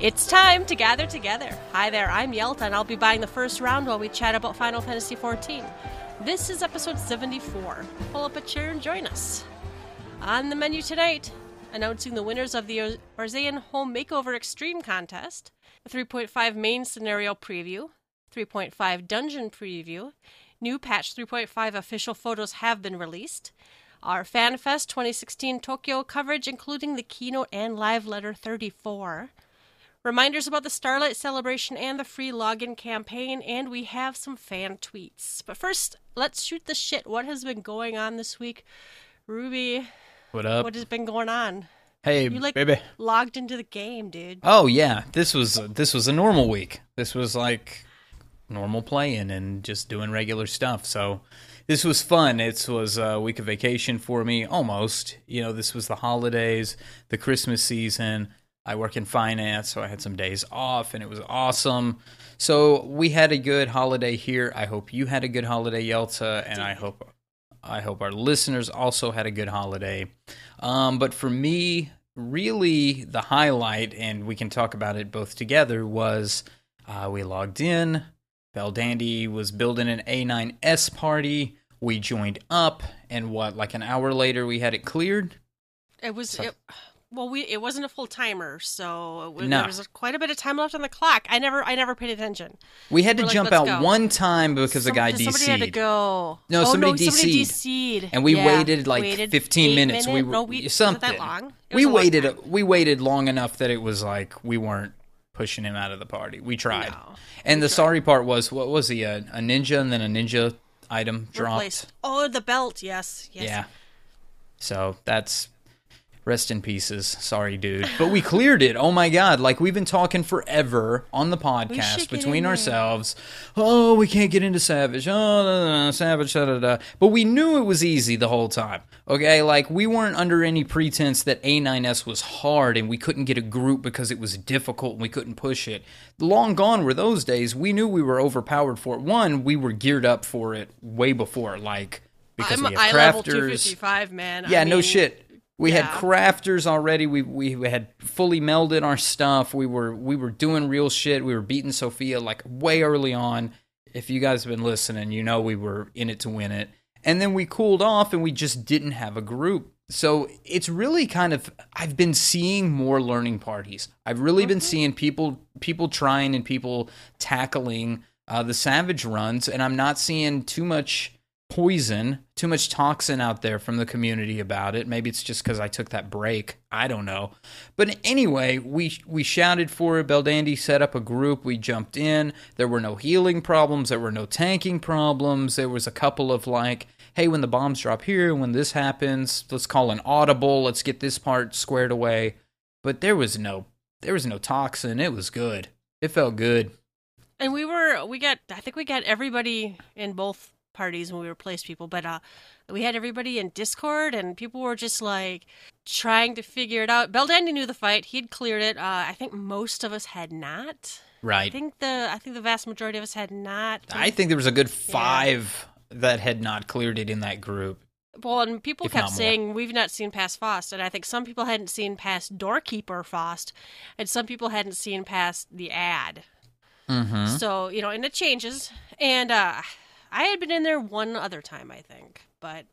It's time to gather together. Hi there, I'm Yelta, and I'll be buying the first round while we chat about Final Fantasy XIV. This is episode 74. Pull up a chair and join us. On the menu tonight, announcing the winners of the Eorzean Home Makeover Extreme contest, a 3.5 main scenario preview, 3.5 dungeon preview, new patch 3.5 official photos have been released, our FanFest 2016 Tokyo coverage, including the keynote and live letter 34 reminders about the Starlight celebration and the free login campaign, and we have some fan tweets. But first, let's shoot the shit. What has been going on this week? Ruby, What up? what has been going on? hey, You like baby. logged into the game, dude. Oh yeah, this was this was a normal week. This was like normal playing and just doing regular stuff. So this was fun. It was a week of vacation for me, almost. You know, this was the holidays, the Christmas season. I work in finance, so I had some days off, and it was awesome. So we had a good holiday here. I hope you had a good holiday, Yelta, and I hope I hope our listeners also had a good holiday. Um, but for me, really the highlight, and we can talk about it both together, was uh, we logged in. Beldandy was building an A9S party. We joined up, and what, like an hour later, we had it cleared? It was So- it, well, we it wasn't a full timer, so it No. there was quite a bit of time left on the clock. I never I never paid attention. We had to We're jump "Let's out go." one time because the Some- guy Somebody had to go. No, oh, somebody no, DC'd. DC'd. And we Yeah, waited like waited 15 eight minutes. We minute- no, we, something. That long? It we long waited. time. We waited long enough that it was like we weren't pushing him out of the party. We tried. No, and the sorry part was what was he a, a ninja and then a ninja item dropped. Oh, the belt. Yes. Yes. Yeah. So that's rest in pieces. Sorry, dude. But we cleared it. Oh my god! Like we've been talking forever on the podcast between ourselves. Oh, we can't get into Savage. Oh, da, da, da, Savage. Da, da, da. But we knew it was easy the whole time. Okay, like we weren't under any pretense that A9S was hard and we couldn't get a group because it was difficult and we couldn't push it. Long gone were those days. We knew we were overpowered for it. One, we were geared up for it way before, like because I'm we I have level crafters. 255, man. Yeah, I no shit. We had crafters already. We we had fully melded our stuff. We were we were doing real shit. We were beating Sophia like way early on. If you guys have been listening, you know we were in it to win it. And then we cooled off and we just didn't have a group. So it's really kind of I've been seeing more learning parties. I've really been seeing people people trying and people tackling uh, the savage runs, and I'm not seeing too much poison, too much toxin out there from the community about it. Maybe it's just because I took that break. I don't know. But anyway, we we shouted for it. Beldandy set up a group. We jumped in. There were no healing problems. There were no tanking problems. There was a couple of like, hey, when the bombs drop here, when this happens, let's call an audible. Let's get this part squared away. But there was no there was no toxin. It was good. It felt good. And we were we got I think we got everybody in both parties when we replaced people, but uh we had everybody in Discord and people were just like trying to figure it out. Beldandy knew the fight. He'd cleared it. Uh I think most of us had not. Right. I think the I think the vast majority of us had not. I think there was a good five that had not cleared it in that group. Well, and people If kept not more. saying we've not seen past Faust, and I think some people hadn't seen past Doorkeeper Faust, and some people hadn't seen past the ad. Mm-hmm. So you know, and it changes. And uh, I had been in there one other time, I think, but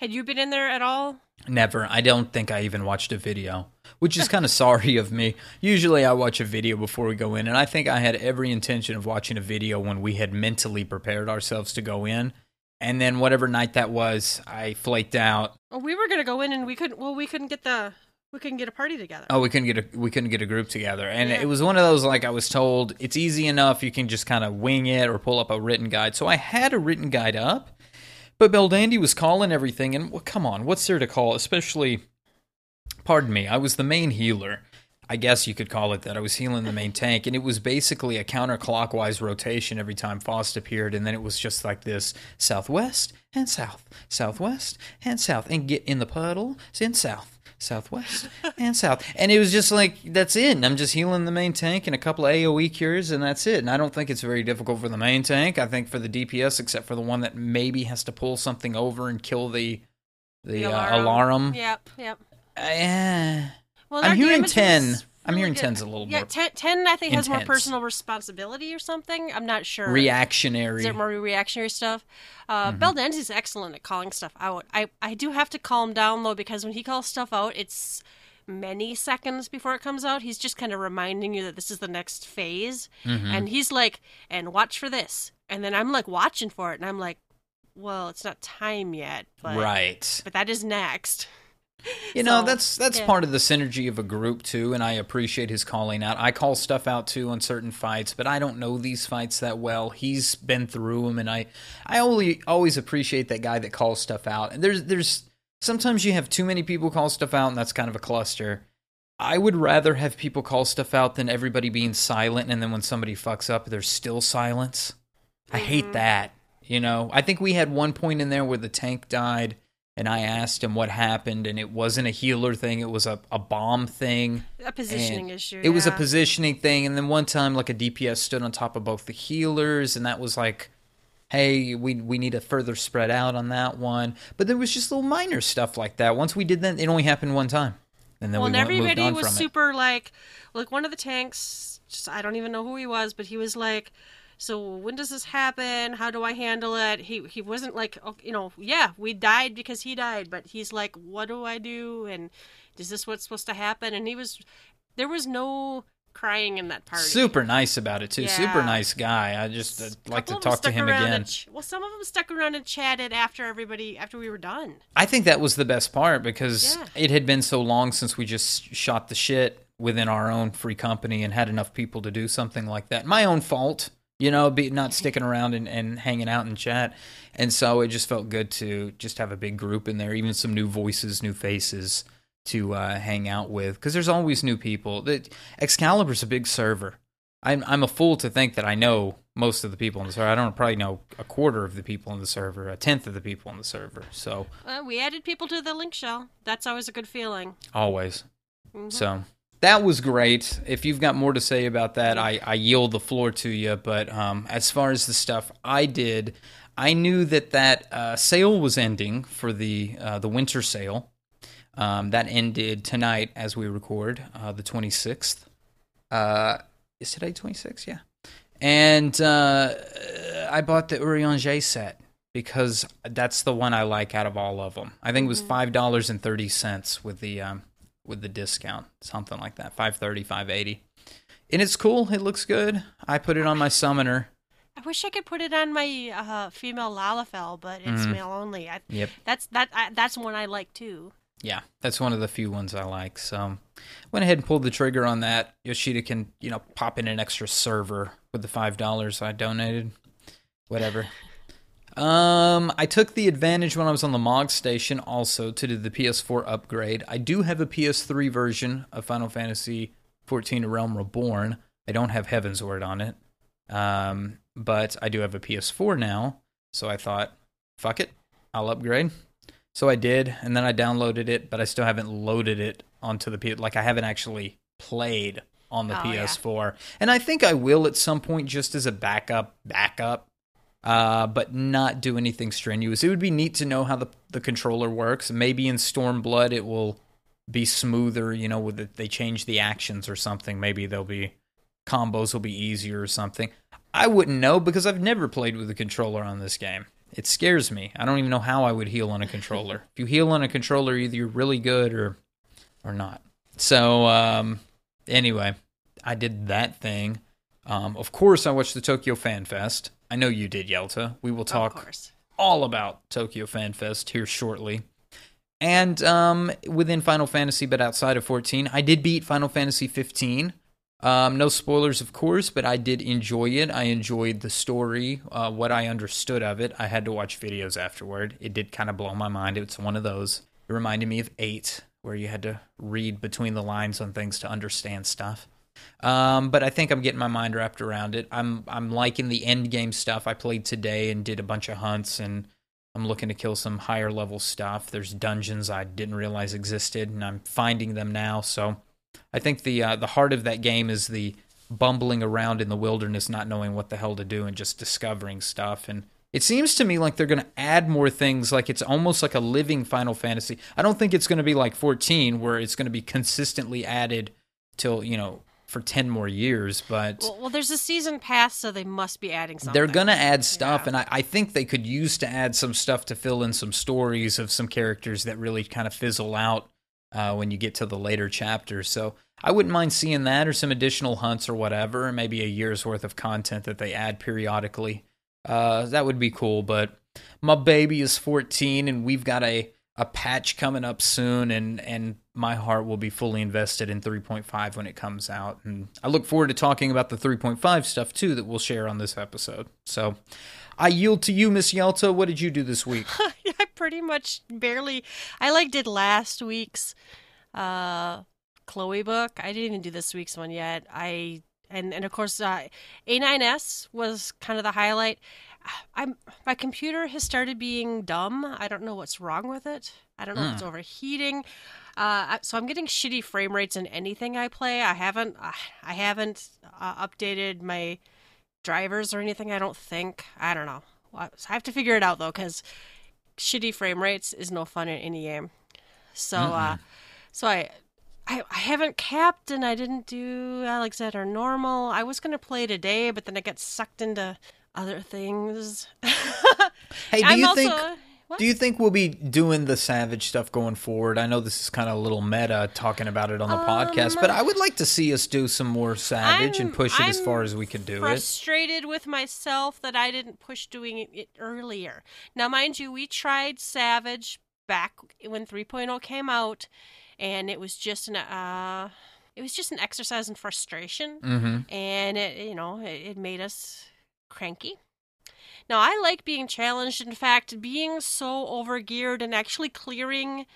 had you been in there at all? Never. I don't think I even watched a video, which is kind of sorry of me. Usually I watch a video before we go in, and I think I had every intention of watching a video when we had mentally prepared ourselves to go in. And then whatever night that was, I flaked out. Well, we were gonna go in, and we couldn't. Well, we couldn't get the we couldn't get a party together. Oh, we couldn't get a we couldn't get a group together, and Yeah. it was one of those like I was told it's easy enough. You can just kind of wing it or pull up a written guide. So I had a written guide up, but Beldandy was calling everything, and well, come on, what's there to call? Especially, pardon me, I was the main healer. I guess you could call it that. I was healing the main tank, and it was basically a counterclockwise rotation every time Faust appeared, and then it was just like this southwest and south, southwest and south, and get in the puddle, in south, southwest and south. And it was just like, that's it. And I'm just healing the main tank and a couple of AoE cures, and that's it. And I don't think it's very difficult for the main tank. I think for the DPS, except for the one that maybe has to pull something over and kill the the, uh, alarm. Yep, yep. Uh, Well, I'm hearing 10. is I'm hearing 10's a little bit. yeah, more 10, 10 I think has more personal responsibility or something. I'm not sure. reactionary. Is it more reactionary stuff? Uh, Mm-hmm. Is excellent at calling stuff out. I, I do have to calm down though because when he calls stuff out, it's many seconds before it comes out. He's just kind of reminding you that this is the next phase, Mm-hmm. and he's like, "And watch for this," and then I'm like watching for it, and I'm like, "Well, it's not time yet, but right. but that is next." You know, So, that's that's yeah. part of the synergy of a group too, and I appreciate his calling out. I call stuff out too on certain fights, but I don't know these fights that well. He's been through them, and I I only always appreciate that guy that calls stuff out. And there's there's sometimes you have too many people call stuff out, and that's kind of a cluster. I would rather have people call stuff out than everybody being silent, and then when somebody fucks up, there's still silence. I hate mm-hmm. that. You know, I think we had one point in there where the tank died, and I asked him what happened, and it wasn't a healer thing; it was a, a bomb thing. A positioning And issue. It was a positioning thing, and then one time, like a DPS stood on top of both the healers, and that was like, "Hey, we we need to further spread out on that one." But there was just little minor stuff like that. Once we did that, it only happened one time, and then well, we and went, everybody was from it. super like, like one of the tanks. Just, I don't even know who he was, but he was like, "So when does this happen? How do I handle it?" He he wasn't like, oh, you know, yeah, we died because he died, but he's like, "What do I do?" And is this what's supposed to happen? And he was, there was no crying in that party. Super nice about it too. Super nice guy. I just uh, like to Couple of them talk to him again. ch- well, some of them stuck around and chatted after everybody after we were done. I think that was the best part because Yeah. it had been so long since we just shot the shit within our own free company and had enough people to do something like that. My own fault, you know, be not sticking around and, and hanging out and chat. And so it just felt good to just have a big group in there, even some new voices, new faces to uh, hang out with because there's always new people. That Excalibur's a big server. I'm I'm a fool to think that I know most of the people in the server. I don't probably know a quarter of the people in the server, a tenth of the people in the server. So Uh, we added people to the link shell. That's always a good feeling. always. Mhm. So that was great. If you've got more to say about that, I, I yield the floor to you. But um, as far as the stuff I did, I knew that that uh, sale was ending for the uh, the winter sale. Um, that ended tonight as we record, uh, the 26th. Uh, is today 26? Yeah. And uh, I bought the Urianger set because that's the one I like out of all of them. I think it was five dollars and thirty cents with the um, with the discount, something like that, five thirty, five eighty. And it's cool. It looks good. I put it on my summoner. I wish I could put it on my uh, female Lalafell, but it's Mhm. male only. I, Yep. That's that. I, that's one I like too. Yeah, that's one of the few ones I like. So went ahead and pulled the trigger on that. Yoshida can, you know, pop in an extra server with the five dollars I donated. Whatever. Um, I took the advantage when I was on the Mog station also to do the PS4 upgrade. I do have a PS3 version of Final Fantasy 14 Realm Reborn. I don't have Heavensward on it. Um, but I do have a PS4 now, so I thought, fuck it, I'll upgrade. So I did, and then I downloaded it, but I still haven't loaded it onto the PS. Like I haven't actually played on the Oh. PS4, and I think I will at some point, just as a backup, backup, uh, but not do anything strenuous. It would be neat to know how the the controller works. Maybe in Stormblood it will be smoother. You know, with the, they change the actions or something. Maybe there'll be combos will be easier or something. I wouldn't know because I've never played with a controller on this game. It scares me. I don't even know how I would heal on a controller. if you heal on a controller, either you're really good or or not. So um, anyway, I did that thing. Um, of course, I watched the Tokyo Fan Fest. I know you did, Yelta. We will talk all about Tokyo Fan Fest here shortly. And um, within Final Fantasy, but outside of 14, I did beat Final Fantasy 15. Um, no spoilers, of course, but I did enjoy it. I enjoyed the story, uh, what I understood of it. I had to watch videos afterward. It did kind of blow my mind. It's one of those. It reminded me of 8, where you had to read between the lines on things to understand stuff. Um, but I think I'm getting my mind wrapped around it. I'm I'm liking the end game stuff. I played today and did a bunch of hunts, and I'm looking to kill some higher level stuff. There's dungeons I didn't realize existed, and I'm finding them now. So I think the uh, the heart of that game is the bumbling around in the wilderness, not knowing what the hell to do, and just discovering stuff. And it seems to me like they're going to add more things. Like it's almost like a living Final Fantasy. I don't think it's going to be like 14, where it's going to be consistently added till you know for 10 more years but Well, well, there's a season pass, so they must be adding something. they're gonna add stuff Yeah. and I, I think they could use to add some stuff to fill in some stories of some characters that really kind of fizzle out uh, when you get to the later chapters so i wouldn't mind seeing that or some additional hunts or whatever maybe a year's worth of content that they add periodically uh, that would be cool but my baby is 14 and we've got a a patch coming up soon and and my heart will be fully invested in 3.5 when it comes out and i look forward to talking about the 3.5 stuff too that we'll share on this episode so i yield to you miss yelta what did you do this week I pretty much barely. I like did last week's uh Chloe book. I didn't even do this week's one yet. I and and of course uh, A9S was kind of the highlight. I'm my computer has started being dumb. I don't know what's wrong with it. I don't know if it's overheating. Uh, so I'm getting shitty frame rates in anything I play. I haven't I haven't uh, updated my drivers or anything. I don't think. I don't know. I have to figure it out though, because shitty frame rates is no fun in any game. So, uh, so I, I, I haven't capped and I didn't do Alexander normal. I was gonna play today, but then I got sucked into other things. hey do I'm you also, think what? do you think we'll be doing the savage stuff going forward i know this is kind of a little meta talking about it on the podcast but i would like to see us do some more savage and I'm- push it as I'm far as we can do it frustrated with myself that I didn't push doing it- it earlier. Now, mind you, we tried Savage back when 3.0 came out, and it was just an uh, it was just an exercise in frustration, mm-hmm and it you know it, it made us cranky. Now, I like being challenged. In fact, being so overgeared and actually clearing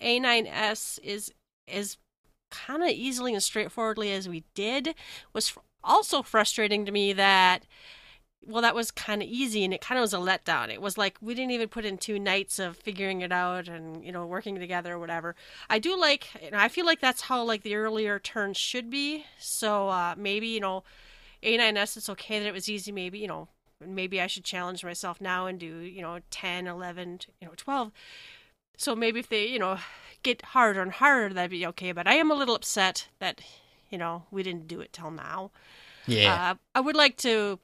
A9S is as kind of easily and straightforwardly as we did was also frustrating to me that well that was kind of easy and it kind of was a letdown it was like we didn't even put in two nights of figuring it out and you know working together or whatever i do like i feel like that's how like the earlier turns should be so uh maybe you know a9s it's okay that it was easy maybe you know maybe i should challenge myself now and do you know 10 11 you know 12 so maybe if they you know get harder and harder that'd be okay but i am a little upset that you know we didn't do it till now yeah uh, I would like to.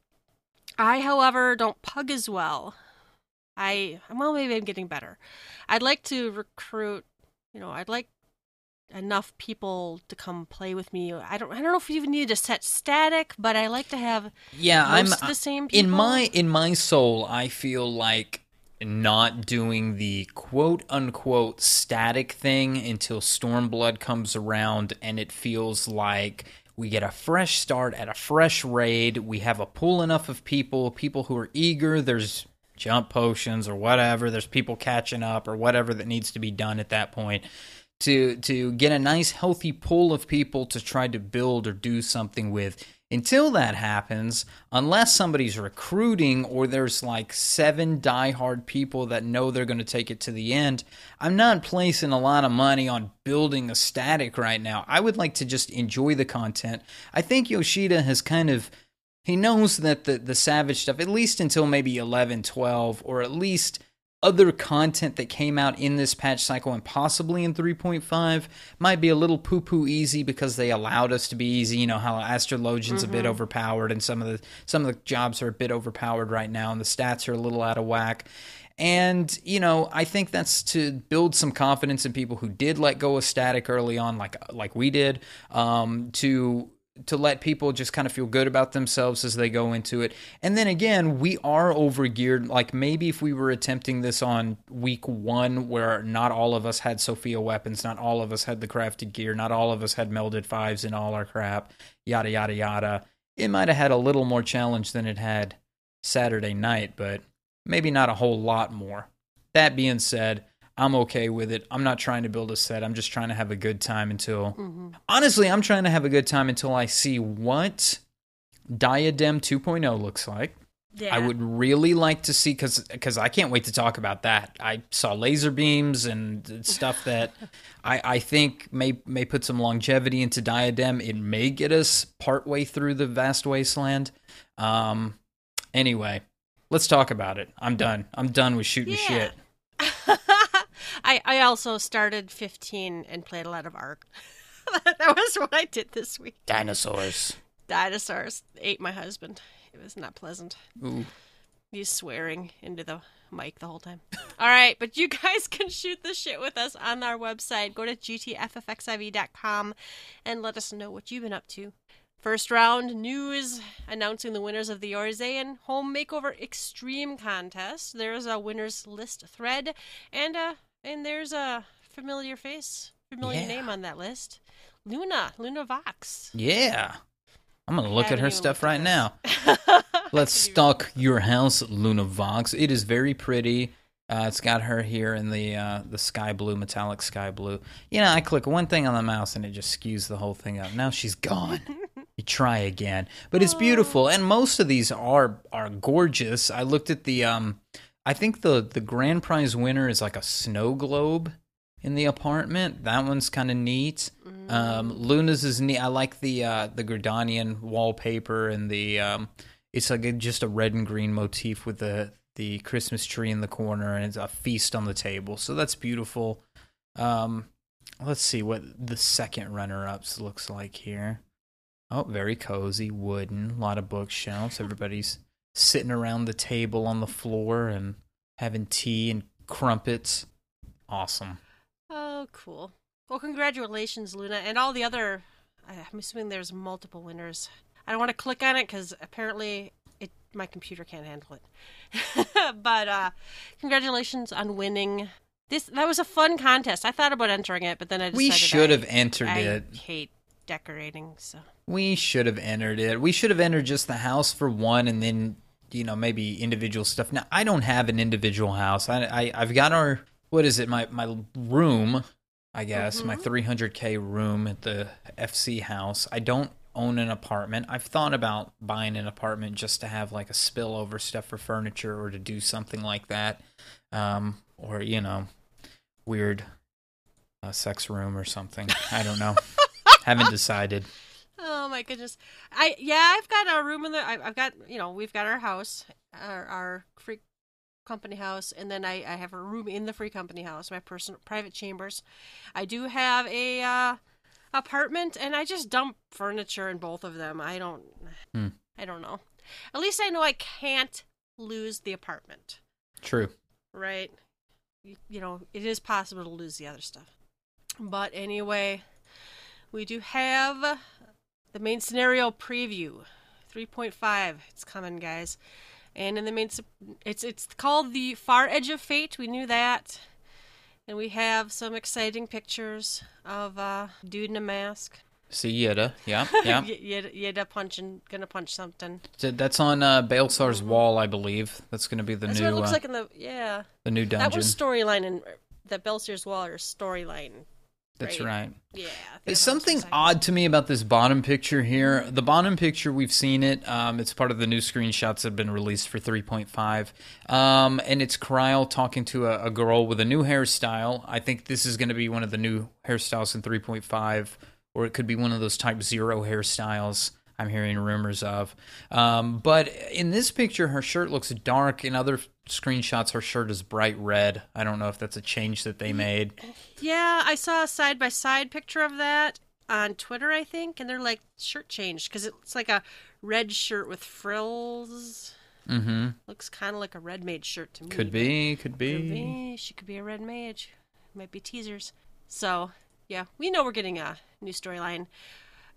I, however, don't pug as well. I well, maybe I'm getting better. I'd like to recruit. You know, I'd like enough people to come play with me. I don't. I don't know if we even need to set static, but I like to have yeah most i'm of uh, the same people. in my in my soul i feel like not doing the quote unquote static thing until stormblood comes around and it feels like we get a fresh start at a fresh raid we have a pool enough of people people who are eager there's jump potions or whatever there's people catching up or whatever that needs to be done at that point to to get a nice healthy pool of people to try to build or do something with. Until that happens unless somebody's recruiting or there's like seven diehard people that know they're going to take it to the end i'm not placing a lot of money on building a static right now. I would like to just enjoy the content. I think yoshida has kind of he knows that the the savage stuff at least until maybe 11 12 or at least other content that came out in this patch cycle and possibly in 3.5 might be a little poo poo easy because they allowed us to be easy. You know how Astrologian's a bit overpowered and some of the some of the jobs are a bit overpowered right now and the stats are a little out of whack. And you know, I think that's to build some confidence in people who did let go of static early on, like like we did, um, to to let people just kind of feel good about themselves as they go into it. And then again, we are overgeared. Like maybe if we were attempting this on week one, where not all of us had Sophia weapons, not all of us had the crafted gear, not all of us had melded fives in all our crap, yada, yada, yada, it might have had a little more challenge than it had Saturday night, but maybe not a whole lot more. That being said, I'm okay with it. I'm not trying to build a set. I'm just trying to have a good time until Mhm. honestly, I'm trying to have a good time until I see what Diadem 2.0 looks like. Yeah. I would really like to see because because I can't wait to talk about that. I saw laser beams and stuff that I I think may may put some longevity into Diadem. It may get us partway through the vast wasteland. Um. Anyway, let's talk about it. I'm done. I'm done with shooting Yeah. shit. I I also started 15 and played a lot of Arc. that was what I did this week. Dinosaurs. Dinosaurs ate my husband. It was not pleasant. Ooh. He's swearing into the mic the whole time. All right, but you guys can shoot the shit with us on our website. Go to gtffxiv.com and let us know what you've been up to. First round news announcing the winners of the Eorzean Home Makeover Extreme contest. There's a winners list thread, and uh, and there's a familiar face, familiar Yeah. name on that list. Luna, Luna Vox. Yeah. I'm going to look at her stuff right this. now. Let's stalk your house, Luna Vox. It is very pretty. Uh, it's got her here in the uh, the sky blue, metallic sky blue. You know, I click one thing on the mouse and it just skews the whole thing up. Now she's gone. you try again, but it's beautiful, and most of these are are gorgeous. I looked at the um, I think the the grand prize winner is like a snow globe in the apartment. That one's kind of neat. Um, Luna's is neat. I like the uh, the Gridanian wallpaper and the um, it's like a, just a red and green motif with the the Christmas tree in the corner and it's a feast on the table. So that's beautiful. Um, let's see what the second runner ups looks like here. Oh, very cozy, wooden, a lot of bookshelves. Everybody's sitting around the table on the floor and having tea and crumpets. Awesome. Oh, cool. Well, congratulations, Luna, and all the other. I'm assuming there's multiple winners. I don't want to click on it because apparently it my computer can't handle it. but uh, congratulations on winning. This that was a fun contest. I thought about entering it, but then I decided We should I- have entered I it. hate decorating, so We should have entered it. We should have entered just the house for one, and then you know maybe individual stuff. Now I don't have an individual house. I, I I've got our what is it? My my room, I guess my 300k room at the FC house. I don't own an apartment. I've thought about buying an apartment just to have like a spillover stuff for furniture or to do something like that, um, or you know, weird uh, sex room or something. I don't know. Haven't decided. Oh my goodness! I yeah, I've got a room in the. I- I've got you know we've got our house, our our free company house, and then I I have a room in the free company house, my personal private chambers. I do have a uh, apartment, and I just dump furniture in both of them. I don't. Hmm. I don't know. At least I know I can't lose the apartment, True. right? You, you know, it is possible to lose the other stuff. But anyway, we do have the main scenario preview 3.5 it's coming guys and in the main it's it's called the far edge of fate we knew that and we have some exciting pictures of uh dude in a mask See Yda. Yeah, yeah. Yda, Yda punching gonna punch something That's on uh, Baelsar's wall, I believe. That's to be the that's new what it looks uh, like in the yeah the new dungeon. that was storyline in the Baelsar's Wall or storyline That's right. right. yeah I think There's something odd to me about this bottom picture here. The bottom picture, we've seen it. Um, it's part of the new screenshots that have been released for 3.5. Um, and it's Krile talking to a, a girl with a new hairstyle. I think this is going to be one of the new hairstyles in 3.5, or it could be one of those Type Zero hairstyles I'm hearing rumors of. Um, but in this picture, her shirt looks dark. In other screenshots, her shirt is bright red. I don't know if that's a change that they made. Yeah, I saw a side by side picture of that on Twitter, I think, and they're like shirt changed because it's like a red shirt with frills. Mm-hmm. Looks kind of like a red mage shirt to me. Could be. Could be. Could be. She could be a red mage. Might be teasers. So yeah, we know we're getting a new storyline.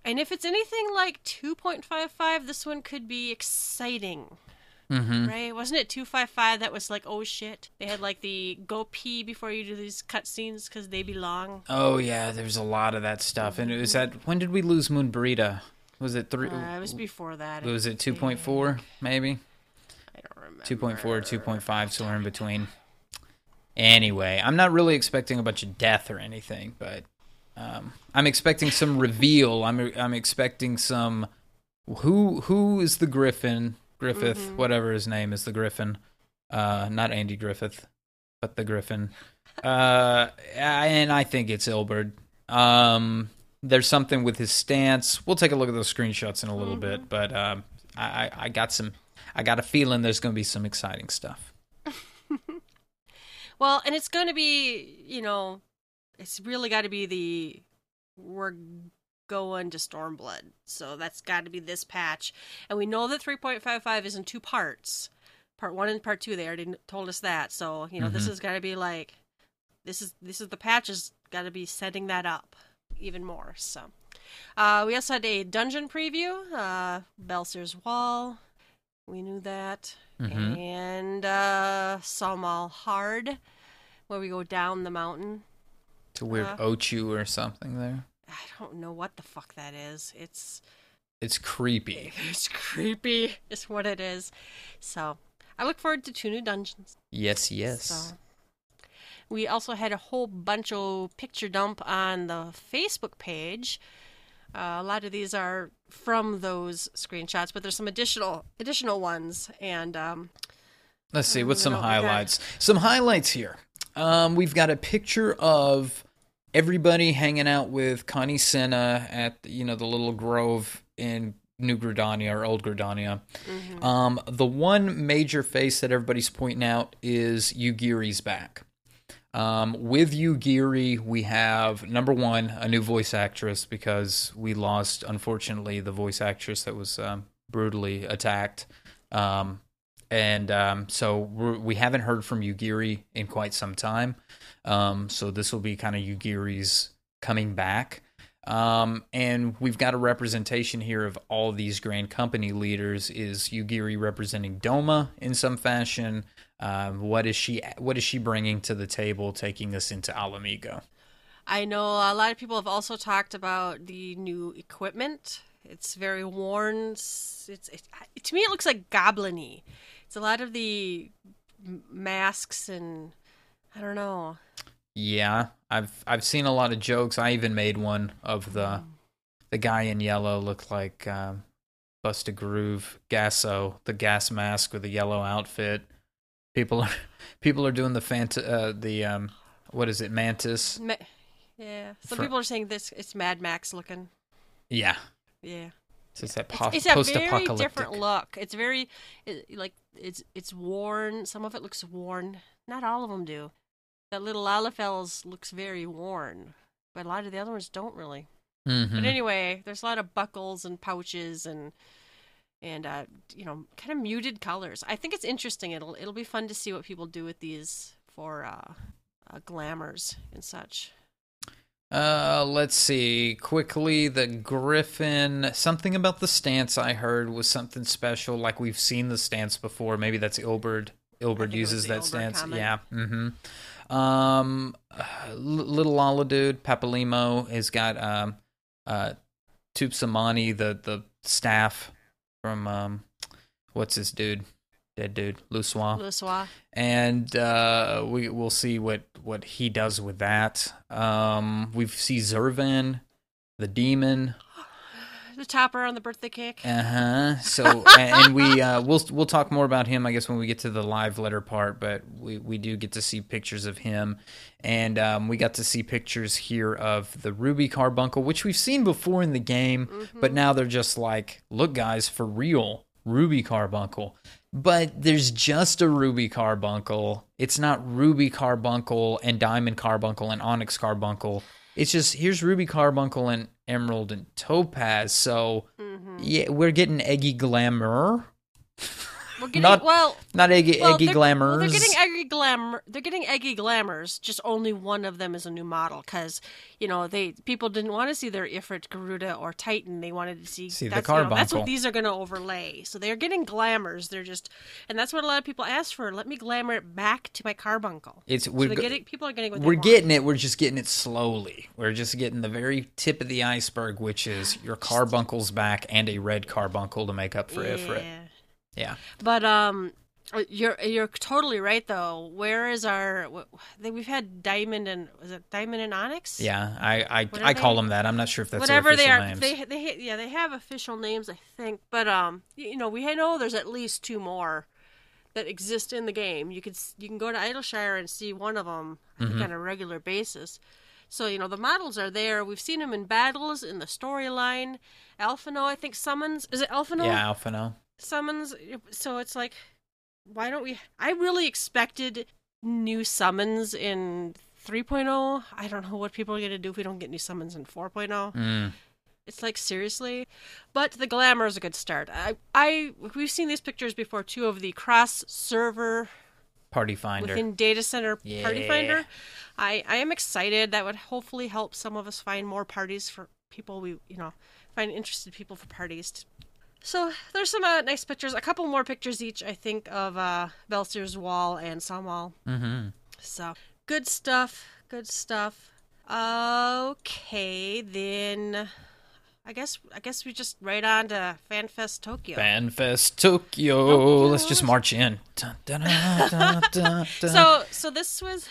And if it's anything like 2.55, this one could be exciting. Mm-hmm. Right? Wasn't it 255 that was like, oh shit? They had like the go pee before you do these cutscenes because they belong. Oh yeah, there's a lot of that stuff. And it was that when did we lose Moon Burrito? Was it three? Uh, it was before that. was it two point four? Maybe I don't remember. two point four, two point five, somewhere in between. Anyway, I'm not really expecting a bunch of death or anything, but um, I'm expecting some reveal. I'm I'm expecting some. Who who is the Griffin? Griffith, whatever his name is, the Griffin. Uh, not Andy Griffith, but the Griffin. Uh, and I think it's Ilberd. Um, there's something with his stance. We'll take a look at those screenshots in a little bit, but um, I, I I got some. I got a feeling there's going to be some exciting stuff. Well, and it's going to be, you know, it's really got to be the we're going to Stormblood. So that's got to be this patch. And we know that 3.55 is in two parts. Part 1 and part 2 they already told us that. So, you know, this Mhm. has got to be like this is this is the patch has got to be setting that up even more. So, uh, we also had a dungeon preview, uh, Baelsar's Wall. We knew that, Mhm. and uh, Sohm Al Hard, where we go down the mountain. To weird Uh, Ochu or something there. I don't know what the fuck that is. It's It's creepy. it's creepy. Is what it is. So, I look forward to two new dungeons. Yes, yes. So, we also had a whole bunch of picture dump on the Facebook page. Uh, a lot of these are from those screenshots, but there's some additional additional ones. And um, Let's see, what's some don't- we got- highlights? Some highlights here. Um, we've got a picture of everybody hanging out with Kan-E-Senna at you know the little grove in New Gridania or Old Gridania. mhm. Um, the one major face that everybody's pointing out is Yugiri's back. Um, with Yugiri, we have number one a new voice actress because we lost, unfortunately, the voice actress that was um, brutally attacked. Um, and um, so we're, we haven't heard from Yugiri in quite some time. Um, so this will be kind of Yugiri's coming back. Um, and we've got a representation here of all these grand company leaders. Is Yugiri representing Doma in some fashion? Um, what is she? What is she bringing to the table, taking us into Ala Mhigo? I know a lot of people have also talked about the new equipment. It's very worn. It's, it, to me it looks like goblin-y. It's a lot of the masks and I don't know. Yeah, I've I've seen a lot of jokes. I even made one of the the guy in yellow looked like um, Busta Groove, Gasso, the gas mask with the yellow outfit. People are people are doing the fant uh, the um what is it mantis? Ma- yeah, some For- people are saying this it's Mad Max looking. Yeah, Yeah, it's that po- it's a very post-apocalyptic. different look. It's very it, like it's it's worn. Some of it looks worn. Not all of them do. That little Lalafels looks very worn, but a lot of the other ones don't really. Mhm. But anyway, there's a lot of buckles and pouches and and uh, you know, kind of muted colors. I think it's interesting. It'll it'll be fun to see what people do with these for uh, uh glamours and such. Uh, let's see. Quickly, the Griffin. Something about the stance I heard was something special. Like we've seen the stance before. Maybe that's Ilberd. Ilberd uses that Ilberd stance. comment. Yeah. Mm-hmm. Um, uh, little Lala dude, Papalymo has got um, uh, Tupsimati, the the staff from um, what's this dude? Dead dude, Louisoix Louisoix. and uh, we we'll see what what he does with that. Um, we see Zurvan, the demon. The topper on the birthday cake. Uh huh. So and, we uh, we'll we'll talk more about him, I guess, when we get to the live letter part. But we we do get to see pictures of him, and um, we got to see pictures here of the Ruby Carbuncle, which we've seen before in the game, Mm-hmm. but now they're just like, look, guys, for real, Ruby Carbuncle. But there's just a Ruby Carbuncle. It's not Ruby Carbuncle and Diamond Carbuncle and Onyx Carbuncle. It's just here's Ruby Carbuncle and Emerald and Topaz. So hmm yeah, we're getting eggy glamour, We're getting Not well. not eggy Well, eggy they're, glamours. well, they're getting eggy glamour. They're getting eggy glamours. Just only one of them is a new model because you know they people didn't want to see their Ifrit, Garuda, or Titan. They wanted to see, See the that's, you know, that's what these are going to overlay. So they're getting glamours. They're just, and that's what a lot of people ask for. Let me glamour it back to my carbuncle. it's we're they're getting people are getting we're want. getting it. We're just getting it slowly. We're just getting the very tip of the iceberg, which is your carbuncle's back and a red carbuncle to make up for Ifrit. Yeah. But um, you're you're totally right though. Where is our? We've had diamond and was it diamond and onyx? Yeah, I I, I call they? them that. I'm not sure if that's whatever they are. names. They they yeah they have official names I think, but um you know we know there's at least two more that exist in the game. You could you can go to Idyllshire and see one of them I Mm-hmm. on a regular basis. So you know the models are there. We've seen them in battles in the storyline. Alphinaud I think summons is it Alphinaud? yeah, Alphinaud. Summons so it's like why don't we i really expected new summons in 3.0. I don't know what people are going to do if we don't get new summons in 4.0. Mm. It's like seriously, but the glamour is a good start. I, I, we've seen these pictures before too of the cross server Party Finder. within data center party finder. I, I am excited. That would hopefully help some of us find more parties for people we, you know, find interested people for parties. So there's some uh, nice pictures. A couple more pictures each, I think, of uh, Baelsar's wall and Sunwall. mm-hmm. So good stuff. Good stuff. Okay, then I guess I guess we just right on to FanFest Tokyo. FanFest Tokyo. Tokyo. Let's just march in. Dun, dun, dun, dun, dun, dun. so so this was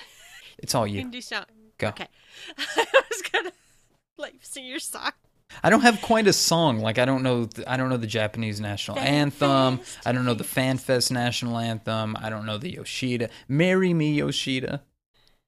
it's all you. indie sound. Go. Okay, I was gonna like sing your song. I don't have quite a song. Like I don't know. th- I don't know the Japanese national anthem. FanFest, I don't know the FanFest national anthem. I don't know the Yoshida. Marry me, Yoshida.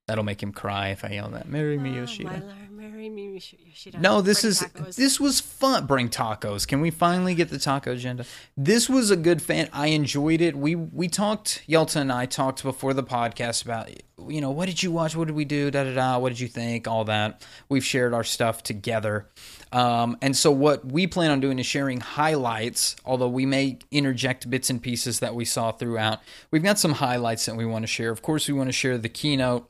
That'll make him cry if I yell that. Marry me, Oh, Yoshida. marry me, Yoshida. No, this Bring is tacos. this was fun. Bring tacos. Can we finally get the taco agenda? This was a good fan. I enjoyed it. We we talked. Yelta and I talked before the podcast about you know what did you watch? What did we do? Da da da. What did you think? All that. We've shared our stuff together. Um, and so what we plan on doing is sharing highlights. Although we may interject bits and pieces that we saw throughout. We've got some highlights that we want to share. Of course, we want to share the keynote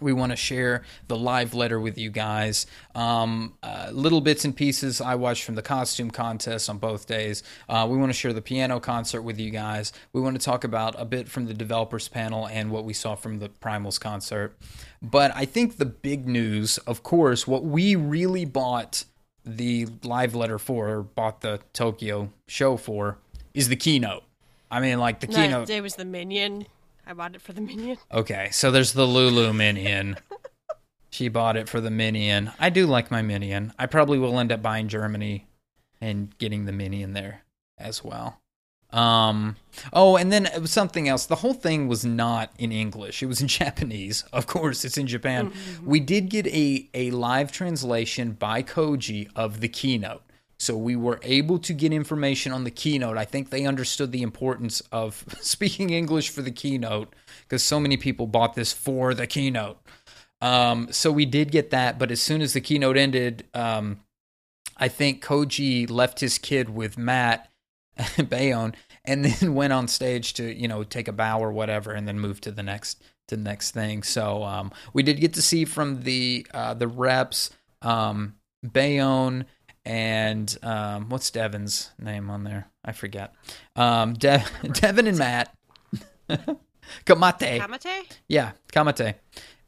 we want to share the live letter with you guys. Um, uh, little bits and pieces i watched from the costume contest on both days. Uh, we want to share the piano concert with you guys. We want to talk about a bit from the developers panel and what we saw from the primals concert. But i think the big news of course what we really bought the live letter for or bought the tokyo show for is the keynote. I mean like the No, keynote It was the minion. I bought it for the minion. Okay, so there's the Lulu Minion. she bought it for the Minion. I do like my Minion. I probably will end up buying Germany and getting the Minion there as well. Um. Oh, and then it was something else. The whole thing was not in English. It was in Japanese. Of course, it's in Japan. We did get a a live translation by Koji of the keynote. So we were able to get information on the keynote. I think they understood the importance of speaking English for the keynote because so many people bought this for the keynote. Um, so we did get that, but as soon as the keynote ended, um, I think Koji left his kid with Matt Bayohne and then went on stage to you know take a bow or whatever, and then move to the next to the next thing. So um, we did get to see from the uh, the reps um, Bayohne and um, what's Devin's name on there? I forget. Um, De- Devin and Matt. Camate. Camate? Yeah, Camate.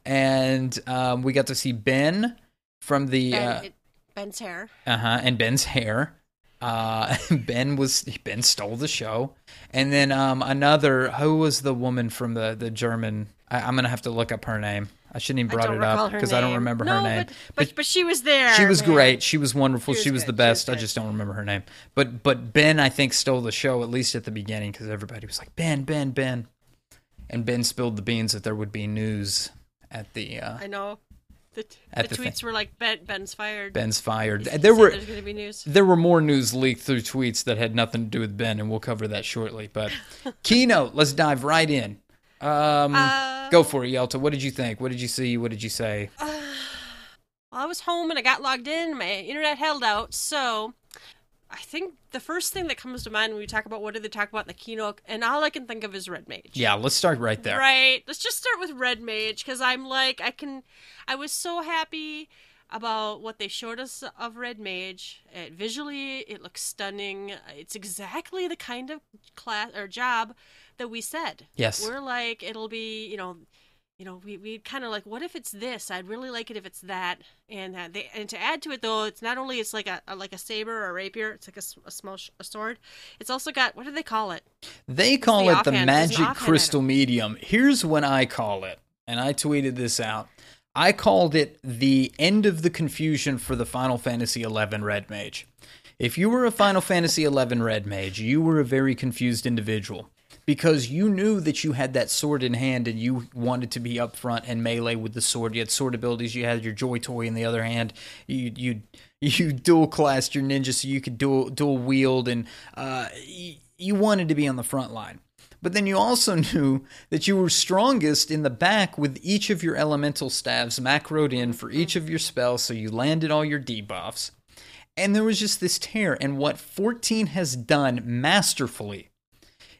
And um, we got to see Ben from the uh it, Ben's hair. Uh huh, and Ben's hair. Uh, Ben was Ben stole the show, and then um, another who was the woman from the the German. I, I'm gonna have to look up her name. I shouldn't even brought it up because I don't remember no, her name. But, but, but she was there. She was man. great. She was wonderful. She She was was, the. She was best. I just don't remember her name. But but Ben, I think, stole the show at least at the beginning because everybody was like Ben, Ben, Ben, and Ben spilled the beans that there would be news at the uh, I know. The, At the the tweets were like, ben, Ben's fired. Ben's fired. He There were going to be news. there were more news leaked through tweets that had nothing to do with Ben, and we'll cover that shortly. But keynote, let's dive right in. Um, Uh, go for it, Yelta. What did you think? What did you see? What did you say? Well, I was home and I got logged in. My internet held out. So I think the first thing that comes to mind when we talk about what did they talk about in the keynote, and all I can think of is Red Mage. Yeah, let's start right there. Right. Let's just start with Red Mage because I'm like, I can. I was so happy about what they showed us of Red Mage. It, visually, it looks stunning. It's exactly the kind of class or job that we said. Yes. We're like, it'll be, you know. You know, we we kind of like, what if it's this? I'd really like it if it's that. And uh, they and to add to it though, it's not only it's like a, a like a saber or a rapier. It's like a small sh- a sword. It's also got what do they call it? They call the it the offhand- an magic crystal medium. Here's what I call it, and I tweeted this out. I called it the end of the confusion for the Final Fantasy XI Red Mage. If you were a Final Fantasy XI Red Mage, you were a very confused individual because you knew that you had that sword in hand and you wanted to be up front and melee with the sword. You had sword abilities. You had your Joy Toy in the other hand. You you you dual classed your ninja so you could dual dual wield and uh, you wanted to be on the front line. But then you also knew that you were strongest in the back with each of your elemental staves macroed in for each of your spells, so you landed all your debuffs. And there was just this tear. And what 14 has done masterfully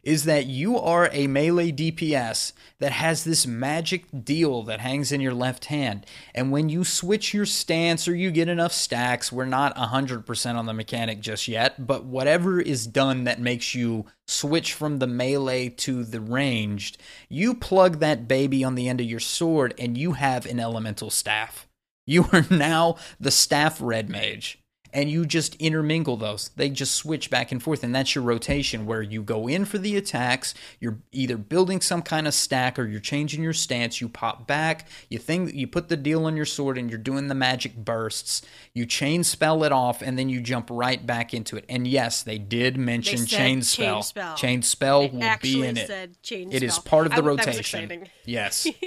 is that you are a melee DPS that has this magic deal that hangs in your left hand. And when you switch your stance or you get enough stacks, we're not 100% on the mechanic just yet, but whatever is done that makes you switch from the melee to the ranged, you plug that baby on the end of your sword and you have an elemental staff. You are now the staff red mage and you just intermingle those. They just switch back and forth, and that's your rotation where you go in for the attacks. You're either building some kind of stack or you're changing your stance. You pop back. You think you put the deal on your sword, and you're doing the magic bursts. You chain spell it off, and then you jump right back into it. And yes, they did mention They chain chain spell. spell. Chain spell will be in it. It is spell. part of the I- rotation. Yes.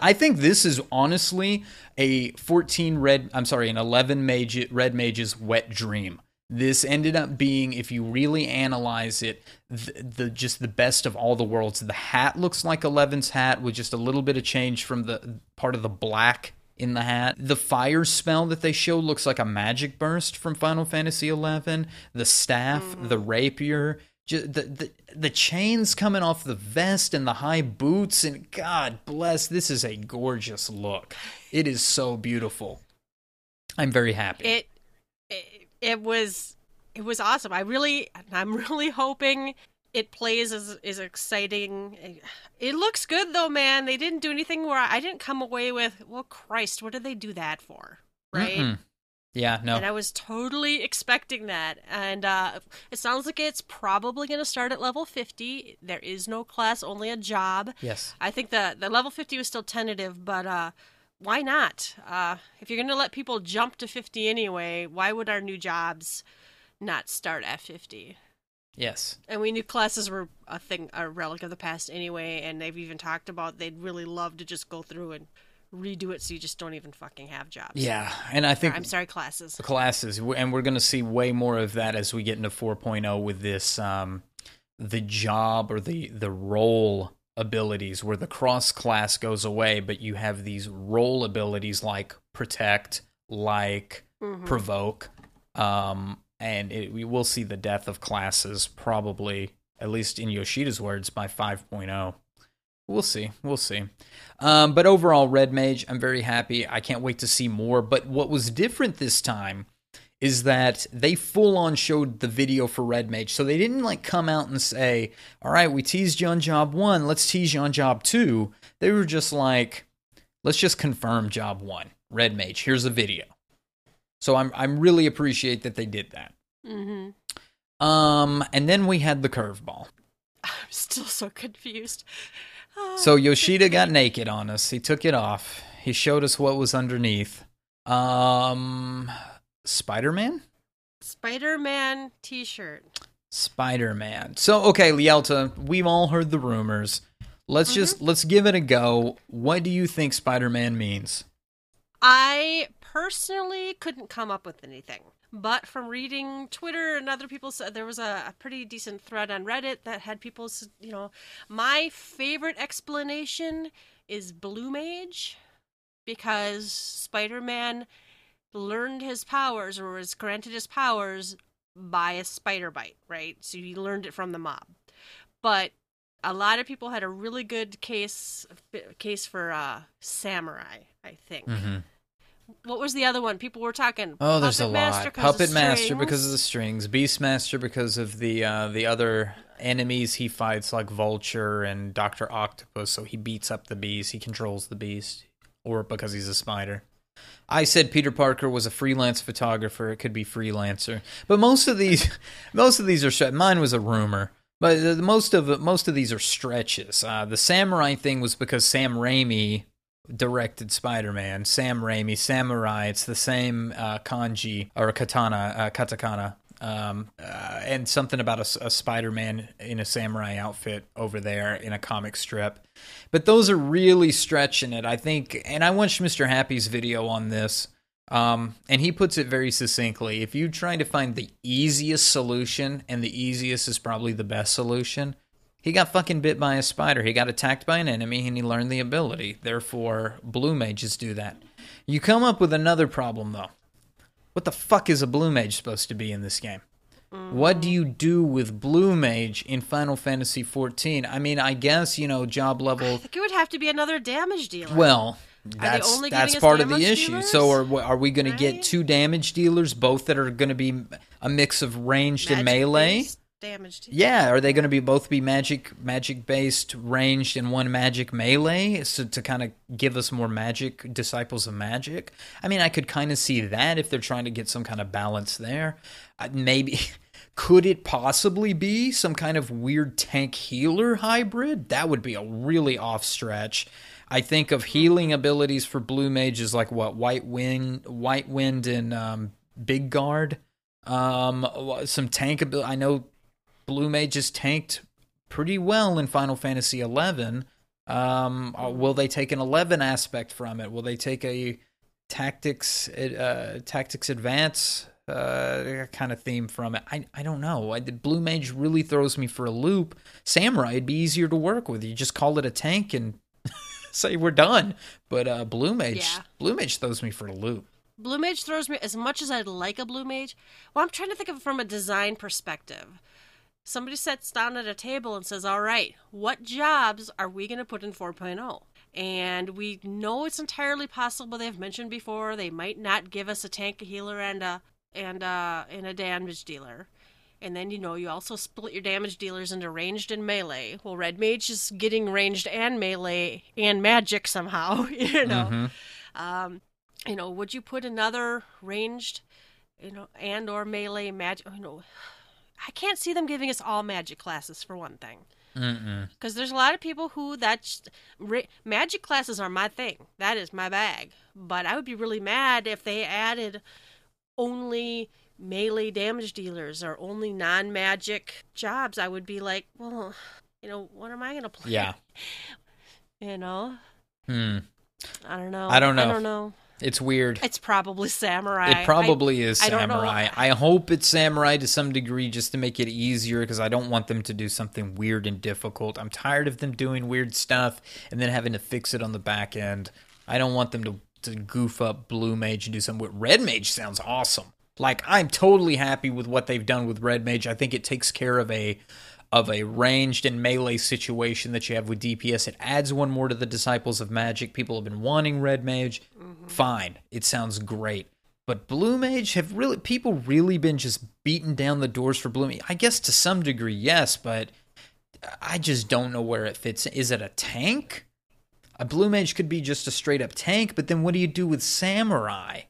I think this is honestly a 14 red, I'm sorry, an 11 mage, red mage's wet dream. This ended up being, if you really analyze it, the, the just the best of all the worlds. The hat looks like 11's hat with just a little bit of change from the part of the black in the hat. The fire spell that they show looks like a magic burst from Final Fantasy XI. The staff, mm-hmm. the rapier, ju- the, the the chains coming off the vest and the high boots and God bless, this is a gorgeous look. It is so beautiful. I'm very happy. It, it it was it was awesome. I really I'm really hoping it plays as is exciting. It looks good though, man. They didn't do anything where I didn't come away with, well, Christ, what did they do that for? Right? Mm-mm. Yeah, no. And I was totally expecting that. And uh, it sounds like it's probably going to start at level 50. There is no class, only a job. yes. I think the, the level 50 was still tentative, but uh, why not? Uh, if you're going to let people jump to 50 anyway, why would our new jobs not start at 50? Yes. And we knew classes were a thing, a relic of the past anyway, and they've even talked about they'd really love to just go through and redo it so you just don't even fucking have jobs. Yeah, and I think I'm sorry, classes. the classes and we're going to see way more of that as we get into 4.0 with this um the job or the the role abilities where the cross class goes away but you have these role abilities like protect like Mhm. provoke um and it, we will see the death of classes probably at least in Yoshida's words by 5.0 We'll see. We'll see. Um, but overall, Red Mage, I'm very happy. I can't wait to see more. But what was different this time is that they full on showed the video for Red Mage. So they didn't like come out and say, all right, we teased you on job one, let's tease you on job two. They were just like, let's just confirm job one, Red Mage. Here's a video. So I'm I'm really appreciate that they did that. Mm-hmm. Um, and then we had the curveball. I'm still so confused. So Yoshida got naked on us. He took it off. He showed us what was underneath. Um, Spider Man. Spider-Man T-shirt. Spider Man. So okay, Lielta, we've all heard the rumors. Let's just let's give it a go. What do you think Spider Man means? I personally couldn't come up with anything, but from reading Twitter and other people said there was a, a pretty decent thread on Reddit that had people, you know, my favorite explanation is Blue Mage because Spider-Man learned his powers or was granted his powers by a spider bite, right? So he learned it from the mob. But a lot of people had a really good case case for uh samurai, I think. What was the other one? People were talking. Oh, there's Puppet a Master lot. of Puppet Master because of the strings, Beastmaster because of the uh, the other enemies he fights like Vulture and Doctor Octopus. So he beats up the beast, he controls the beast, or because he's a spider. I said Peter Parker was a freelance photographer. It could be freelancer, but most of these, most of these are mine was a rumor. But most of most of these are stretches. Uh, the samurai thing was because Sam Raimi directed Spider-Man. Sam Raimi, samurai. It's the same uh, kanji or katana, uh, katakana, um, uh, and something about a Spider-Man in a samurai outfit over there in a comic strip. But those are really stretching it, I think. And I watched Mr. Happy's video on this. Um, and he puts it very succinctly. If you try to find the easiest solution, and the easiest is probably the best solution, He got fucking bit by a spider. He got attacked by an enemy and he learned the ability. Therefore, blue mages do that. You come up with another problem though. What the fuck is a blue mage supposed to be in this game? What do you do with blue mage in Final Fantasy XIV? I mean, I guess, you know, job level. I think it would have to be another damage dealer. well, that's that's part of the issue. dealers? So are we- are we going to get two damage dealers, both that are going to be a mix of ranged and melee? Magic-based damage. Yeah, are they going to be both be magic magic based ranged and one magic melee so to kind of give us more magic disciples of magic? I mean, I could kind of see that if they're trying to get some kind of balance there. Uh, maybe could it possibly be some kind of weird tank healer hybrid? That would be a really off stretch. I think of healing abilities for blue mages like what white wind, white wind, and um, big guard. Um, some tank ability. I know Blue Mage Mages tanked pretty well in Final Fantasy XI. Um, uh, will they take an 11 aspect from it? Will they take a tactics uh, tactics advance uh, kind of theme from it? I I don't know. I, the Blue Mage really throws me for a loop. Samurai would be easier to work with. You just call it a tank and say we're done. But uh, Blue Mage, Yeah. Blue Mage throws me for a loop. Blue Mage throws me as much as I'd like a Blue Mage. Well, I'm trying to think of it from a design perspective. Somebody sits down at a table and says, All right, what jobs are we going to put in 4.0? And we know it's entirely possible. They've mentioned before they might not give us a tank, a healer, and a and a and a damage dealer. And then you know you also split your damage dealers into ranged and melee. Well, red mage is getting ranged and melee and magic somehow. You know, um, you know, would you put another ranged, you know, and or melee magic? You know, I can't see them giving us all magic classes for one thing. Because there's a lot of people who that's ra- magic classes are my thing. That is my bag. But I would be really mad if they added only melee damage dealers or only non-magic jobs. I would be like, well, you know, what am I gonna play? Yeah. You know, Hmm. I don't know. I don't know. I don't know. It's weird. It's probably samurai. It probably is I know. samurai. I, hope it's samurai to some degree just to make it easier because I don't want them to do something weird and difficult. I'm tired of them doing weird stuff and then having to fix it on the back end. I don't want them to, to goof up blue mage and do something with red mage sounds awesome. Like I'm totally happy with what they've done with red mage. I think it takes care of a of a ranged and melee situation that you have with DPS. It adds one more to the Disciples of Magic. People have been wanting Red Mage. Mm-hmm. Fine. It sounds great. But Blue Mage have really people really been just beating down the doors for Blue Mage. I guess to some degree, yes, but I just don't know where it fits. Is it a tank? A Blue Mage could be just a straight up tank, but then what do you do with Samurai?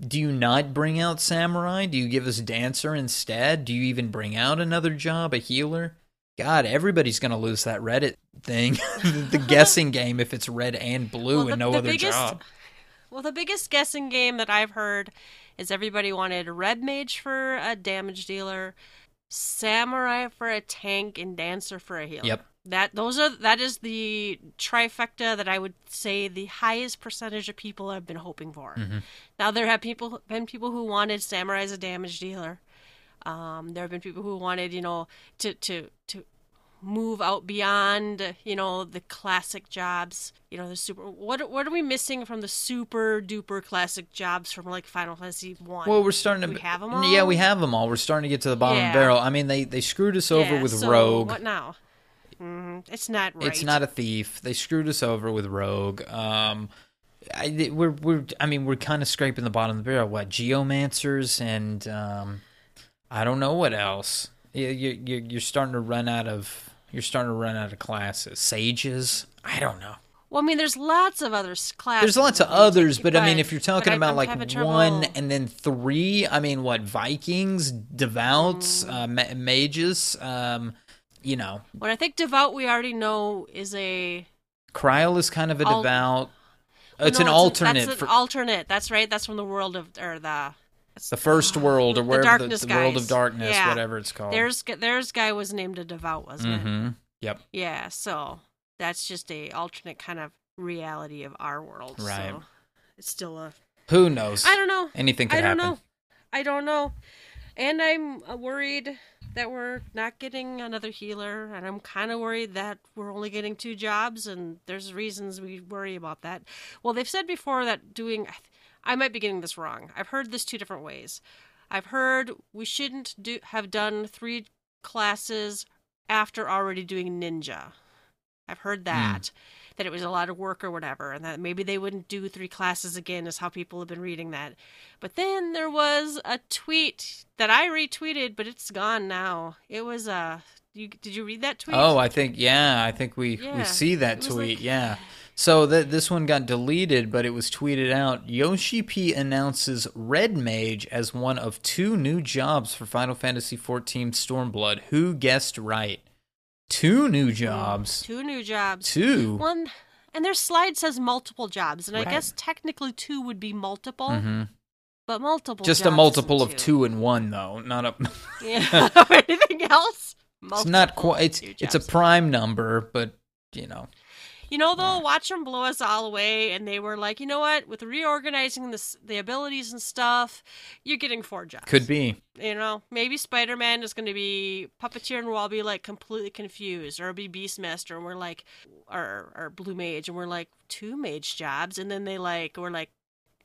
Do you not bring out Samurai? Do you give us Dancer instead? Do you even bring out another job, a healer? God, everybody's going to lose that Reddit thing, the guessing game, if it's red and blue Well, the- and no other biggest- job. Well, the biggest guessing game that I've heard is everybody wanted red mage for a damage dealer, samurai for a tank, and dancer for a healer. Yep. That those are that is the trifecta that I would say the highest percentage of people have been hoping for. Mm-hmm. Now there have people been people who wanted samurai as a damage dealer. Um, there have been people who wanted you know to to to move out beyond you know the classic jobs you know the super what what are we missing from the super duper classic jobs from like final fantasy one Well, we're starting to we them. all? Yeah, we have them all. We're starting to get to the bottom Yeah. barrel. I mean, they they screwed us over Yeah, with so Rogue. what now hmm it's not right It's not a thief. They screwed us over with Rogue. Um, I, we're we're I mean we're kind of scraping the bottom of the barrel. What geomancers and um, I don't know what else. You you you're, you're starting to run out of you're starting to run out of classes. Sages. I don't know. well i mean there's lots of other classes There's lots of that you take, others, but, I mean, if you're talking I- about I'm like one and then three, I mean, what Vikings, devouts, Mm. uh, ma- mages, um, you know, What I think devout we already know is a Krile is kind of a Al- devout. well, it's no, an a- alternate That's an for alternate. That's right. That's from the world of or the the first world or the wherever the, the world of darkness, Yeah. whatever it's called. there's there's guy was named a devout, wasn't it? hmm Yep. Yeah. So that's just a alternate kind of reality of our world. Right. So it's still a. Who knows? I don't know. Anything could I don't happen. know. I don't know. And I'm uh, worried that we're not getting another healer, and I'm kind of worried that we're only getting two jobs, and there's reasons we worry about that. Well, they've said before that doing, I might be getting this wrong. I've heard this two different ways. I've heard we shouldn't do have done three classes after already doing ninja. I've heard hmm. that that it was a lot of work or whatever, and that maybe they wouldn't do three classes again, is how people have been reading that. But then there was a tweet that I retweeted, but it's gone now. It was Uh, you, did you read that tweet? Oh, I think yeah, I think we Yeah, we see that tweet. like- yeah. So that this one got deleted, but it was tweeted out. Yoshi P announces Red Mage as one of two new jobs for Final Fantasy XIV Stormblood. Who guessed right? Two new jobs. two new jobs. Two. One, and their slide says multiple jobs, and Right. I guess technically two would be multiple, hmm but multiple. Just a multiple of two and one, though. Not a. Yeah. Anything else? it's not quite. It's it's a prime number, but you know. You know, they'll watch them blow us all away, and they were like, you know what? With reorganizing this, the abilities and stuff, you're getting four jobs. Could be. You know, maybe Spider Man is going to be Puppeteer, and we'll all be like completely confused, or it'll be Beastmaster, and we're like, or or Blue Mage, and we're like two mage jobs, and then they like, we're like,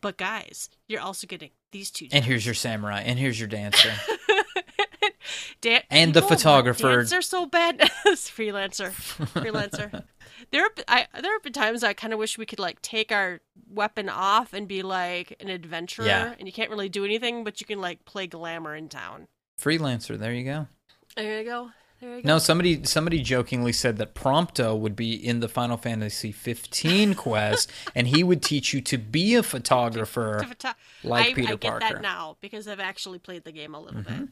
but guys, you're also getting these two. Jobs. And here's your samurai. And here's your dancer. Dan- And the photographer. They're so bad. freelancer, freelancer. There, have, I there have been times I kind of wish we could like take our weapon off and be like an adventurer, Yeah. and you can't really do anything, but you can like play glamour in town. Freelancer. There you go. There you go. There you go. No, somebody somebody jokingly said that Prompto would be in the Final Fantasy 15 quest, and he would teach you to be a photographer. To photo- like I, Peter I get Parker. Mm-hmm. that now because I've actually played the game a little bit,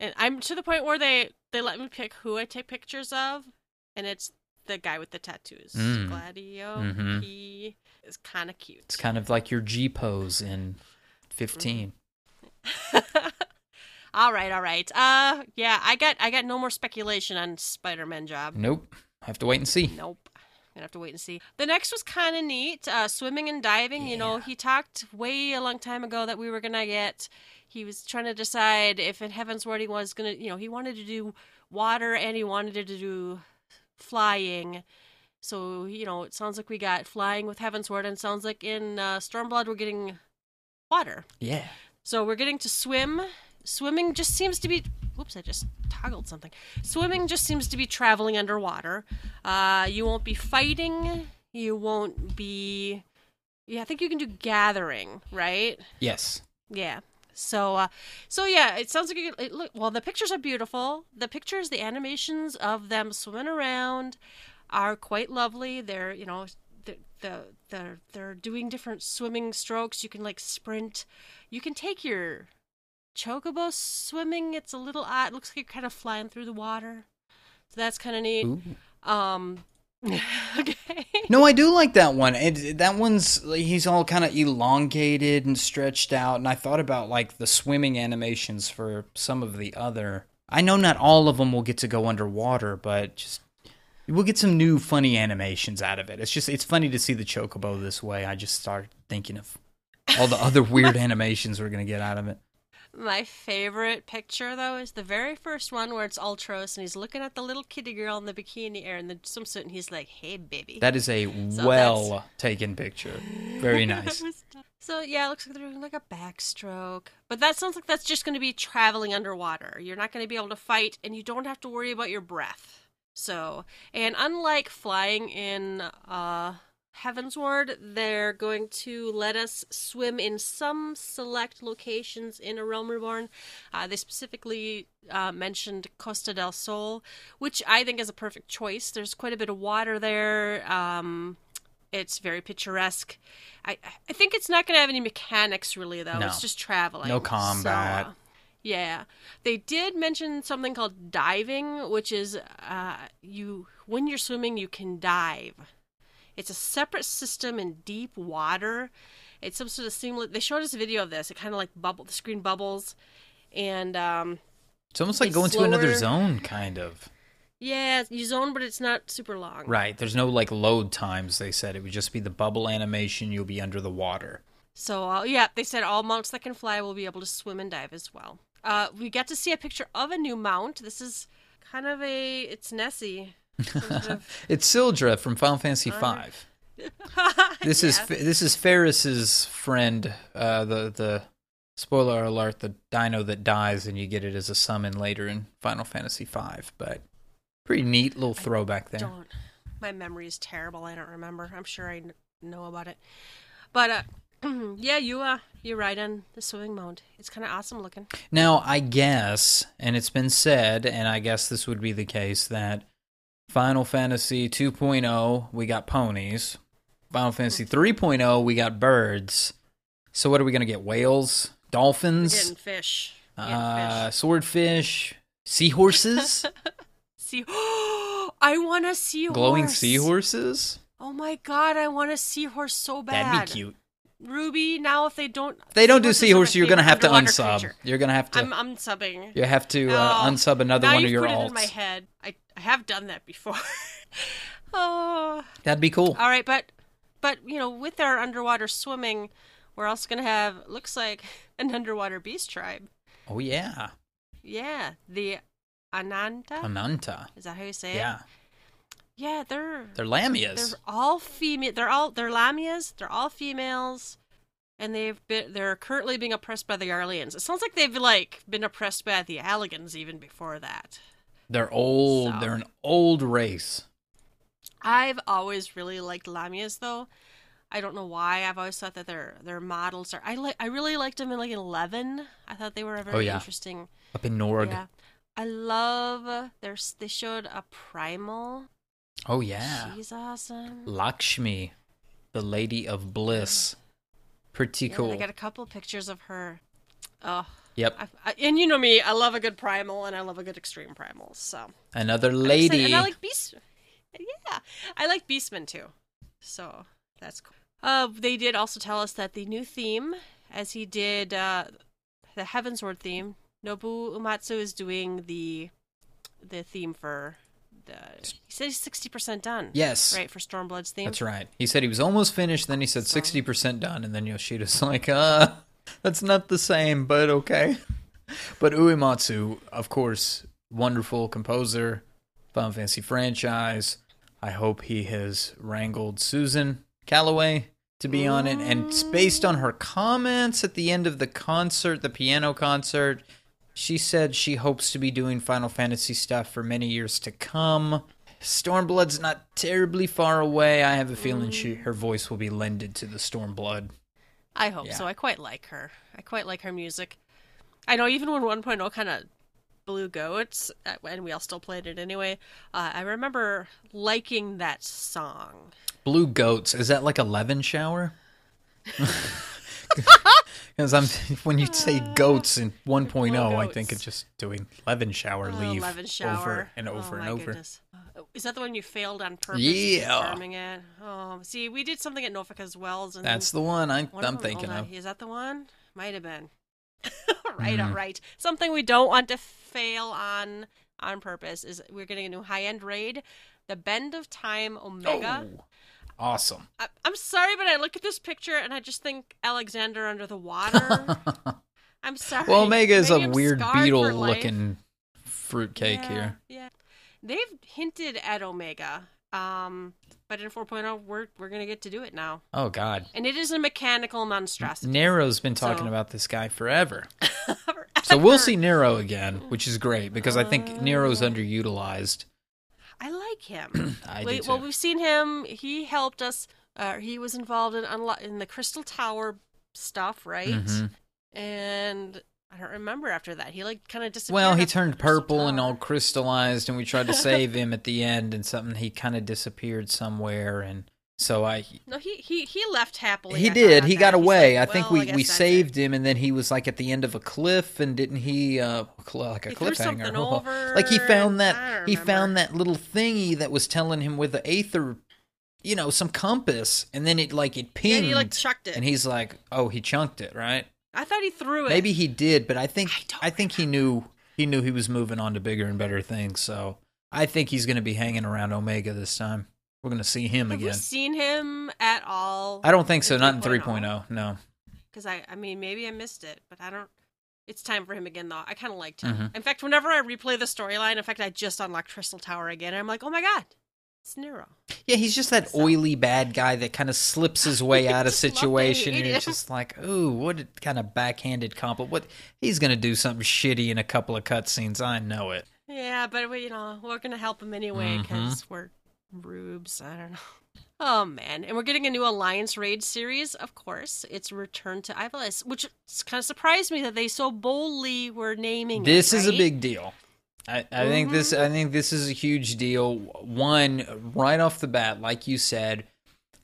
and I'm to the point where they they let me pick who I take pictures of, and it's the guy with the tattoos, Mm. Gladio. Mhm. He is kind of cute. It's kind of like your G pose in 15. all right, all right. Uh, yeah, I got I got no more speculation on Spider-Man job. Nope. I have to wait and see. Nope. Gonna have to wait and see. The next was kind of neat. Uh, swimming and diving. You know, he talked way a long time ago that we were gonna get. He was trying to decide if in Heavensward he was gonna. You know, he wanted to do water and he wanted to do flying. So you know, it sounds like we got flying with Heavensward, and it sounds like in uh, Stormblood we're getting water. Yeah. So we're getting to swim. Swimming just seems to be. Whoops! I just toggled something. Swimming just seems to be traveling underwater. Uh, you won't be fighting. You won't be. Yeah, I think you can do gathering, right? Yes. Yeah. So, uh, so yeah, it sounds like you, it look. Well, the pictures are beautiful. The pictures, the animations of them swimming around, are quite lovely. They're, you know, the the they're they're doing different swimming strokes. You can like sprint. You can take your chocobo swimming. It's a little odd. It looks like you're kind of flying through the water. So that's kind of neat. Ooh. Um. okay. No, I do like that one. It, that one's he's all kind of elongated and stretched out, and I thought about like the swimming animations for some of the other. I know not all of them will get to go underwater, but just we'll get some new funny animations out of it. It's just it's funny to see the chocobo this way. I just started thinking of all the other weird animations we're gonna get out of it. My favorite picture though is the very first one where it's Ultros and he's looking at the little kitty girl in the bikini or in the swimsuit and he's like, "Hey, baby." That is a So well taken picture. Very nice. So yeah, it looks like they're doing like a backstroke, but that sounds like that's just going to be traveling underwater. You're not going to be able to fight, and you don't have to worry about your breath. So, and unlike flying in uh, Heavensward, they're going to let us swim in some select locations in A Realm Reborn. Uh, they specifically uh, mentioned Costa del Sol, which I think is a perfect choice. There's quite a bit of water there. Um, it's very picturesque. I I think it's not going to have any mechanics really though. No. It's just traveling. No combat. So, yeah, they did mention something called diving, which is uh, you when you're swimming you can dive. It's a separate system in deep water. It's some sort of seamless. They showed us a video of this. It kind of like bubble the screen bubbles, and um, It's almost like It's going to another zone, kind of. yeah, you zone, but it's not super long. Right. There's no like load times. They said it would just be the bubble animation. You'll be under the water. So uh, yeah, they said all mounts that can fly will be able to swim and dive as well. Uh, we get to see a picture of a new mount. This is kind of a it's Nessie. It's Syldra from Final Fantasy V. This is Yeah. this is Faris's friend. Uh, the the spoiler alert: the dino that dies, and you get it as a summon later in Final Fantasy V. But pretty neat little throwback there. don't. My memory is terrible. I don't remember. I'm sure I know about it. But uh, yeah, you uh, you ride on the swimming mount. It's kind of awesome looking. Now, I guess, and it's been said, and I guess this would be the case that Final Fantasy 2.0 we got ponies. Final Fantasy 3.0 we got birds. So what are we gonna get? Whales, We're dolphins, getting fish. We're getting uh, fish. swordfish, seahorses, See, I want to see glowing seahorses. Oh my god, I want a seahorse so bad. That'd be cute. Ruby, now if they don't If they don't do seahorse, you're gonna have to unsub. creature. You're gonna have to. I'm I'm you have to uh, Oh, unsub another one of your alts. I put it in my head. I, I have done that before. oh, That'd be cool. all right, but but you know, with our underwater swimming, we're also gonna have looks like an underwater beast tribe. Oh yeah, Yeah, the Ananta. Ananta. Is that how you say it? Yeah, Yeah, they're they're lamias. They're all female. They're all they're lamias. They're all females, and they've been they're currently being oppressed by the Arlians. It sounds like they've like been oppressed by the Alligans even before that. They're old. So- They're an old race. I've always really liked lamias though. I don't know why. I've always thought that their their models are. I like. I really liked them in like Eleven. I thought they were a very Oh, yeah. interesting. Up in Nord. Yeah. I love. There's. They showed a primal. Oh yeah. She's awesome. Lakshmi, the Lady of Bliss. Pretty Yeah, cool. They got a couple pictures of her. Oh, Yep. I, I, and you know me, I love a good primal and I love a good extreme primal. So Another lady. and I like beast. Yeah, I like Beastman too. So that's cool. Uh, they did also tell us that the new theme, as he did uh, the Heavensward theme, Nobuo Uematsu is doing the the theme for the. He said he's sixty percent done. yes. Right for Stormblood's theme. That's right. He said he was almost finished, then he said 60% done, and then Yoshida's like, uh, that's not the same, but okay. But Uematsu, of course, wonderful composer, Final Fantasy franchise. I hope he has wrangled Susan Calloway to be on it. And it's based on her comments at the end of the concert, the piano concert. She said she hopes to be doing Final Fantasy stuff for many years to come. Stormblood's not terribly far away. I have a feeling she her voice will be lended to the Stormblood. I hope Yeah. so. I quite like her. I quite like her music. I know even when 1.0 kind of blew goats, uh, and we all still played it anyway, uh, I remember liking that song. Blue goats is that like a Levin shower? Because I'm when you say goats in 1.0, I think it's just doing Levin shower Oh, leave 11 shower. over and over Oh, and over. goodness. Is that the one you failed on purpose? Yeah. Farming it. Oh, see, we did something at Norfolk Wells, and That's the one I'm them- thinking of. Is that the one? Might have been. right, Mhm. all right. Something we don't want to fail on on purpose is we're getting a new high end raid, the Bend of Time Omega. Oh, awesome. I, I'm sorry, but I look at this picture and I just think Alexander under the water. I'm sorry. well, Omega is Maybe a I'm weird beetle looking fruitcake yeah, here. Yeah. They've hinted at Omega. Um, but in 4.0 we're we're going to get to do it now. Oh God. And it is a mechanical monstrosity. Nero's been talking So- about this guy forever. So we'll see Nero again, which is great because I think Nero's Uh. underutilized. I like him. I we, do well, we've seen him. He helped us. Uh, he was involved in unlo- in the Crystal Tower stuff, right? Mhm. And I don't remember after that. He like kind of disappeared. Well, he turned purple and all crystallized, and we tried to save him at the end, and something he kind of disappeared somewhere, and so I No, he he he left happily. he I did he on got that. Away. like, I think "Well, we guess we that's it." saved him, and then he was like at the end of a cliff, and didn't he uh like a He cliffhanger? over, like he found that he found that little thingy that was telling him with the aether, you know, some compass, and then it like it Yeah, pinged, he like chucked it. and he's like, oh, he chunked it, right? I thought he threw it. Maybe he did, but I think I I, think he knew he knew he was moving on to bigger and better things. So I think he's going to be hanging around Omega this time. We're going to see him Have again. seen him at all? I don't think so. in Not in 3.0? 3.0. No. Because I, I mean, maybe I missed it, but I don't. it's time for him again, though. I kind of liked him. Mm-hmm. In fact, whenever I replay the storyline, in fact, I just unlocked Crystal Tower again, and I'm like, oh my god, Nero. Yeah, he's just that oily bad guy that kind of slips his way out of just love to situation. You're just like, ooh, what kind of backhanded compliment? What he's gonna do something shitty in a couple of cutscenes. I know it. Yeah, but we, you know, we're gonna help him anyway mm-hmm. because we're rubes. I don't know. Oh man, and we're getting a new Alliance raid series. Of course, it's Return to Ivalice, which kind of surprised me that they so boldly were naming. This it, is a big deal. I, I think this I think this is a huge deal. One, right off the bat, like you said,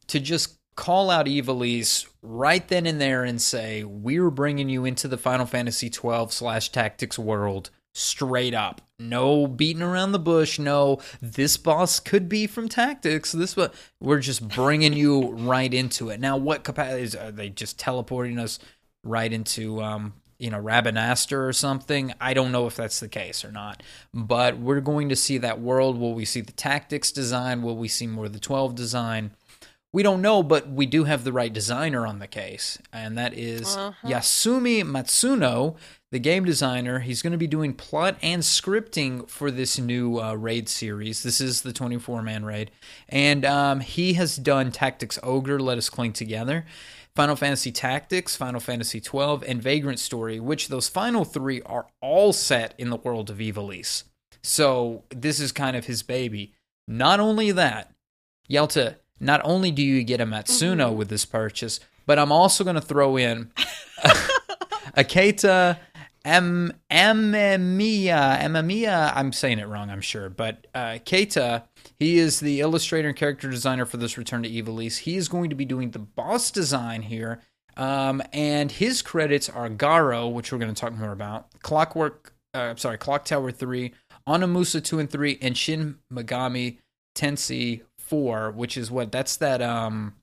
to just call out Ivalice right then and there and say, We're bringing you into the Final Fantasy twelve slash tactics world straight up. No beating around the bush. No, this boss could be from tactics. This but we're just bringing you right into it. Now, what capacity are they just teleporting us right into um you know Rabanastre or something? I don't know if that's the case or not. But we're going to see that world. Will we see the tactics design? Will we see more of the twelve design? We don't know, but we do have the right designer on the case, and that is Yasumi Matsuno, the game designer. He's going to be doing plot and scripting for this new uh, raid series. This is the 24 man raid, and um, he has done Tactics Ogre, Let Us Cling Together. Final Fantasy Tactics, Final Fantasy 12, and Vagrant Story, which those final three are all set in the world of Ivalice. So this is kind of his baby. Not only that, Yelta, not only do you get a Matsuno with this purchase, but I'm also going to throw in Aketa Am Amemiya. Amemiya, I'm saying it wrong, I'm sure, but uh, Keita, he is the illustrator and character designer for this Return to Ivalice. He is going to be doing the boss design here, um, and his credits are Garo, which we're going to talk more about, Clockwork, uh, I'm sorry, Clock Tower 3, Onimusha 2 and 3, and Shin Megami Tensei 4, which is what? That's that, um,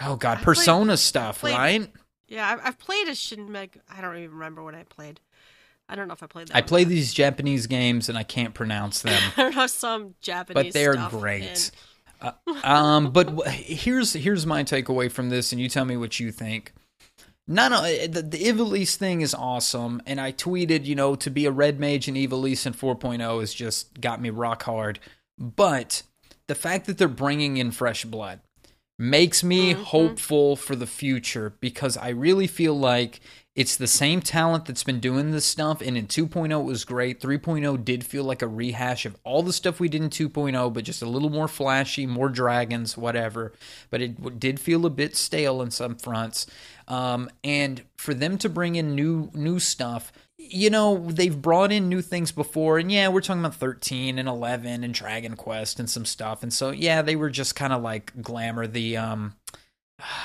oh god, played- Persona stuff, played- right? Yeah, I've, I've played a Shin Meg. I don't even remember what I played. I don't know if I played that. I play these Japanese games and I can't pronounce them, I don't know some Japanese, but they're great. and- uh, um, but wh- here's here's my takeaway from this, and you tell me what you think. None of uh, the, the Ivalice thing is awesome, and I tweeted, you know, to be a red mage in Ivalice in 4.0 has just got me rock hard. But the fact that they're bringing in fresh blood makes me mm-hmm. hopeful for the future because I really feel like it's the same talent that's been doing this stuff. And in 2.0, it was great. 3.0 did feel like a rehash of all the stuff we did in 2.0, but just a little more flashy, more dragons, whatever. But it did feel a bit stale in some fronts. Um, and for them to bring in new new stuff, you know, they've brought in new things before, and yeah, we're talking about 13 and 11 and Dragon Quest and some stuff. And so, yeah, they were just kind of like glamour, the um,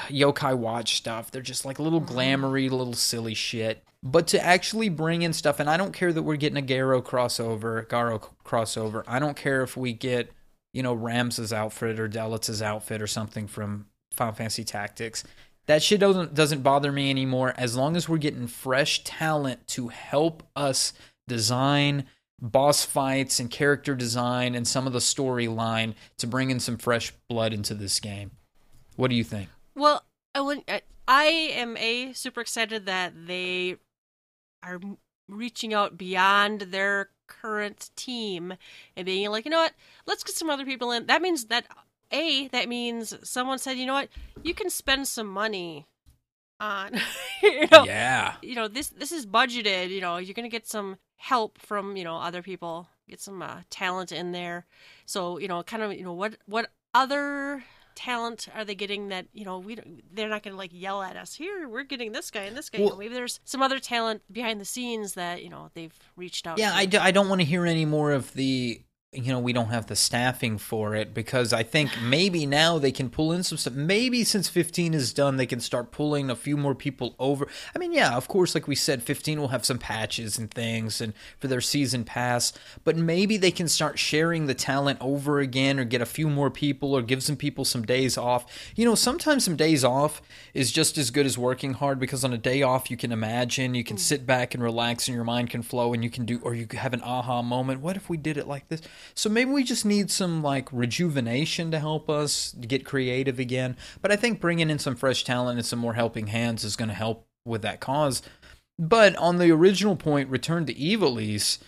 yokai watch stuff. They're just like little glamoury, little silly shit. But to actually bring in stuff, and I don't care that we're getting a Garo crossover, Garo crossover. I don't care if we get, you know, Ramza's outfit or Delita's outfit or something from Final Fantasy Tactics. That shit doesn't doesn't bother me anymore as long as we're getting fresh talent to help us design boss fights and character design and some of the storyline to bring in some fresh blood into this game. What do you think? Well, I, would, I- I am a super excited that they are reaching out beyond their current team and being like, you know what, let's get some other people in. That means that a that means someone said, you know what, you can spend some money on, you know, Yeah. you know this this is budgeted. You know, you're gonna get some help from you know other people, get some uh, talent in there. So you know, kind of you know what what other talent are they getting that you know we don't, they're not gonna like yell at us here we're getting this guy and this guy you know, maybe there's some other talent behind the scenes that you know they've reached out Yeah, to. I, d- I don't want to hear any more of the, you know, we don't have the staffing for it because I think maybe now they can pull in some stuff. Maybe since 15 is done, they can start pulling a few more people over. I mean, yeah, of course, like we said, 15 will have some patches and things and for their season pass, but maybe they can start sharing the talent over again or get a few more people or give some people some days off. You know, sometimes some days off is just as good as working hard because on a day off, you can imagine, you can hmm. sit back and relax and your mind can flow and you can do, or you have an aha moment. What if we did it like this? So maybe we just need some like rejuvenation to help us get creative again. But I think bringing in some fresh talent and some more helping hands is going to help with that cause. But on the original point, Return to Ivalice,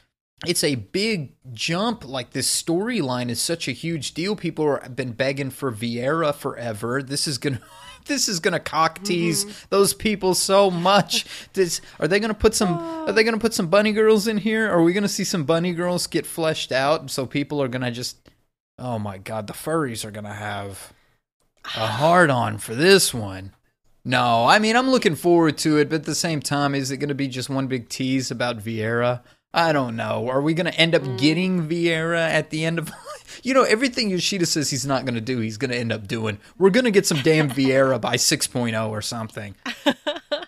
it's a big jump. Like this storyline is such a huge deal. People have been begging for Viera forever. This is gonna. This is gonna cock tease mm-hmm. those people so much. This, are they gonna put some? Are they gonna put some bunny girls in here? Are we gonna see some bunny girls get fleshed out? So people are gonna just. Oh my god, the furries are gonna have a hard on for this one. No, I mean I'm looking forward to it, but at the same time, is it going to be just one big tease about Viera? I don't know. Are we going to end up getting Viera at the end of? You know, everything Yoshida says he's not going to do, he's going to end up doing. We're going to get some damn Viera by 6.0 or something.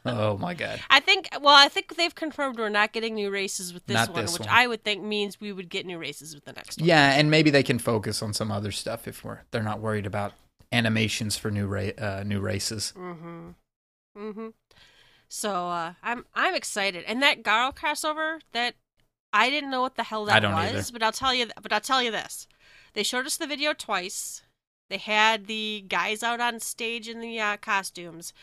Oh my god. I think. Well, I think they've confirmed we're not getting new races with this Not one, this which one. I would think means we would get new races with the next one. Yeah, and maybe they can focus on some other stuff if we're they're not worried about animations for new ra- uh, new races. Mm-hmm. So uh, I'm I'm excited, and that Garo crossover that I didn't know what the hell that was, either. but I'll tell you. But I'll tell you this: they showed us the video twice. They had the guys out on stage in the uh, costumes,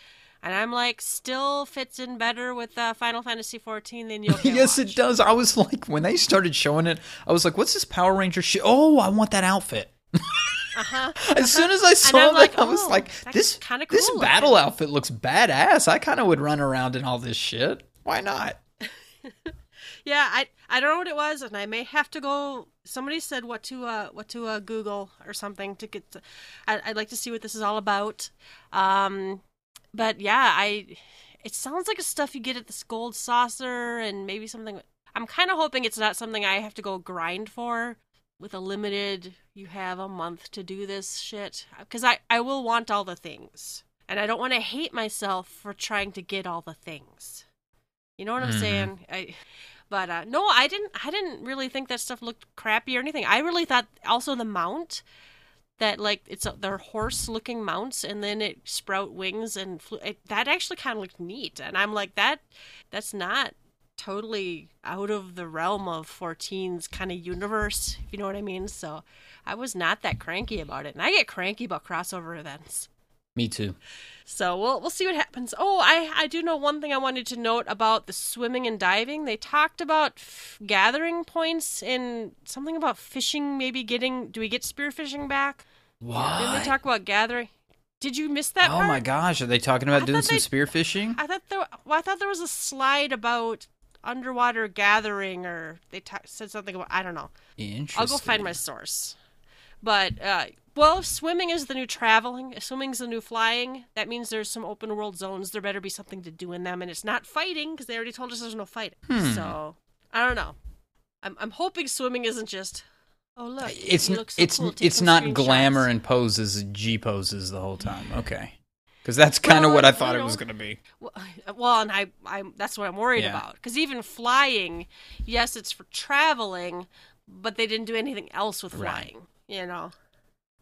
and I'm like, still fits in better with uh, Final Fantasy 14 than Yokai yes, Watch. it does. I was like, when they started showing it, I was like, "What's this Power Ranger shit?" Oh, I want that outfit. Uh-huh. As soon as I saw that, like, I was oh, like, "This kinda this cool battle outfit looks badass." I kind of would run around in all this shit. Why not? Yeah, I I don't know what it was, and I may have to go. Somebody said what to uh what to uh Google or something to get. To, I, I'd like to see what this is all about. Um, but yeah, I. It sounds like a stuff you get at this gold saucer, and maybe something. I'm kind of hoping it's not something I have to go grind for. With a limited, you have a month to do this shit because I I will want all the things, and I don't want to hate myself for trying to get all the things. You know what I'm Mhm. saying? I, but uh, no, I didn't. I didn't really think that stuff looked crappy or anything. I really thought also the mount that like it's a, they're horse-looking mounts, and then it sprout wings and flew, it, that actually kind of looked neat. And I'm like that. That's not totally out of the realm of 14's kind of universe, if you know what I mean. So I was not that cranky about it, and I get cranky about crossover events. Me too. So we'll we'll see what happens. Oh, I I do know one thing I wanted to note about the swimming and diving. They talked about f- gathering points and something about fishing. Maybe getting. Do we get spearfishing back? Wow. Didn't they talk about gathering? Did you miss that? oh part? my gosh, are they talking about I doing some they- spearfishing? I thought there. Well, I thought there was a slide about underwater gathering, or they ta- said something about. I don't know. Interesting. I'll go find my source. But uh, well, if swimming is the new traveling. If swimming's the new flying. That means there's some open world zones. There better be something to do in them, and it's not fighting because they already told us there's no fighting. Hmm. So I don't know. I'm I'm hoping swimming isn't just. Oh look, It's so it's cool, it's not screenshots." glamour and poses, G poses the whole time. Okay, because that's kind of Well, what I you thought it was going to be. Well, well, and I, I that's what I'm worried Yeah. about. Because even flying, yes, it's for traveling, but they didn't do anything else with Right. flying. You know,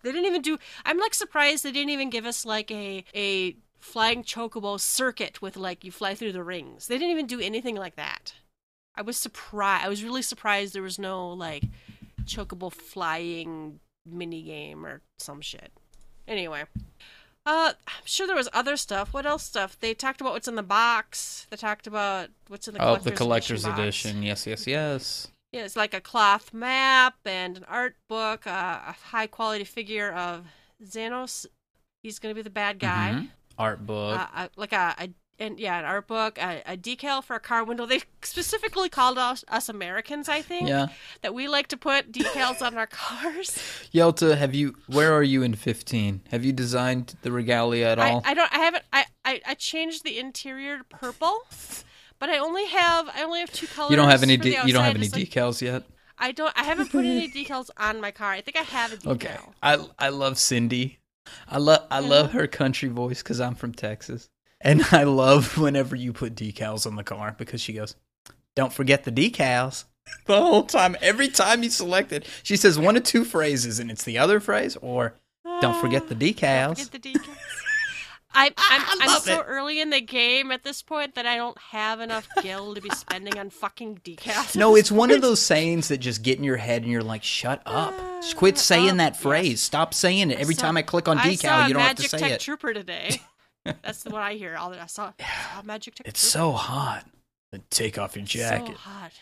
they didn't even do. I'm like surprised they didn't even give us like a a flying chocobo circuit with like you fly through the rings. They didn't even do anything like that. I was surprised. I was really surprised there was no like chocobo flying mini game or some shit. Anyway, uh, I'm sure there was other stuff. What else stuff? They talked about what's in the box. They talked about what's in the collector's Oh, the collector's box. edition. Yes, yes, yes. Yeah, it's like a cloth map and an art book, uh, a high quality figure of Zenos. He's gonna be the bad guy. Mhm. Art book. Uh, uh, like a, a and yeah, an art book, a, a decal for a car window. They specifically called us us Americans, I think, yeah. that we like to put decals on our cars. Yelta, have you? Where are you in fifteen? Have you designed the regalia at I, all? I don't. I haven't. I, I I changed the interior to purple, but I only have I only have two colors. you don't have any. De- you don't have any like- decals yet. I don't. I haven't put any decals on my car. I think I have a decal. Okay. I I love Cindy. I love I love her country voice because I'm from Texas, and I love whenever you put decals on the car because she goes, "Don't forget the decals." The whole time, every time you select it, she says one or two phrases, and it's the other phrase, or "Don't forget the ah, decals." Get the decals. I, I'm, I I'm so it. early in the game at this point that I don't have enough gil to be spending on fucking decals. No, it's one of those sayings that just get in your head, and you're like, "Shut up! Just quit uh, saying up, that yes. phrase. Stop saying it. Every saw- time I click on I decal, you don't have to Magic say Tech it." Trooper today. That's what I hear. All the I saw, saw a Magitek It's Trooper. so hot. Then take off your jacket. So jacket. hot.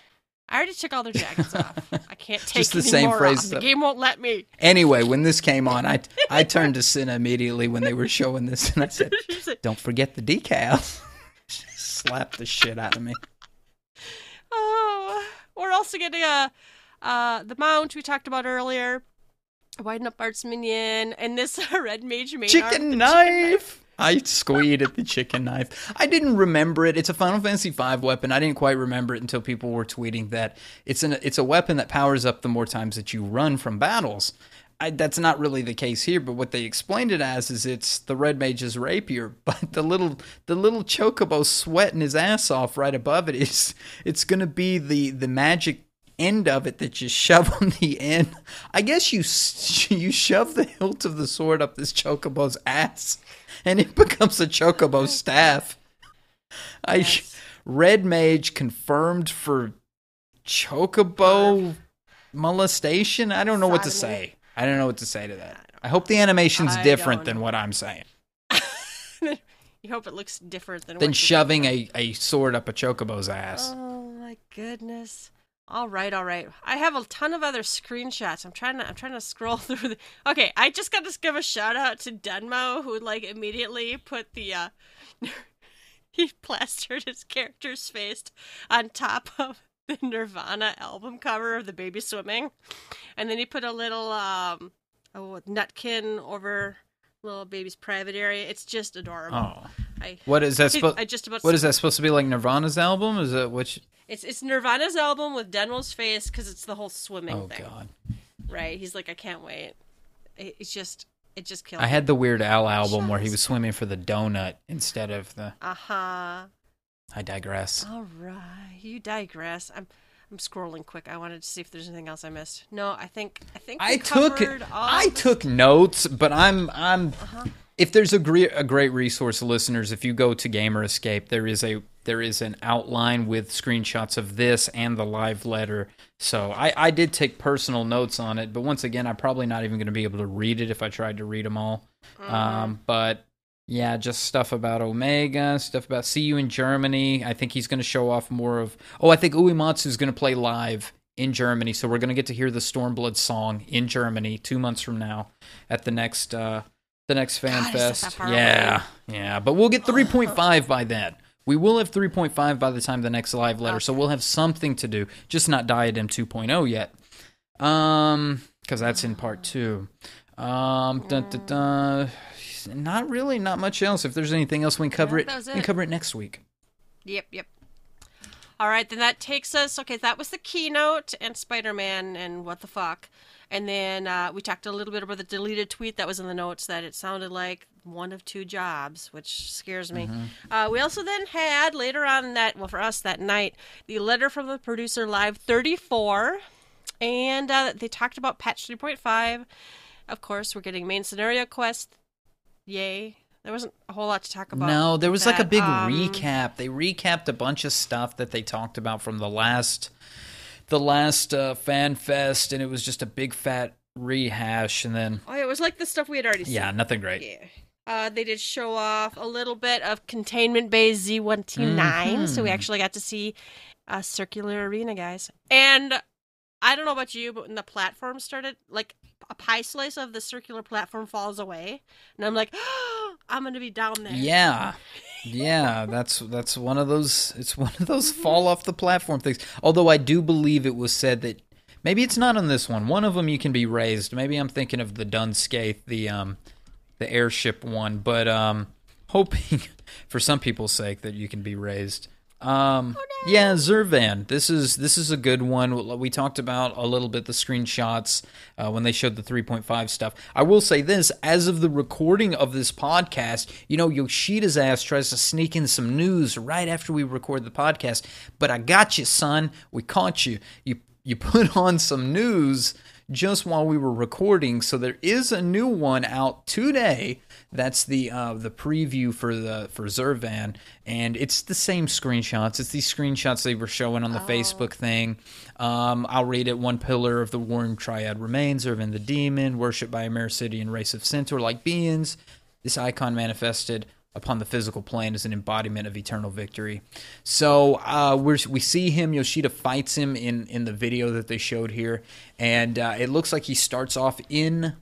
I already took all their jackets off. I can't take Just the any same more phrase off. The game won't let me. Anyway, when this came on, I I turned to Cinna immediately when they were showing this, and I said, "Don't forget the decals." She slapped the shit out of me. oh, we're also getting a uh, the mount we talked about earlier. Widen up Bart's minion and this red mage main arc, Chicken knife. I squeed at the chicken knife. I didn't remember it. It's a Final Fantasy V weapon. I didn't quite remember it until people were tweeting that it's an it's a weapon that powers up the more times that you run from battles. I, that's not really the case here, but what they explained it as is it's the red mage's rapier, but the little the little chocobo sweating his ass off right above it is it's going to be the the magic end of it that you shove on the end. I guess you you shove the hilt of the sword up this chocobo's ass, and it becomes a chocobo staff. I Yes. red mage confirmed for chocobo molestation. I don't know what to say. I don't know what to say to that. I hope the animation's I different than know. what I'm saying. you hope it looks different than Than shoving a, a sword up a chocobo's ass. Oh my goodness. All right, all right. I have a ton of other screenshots. I'm trying to I'm trying to scroll through the Okay, I just got to give a shout out to Denmo who like immediately put the uh he plastered his character's face on top of the Nirvana album cover of the baby swimming. And then he put a little um oh nutkin over little baby's private area. It's just adorable. Oh, I what is that? Spo- I just about what is that supposed to be like? Nirvana's album? Is it which? It's it's Nirvana's album with Denmo's face because it's the whole swimming thing. Oh thing, God! right? He's like, I can't wait. It, it's just, it just killed. I had the Weird Al album where he was swimming for the donut instead of the. Uh huh. I digress. All right, you digress. I'm, I'm scrolling quick. I wanted to see if there's anything else I missed. No, I think, I think I took all I took notes, but I'm I'm Uh-huh. if there's a great a great resource, listeners, if you go to Gamer Escape, there is a there is an outline with screenshots of this and the live letter. So I I did take personal notes on it, but once again, I'm probably not even going to be able to read it if I tried to read them all. Mm-hmm. Um, but yeah, just stuff about Omega, stuff about See You in Germany. I think he's going to show off more of. Oh, I think Uematsu is going to play live in Germany, so we're going to get to hear the Stormblood song in Germany two months from now at the next uh the next fan God, fest. that far yeah, yeah, but we'll get 3.5 by then. We will have 3.5 by the time the next live letter, so we'll have something to do. Just not Diadem 2.0 yet. Um, because that's in part two. Um, dun, dun, dun. Not really, not much else. If there's anything else, we can cover Yeah, it. that We can cover it next week. Yep, yep. All right, then that takes us. Okay, that was the keynote and Spider Man and what the fuck. And then uh, we talked a little bit about the deleted tweet that was in the notes that it sounded like one of two jobs, which scares me. Uh, we also then had later on that, well, for us that night, the letter from the producer live 34. And uh, they talked about patch 3.5. Of course, we're getting main scenario quest. Yay. There wasn't a whole lot to talk about. No, there was like a big Um, recap. They recapped a bunch of stuff that they talked about from the last the last uh, fan fest, and it was just a big fat rehash. And then Oh, it was like the stuff we had already seen. yeah, nothing great. Yeah. Uh, they did show off a little bit of Containment Bay Z1T9, so we Mhm. actually got to see a circular arena, guys. And I don't know about you, but when the platform started, like a pie slice of the circular platform falls away, and I'm like, I'm gonna be down there. Yeah. Yeah, that's that's one of those it's one of those fall off the platform things. Although I do believe it was said that maybe it's not on this one. One of them you can be raised. Maybe I'm thinking of the Dun Scaith, the um the airship one, but um hoping for some people's sake that you can be raised. Um yeah, Zurvan. This is this is a good one. We talked about a little bit the screenshots uh, when they showed the 3.5 stuff. I will say this: as of the recording of this podcast, you know Yoshida's ass tries to sneak in some news right after we record the podcast. But I got you, son. We caught you. You you put on some news just while we were recording. So there is a new one out today. That's the uh, the preview for the for Zurvan, and it's the same screenshots. It's these screenshots they were showing on the Facebook thing. Um, I'll read it. One pillar of the Warring Triad remains: Zurvan the demon, worshipped by a Meracydian race of centaur-like beings. This icon manifested upon the physical plane as an embodiment of eternal victory. So uh, we see him. Yoshida fights him in in the video that they showed here, and uh, it looks like he starts off in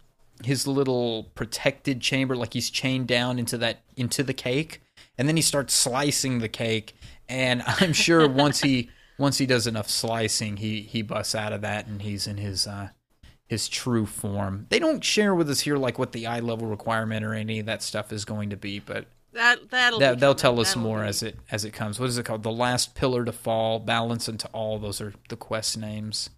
his little protected chamber, like he's chained down into that into the cake, and then he starts slicing the cake. And I'm sure once he once he does enough slicing, he he busts out of that, and he's in his uh, his true form. They don't share with us here like what the eye level requirement or any of that stuff is going to be, but That that'll that, they'll tell us That'll more be- as it as it comes. What is it called? The last pillar to fall, balance into all. Those are the quest names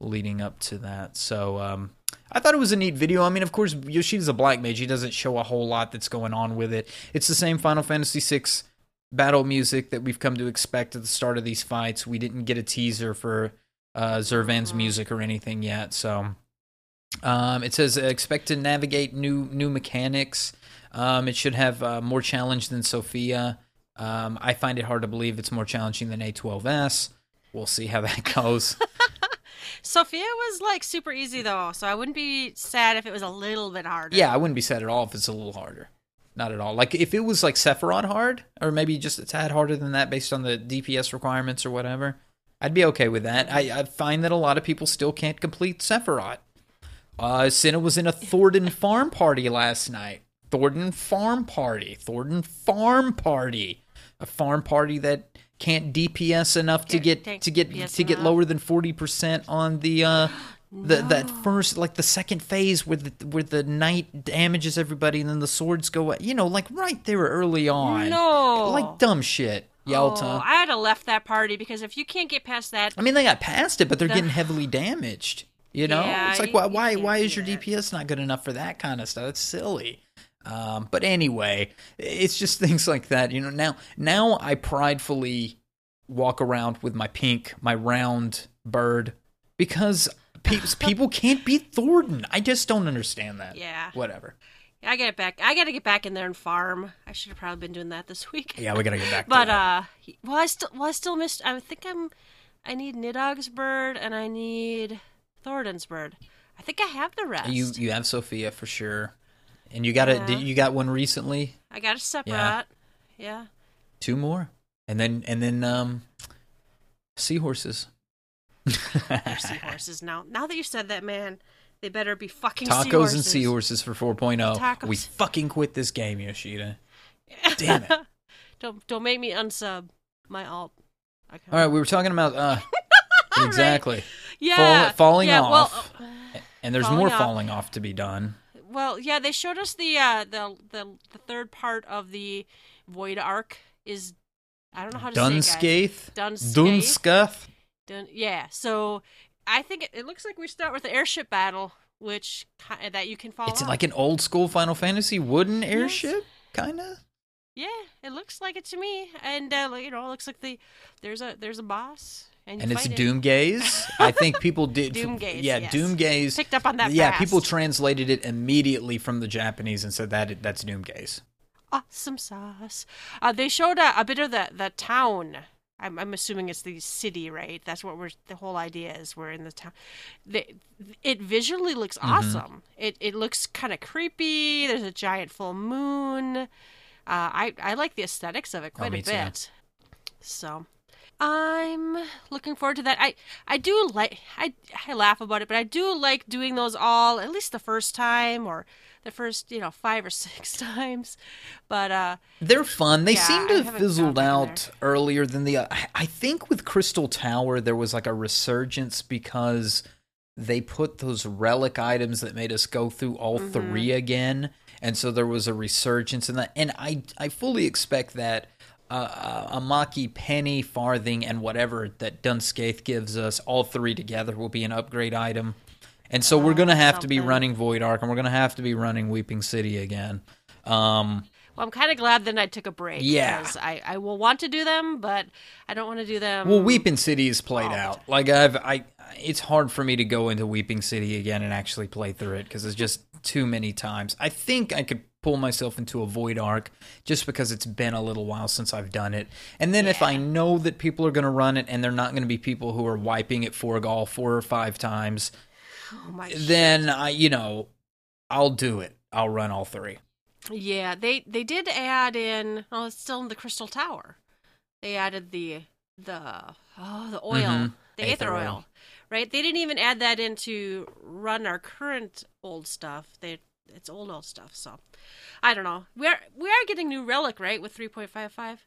leading up to that. So um, I thought it was a neat video. I mean, of course, Yoshida's a black mage. He doesn't show a whole lot that's going on with it. It's the same Final Fantasy VI battle music that we've come to expect at the start of these fights. We didn't get a teaser for uh, Zurvan's Mhm. music or anything yet. So um, it says expect to navigate new new mechanics. Um, it should have uh, more challenge than Sophia. Um, I find it hard to believe it's more challenging than A12S. We'll see how that goes. Sophia was like super easy though, so I wouldn't be sad if it was a little bit harder. yeah, I wouldn't be sad at all if it's a little harder. Not at all. Like if it was like Sephiroth hard, or maybe just a tad harder than that based on the DPS requirements or whatever, I'd be okay with that. I, I find that a lot of people still can't complete Sephiroth. Uh, Cinna was in a Thordan farm party last night. Thordan farm party. Thordan farm party. A farm party that can't DPS enough to get to get DPS to get enough. lower than forty percent on the uh the that first like the second phase where the where the knight damages everybody and then the swords go you know like right there early on No. like dumb shit Yalta. Oh, I had to left that party because if you can't get past that, I mean, they got past it, but they're The- getting heavily damaged. You know, Yeah, it's like you- why you why why is your that. DPS not good enough for that kind of stuff? It's silly. Um, but anyway, it's just things like that. You know, now now I pridefully walk around with my pink, my round bird, because pe- people can't beat Thordan. I just don't understand that. Yeah. Whatever. I get it back. I got to get back in there and farm. I should have probably been doing that this week. Yeah, we gotta get back. But to uh, well, I still, well, I still missed. I think I'm. I need Nidhogg's bird and I need Thordan's bird. I think I have the rest. you you have Sophia for sure, and you got a Yeah. did you got one recently? I got a separate. Yeah. Yeah. Two more, and then and then um, seahorses. Seahorses now. Now that you said that, man, they better be fucking Tacos seahorses. and seahorses for 4.0. Tacos. We fucking quit this game, Yoshida. Damn it. don't don't make me unsub my alt. All right, we were talking about uh All right. exactly. Yeah. Fall- falling yeah, off. Well, uh, And there's Falling more off. falling off to be done. Well, yeah, they showed us the uh the the the third part of the void ark is I don't know how to say it, Dun Scaith. Dunscath. Dun- yeah. So I think it, it looks like we start with the airship battle, which that you can follow. It's up. like an old school Final Fantasy wooden airship, kind of. yeah, it looks like it to me, and uh, you know, it looks like the there's a there's a boss, and, And it's fight him. Doomgaze. I think people did. Doomgaze, Yeah, yes. Doomgaze. Picked up on that Yeah, fast. people translated it immediately from the Japanese and said that that's Doomgaze. awesome sauce. Uh, they showed a, a bit of the the town. I'm, I'm assuming it's the city, right? That's what we're. The whole idea is we're in the town. The, it visually looks Mm-hmm. awesome. It it looks kind of creepy. There's a giant full moon. Uh, I I like the aesthetics of it quite Oh, a too. bit. So. I'm looking forward to that. I I do like I I laugh about it, but I do like doing those all at least the first time or the first you know five or six times. But uh, They're fun. They Yeah, seem to have fizzled gone back in out earlier than the. I I think with Crystal Tower there was like a resurgence because they put those relic items that made us go through all Mm-hmm. three again, and so there was a resurgence in that. And I I fully expect that. Uh, a Mhachi penny, farthing, and whatever that Dun Scaith gives us, all three together will be an upgrade item. And so we're Oh, gonna have to be running Void Ark, and we're gonna have to be running Weeping City again. Um, well, I'm kind of glad that I took a break. Yeah. because I I will want to do them, but I don't want to do them. Well, Weeping City is played out. Like I've, I, it's hard for me to go into Weeping City again and actually play through it because it's just too many times. I think I could pull myself into a Void Ark just because it's been a little while since I've done it. And then if I know that people are going to run it and they're not going to be people who are wiping it for gall four or five times, oh my then I, you know, I'll do it. I'll run all three. Yeah, they they did add in. Oh, it's still in the Crystal Tower. They added the the oh the oil, Mhm. the Aether aether, oil. oil. right? They didn't even add that in to run our current old stuff. They it's old old stuff. So I don't know. We are we are getting new relic right with three point five five.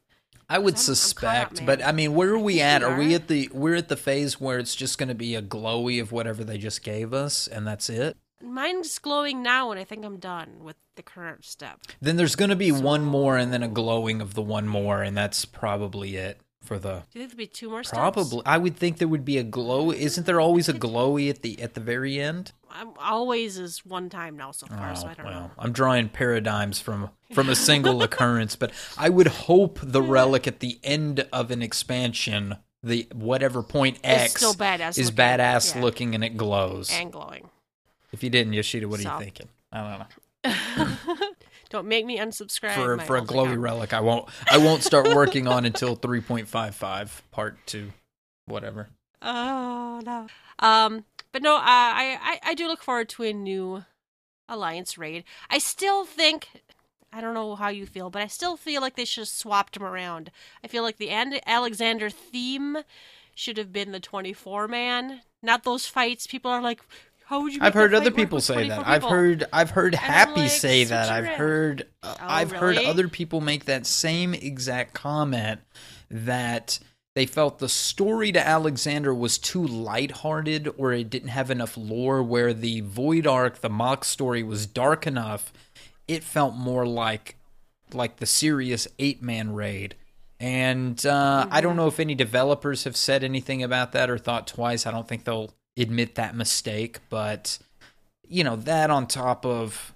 I would I'm- I'm up, suspect, but I mean, where are we at? we Are we at the we're at the phase where it's just going to be a glowy of whatever they just gave us, and that's it? Mine's glowing now, and I think I'm done with the current step. Then there's going to be one more, and then a glowing of the one more, and that's probably it for the. Do you think there'll be two more steps? Probably, I would think there would be a glow. Isn't there always a glowy at the at the very end? I'm always is one time now so far, so Oh, I don't well, know. I'm drawing paradigms from from a single occurrence, but I would hope the relic at the end of an expansion, the whatever point X, still badass is looking, badass yeah. looking and it glows. And glowing. if you didn't, Yoshida, what are So. you thinking? I don't know. don't make me unsubscribe. For for a glowy account. relic, I won't I won't start working on until 3.55 part two, whatever. Oh no. Um, but no, uh, I, I I do look forward to a new alliance raid. I still think. I don't know how you feel, but I still feel like they should have swapped them around. I feel like the And- Alexander theme should have been the 24 man, not those fights. People are like, how would you? I've heard other people say 24 that. I've heard I've heard And Happy like, say that. I've around. heard uh, Oh, I've heard other people make that same exact comment that they felt the story to Alexander was too lighthearted or it didn't have enough lore where the Void Ark, the Mhach story was dark enough. It felt more like like the serious eight man raid. And uh, I don't know if any developers have said anything about that or thought twice. I don't think they'll admit that mistake, but you know that on top of.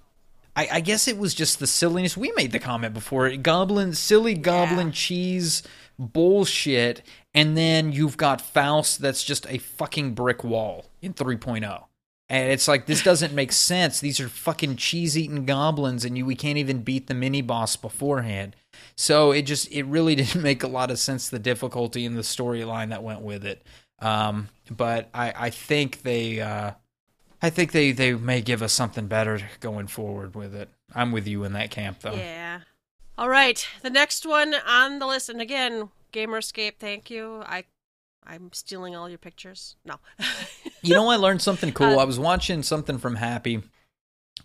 I, I guess it was just the silliness. We made the comment before. Goblin, silly goblin cheese bullshit, and then you've got Faust that's just a fucking brick wall in 3.0. And it's like this doesn't make sense. These are fucking cheese-eating goblins, and you we can't even beat the mini boss beforehand. So it just it really didn't make a lot of sense the difficulty and the storyline that went with it. Um, but I I think they uh, I think they they may give us something better going forward with it. I'm with you in that camp though. Yeah. All right. The next one on the list, and again, Gamerscape, thank you. I, I'm stealing all your pictures. No. You know, I learned something cool. Uh, I was watching something from Happy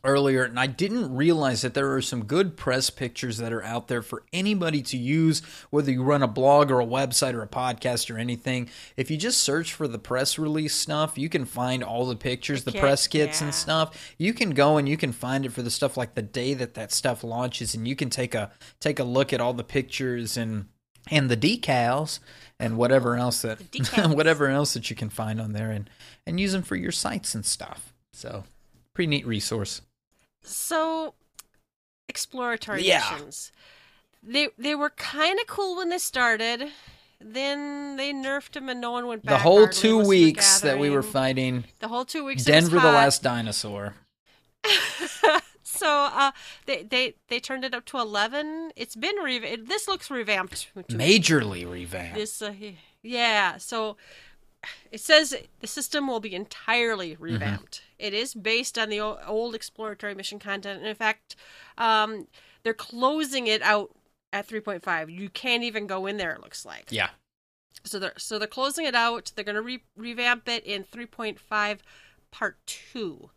earlier, and I didn't realize that there are some good press pictures that are out there for anybody to use, whether you run a blog or a website or a podcast or anything. If you just search for the press release stuff, you can find all the pictures, the, kit, press kits yeah. and stuff. You can go and you can find it for the stuff like the day that that stuff launches, and you can take a take a look at all the pictures and and the decals and whatever else that whatever else that you can find on there and and use them for your sites and stuff. So, pretty neat resource. So, exploratory Yeah. missions. They they were kind of cool when they started. Then they nerfed them, and no one went back. the whole hardly. two Most of the weeks that we were fighting the whole two weeks. Denver, the last dinosaur. so uh, they they they turned it up to eleven. It's been re- it, This looks revamped. Majorly revamped. This, uh, yeah. So it says the system will be entirely Mm-hmm. revamped. It is based on the old exploratory mission content, and in fact, um, they're closing it out at 3.5. You can't even go in there. It looks like. yeah. So they're so they're closing it out. They're going to re- revamp it in 3.5 part two.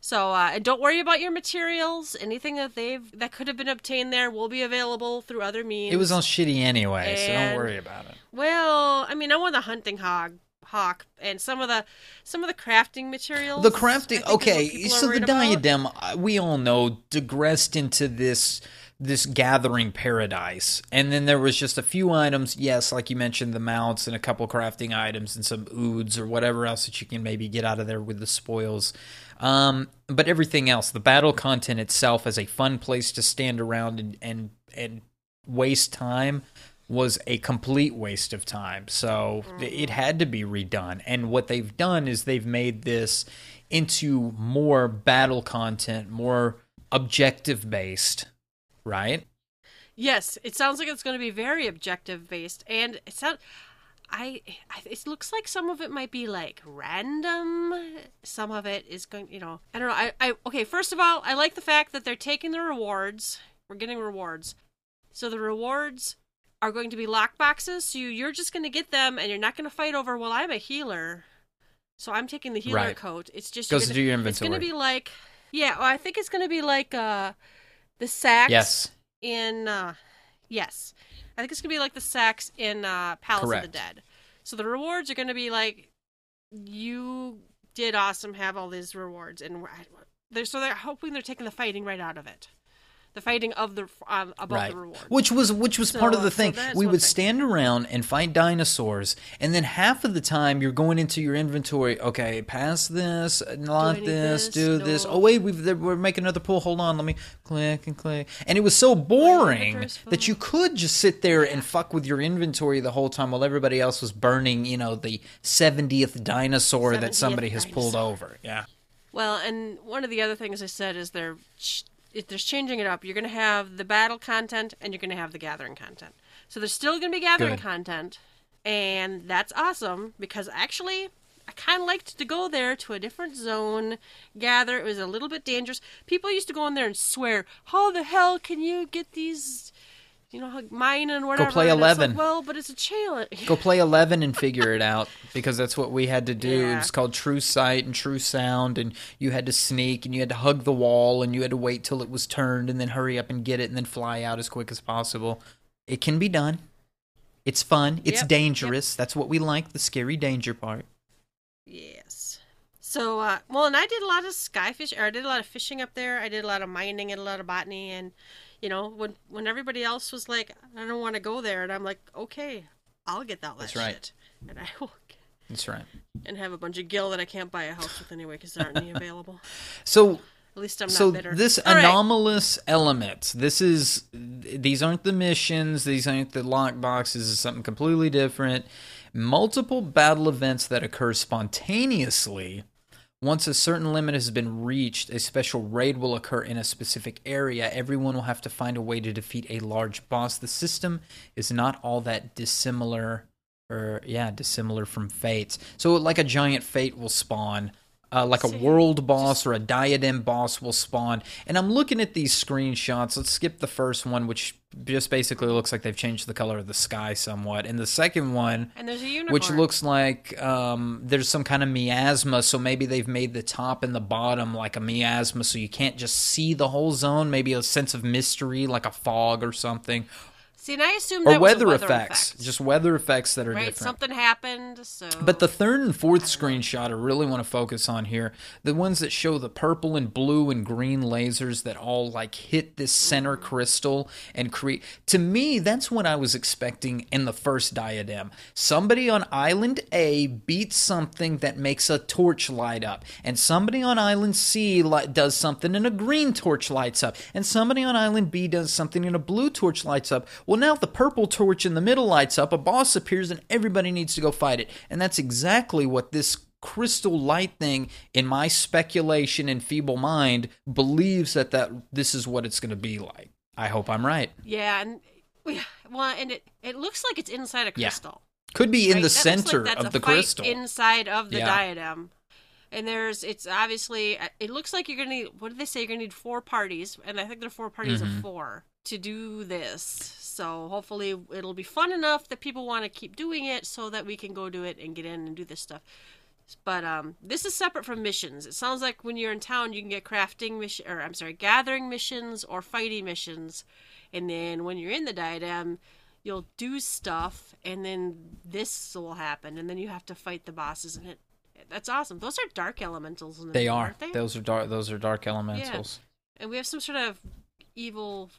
So uh, and don't worry about your materials. Anything that they've that could have been obtained there will be available through other means. It was all shitty anyway, so don't worry about it. Well, I mean, I want the hunting hog hawk and some of the some of the crafting materials. The crafting, is okay. So the worried about. diadem, uh, we all know, digressed into this this gathering paradise, and then there was just a few items. Yes, like you mentioned, the mounts and a couple crafting items and some oods or whatever else that you can maybe get out of there with the spoils. Um, but everything else, the battle content itself, as a fun place to stand around and and and waste time was a complete waste of time. So it had to be redone. And what they've done is they've made this into more battle content, more objective based, right? Yes, it sounds like it's going to be very objective based, and it sounds. I, it looks like some of it might be like random. Some of it is going, you know, I don't know. I, I okay. First of all, I like the fact that they're taking the rewards. We're getting rewards, so the rewards are going to be lock boxes. So you, you're just going to get them, and you're not going to fight over. Well, I'm a healer, so I'm taking the healer Right. coat. It's just Goes you're into your gonna- It's going to be like, yeah. Well, I think it's going to be like uh, the sacks Yes. in uh yes i think it's gonna be like the sacks in uh palace of the dead so the rewards are gonna be like you did awesome have all these rewards and they're so they're hoping they're taking the fighting right out of it the fighting of the um, about right. the rewards Which was which was So, part of the thing. that's we would stand around and fight dinosaurs, and then half of the time you're going into your inventory. Okay, pass this, not need this, this? do this. Oh wait, we've, we're making another pull. Hold on, let me click and click. And it was so boring that you could just sit there and fuck with your inventory the whole time while everybody else was burning. You know, the seventieth dinosaur that 70th somebody has pulled over. Yeah. Well, and one of the other things I said is they're if they're changing it up. You're going to have the battle content and you're going to have the gathering content. So there's still going to be gathering Good. content, and that's awesome because actually I kind of liked to go there to a different zone, gather. It was a little bit dangerous. People used to go in there and swear, "How the hell can you get these?" You know, hug mine and whatever. Go play And it's like, 11. well, but it's a challenge. Go play 11 and figure it out because that's what we had to do. It Yeah. was called True Sight and True Sound, and you had to sneak and you had to hug the wall and you had to wait till it was turned and then hurry up and get it and then fly out as quick as possible. It can be done. It's fun. It's Yep, dangerous. That's what we like the scary danger part. Yes. So, uh, well, and I did a lot of skyfish, or I did a lot of fishing up there. I did a lot of mining and a lot of botany, and you know, when when everybody else was like, "I don't want to go there," and I'm like, "Okay, I'll get that That's shit," right. and I will, That's right. and have a bunch of gill that I can't buy a house with anyway because there aren't any available. So At least I'm not so bitter. this All right. anomalous element this is these aren't the missions these aren't the lock boxes is something completely different multiple battle events that occur spontaneously once a certain limit has been reached a special raid will occur in a specific area. Everyone will have to find a way to defeat a large boss. The system is not all that dissimilar or yeah dissimilar from fates. So like a giant fate will spawn uh, like a world boss or a diadem boss will spawn. And I'm looking at these screenshots. Let's skip the first one, which just basically looks like they've changed the color of the sky somewhat. And the second one, and there's a unicorn. which looks like um, there's some kind of miasma. So maybe they've made the top and the bottom like a miasma, so you can't just see the whole zone. Maybe a sense of mystery, like a fog or something, See, and I assumed or weather, weather effects. effect. Just weather effects that are right. different. Something happened, so. But the third and fourth screenshot I really want to focus on here, the ones that show the purple and blue and green lasers that all like hit this center mm. crystal and create to me that's what I was expecting in the first diadem. Somebody on island A beats something that makes a torch light up and somebody on island C does something and a green torch lights up and somebody on island B does something and a blue torch lights up. Well now the purple torch in the middle lights up, a boss appears and everybody needs to go fight it. And that's exactly what this crystal light thing in my speculation and feeble mind believes that that this is what it's going to be like. I hope I'm right. yeah, and well, and it it looks like it's inside a Yeah. crystal. Could be in right? the That looks like center of the crystal. inside of the Yeah. diadem. And there's, it's obviously, it looks like you're gonna need. What did they say? You're gonna need four parties, and I think there are four parties Mm-hmm. of four to do this. So hopefully it'll be fun enough that people want to keep doing it, so that we can go do it and get in and do this stuff. But um, this is separate from missions. It sounds like when you're in town, you can get crafting mission, or I'm sorry, gathering missions or fighting missions, and then when you're in the diadem, you'll do stuff, and then this will happen, and then you have to fight the bosses, and it. That's awesome. Those are dark elementals. In the they are. they? Those are dark. Those are dark elementals. Yeah. And we have some sort of evil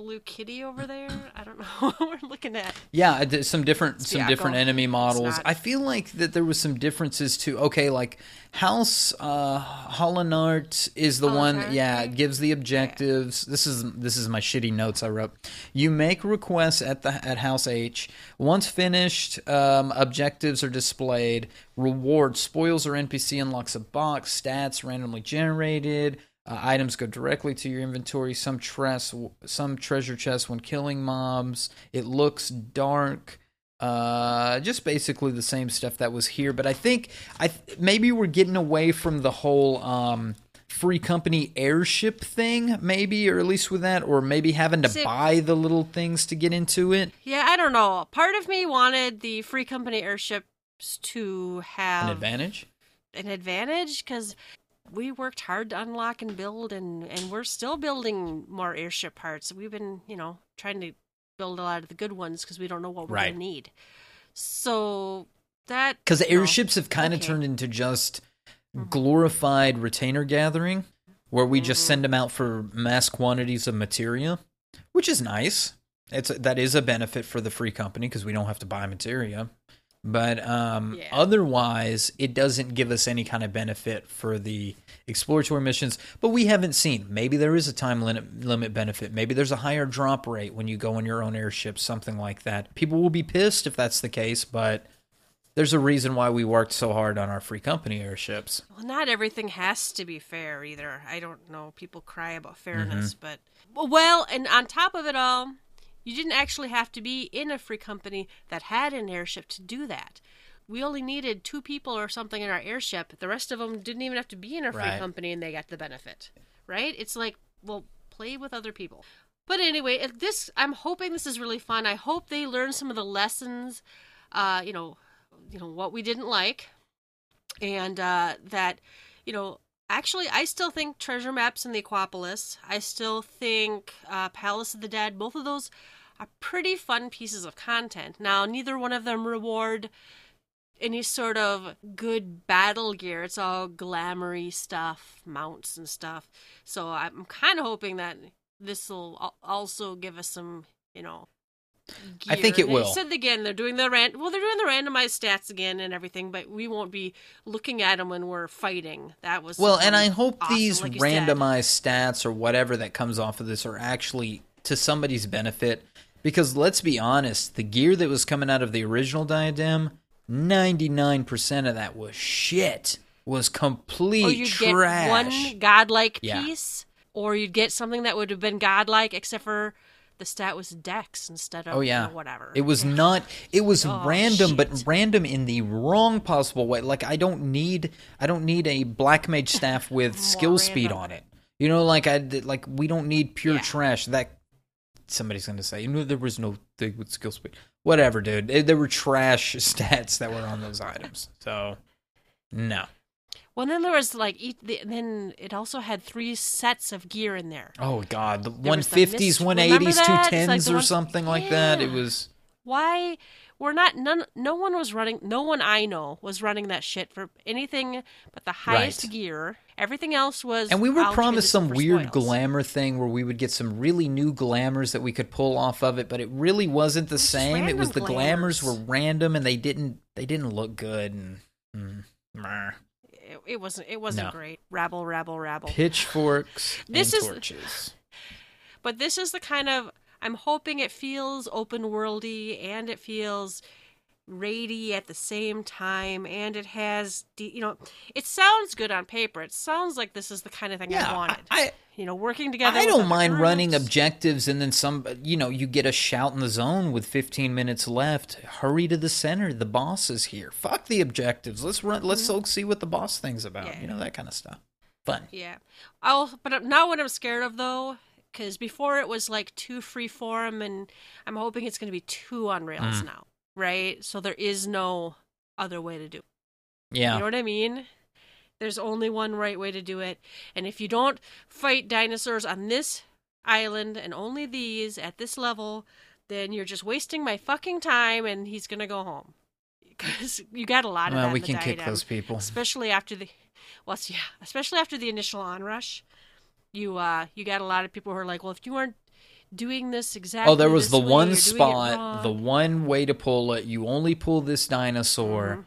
blue kitty over there. I don't know what we're looking at. Yeah, some different some different enemy models. I feel like that there was some differences too. Okay, like House uh Haillenarte is the one Haillenarte, yeah, right? gives the objectives. This is this is my shitty notes I wrote. You make requests at the at House H. Once finished, um, objectives are displayed. Reward spoils or NPC unlocks a box, stats randomly generated. Uh, items go directly to your inventory. Some tres- some treasure chests when killing mobs. It looks dark. Uh, just basically the same stuff that was here, but I think I th- maybe we're getting away from the whole um, free company airship thing, maybe, or at least with that, or maybe having to See- buy the little things to get into it. Yeah, I don't know. Part of me wanted the free company airships to have An advantage. an advantage because we worked hard to unlock and build, and and we're still building more airship parts. We've been, you know, trying to build a lot of the good ones because we don't know what we're Right. gonna need. So that Because you know, airships have kind of okay. turned into just glorified retainer gathering, where we just Mhm. send them out for mass quantities of materia, which is nice. It's that is a benefit for the free company because we don't have to buy materia. But um, Yeah. otherwise, it doesn't give us any kind of benefit for the exploratory missions. But we haven't seen. Maybe there is a time limit limit benefit. Maybe there's a higher drop rate when you go on your own airship, something like that. People will be pissed if that's the case, but there's a reason why we worked so hard on our free company airships. Well, not everything has to be fair either. I don't know. People cry about fairness, Mm-hmm. but well, and on top of it all, you didn't actually have to be in a free company that had an airship to do that. We only needed two people or something in our airship. The rest of them didn't even have to be in a free Right. company, and they got the benefit. Right? It's like, well, play with other people. But anyway, if this I'm hoping this is really fun. I hope they learn some of the lessons. Uh, you know, you know what we didn't like and uh, that you know actually i still think treasure maps in the aquapolis i still think uh, palace of the dead both of those are pretty fun pieces of content now neither one of them reward any sort of good battle gear it's all glamoury stuff mounts and stuff so i'm kind of hoping that this will also give us some you know I think it They will. said again they're doing the ran well they're doing the randomized stats again and everything but we won't be looking at them when we're fighting that was Well, and I hope awesome, these like you said. randomized stats or whatever that comes off of this are actually to somebody's benefit. Because let's be honest, the gear that was coming out of the original diadem, 99% of that was shit. Was complete or you'd trash. get one godlike Yeah. piece or you'd get something that would have been godlike except for the stat was dex instead of Oh you yeah, know, whatever It was Yeah. not. It was Oh, random, but random in the wrong possible way. Like I don't need. I don't need a black mage staff with skill speed on it. You know, like I like we don't need pure Yeah. trash. That somebody's gonna say, you know, there was no thing with skill speed. Whatever, dude. There- were trash stats that were on those items. So no. well then there was like each, the, then it also had three sets of gear in there Oh god, the one mist- one eighties, two that? It's like tens, or something like that. It was. why we're not none no one was running no one i know was running that shit for anything but the highest Right. gear everything else was And we were promised some weird spoils. glamour thing where we would get some really new glamours that we could pull off of it, but it really wasn't the was same. It was the random glamours were random and they didn't they didn't look good and mm, it, it wasn't it wasn't No. great rabble rabble rabble pitchforks This and is- torches. But this is the kind of I'm hoping it feels open worldy and it feels raidy at the same time and it has de- you know it sounds good on paper it sounds like this is the kind of thing Yeah, i wanted I- you know working together I don't mind running objectives and then some you know, you get a shout in the zone with 15 minutes left. Hurry to the center. The boss is here. Fuck the objectives. Let's run let's go see what the boss thing's about. Mm-hmm. Yeah. You know that kind of stuff. Fun. yeah i'll but now what i'm scared of though because before it was like too freeform, and i'm hoping it's going to be too on Mm. rails now right so there is no other way to do it Yeah. You know what I mean? There's only one right way to do it. And if you don't fight dinosaurs on this island and only these at this level, then you're just wasting my fucking time and he's going to go home. Because you got a lot of well, that we can kick those people. Especially after the, well, yeah, especially after the initial onrush. You, uh, you got a lot of people who are like, well, if you weren't doing this exactly Oh, there was the way, one you're doing it spot, the one way to pull it. You only pull this dinosaur. Mm-hmm.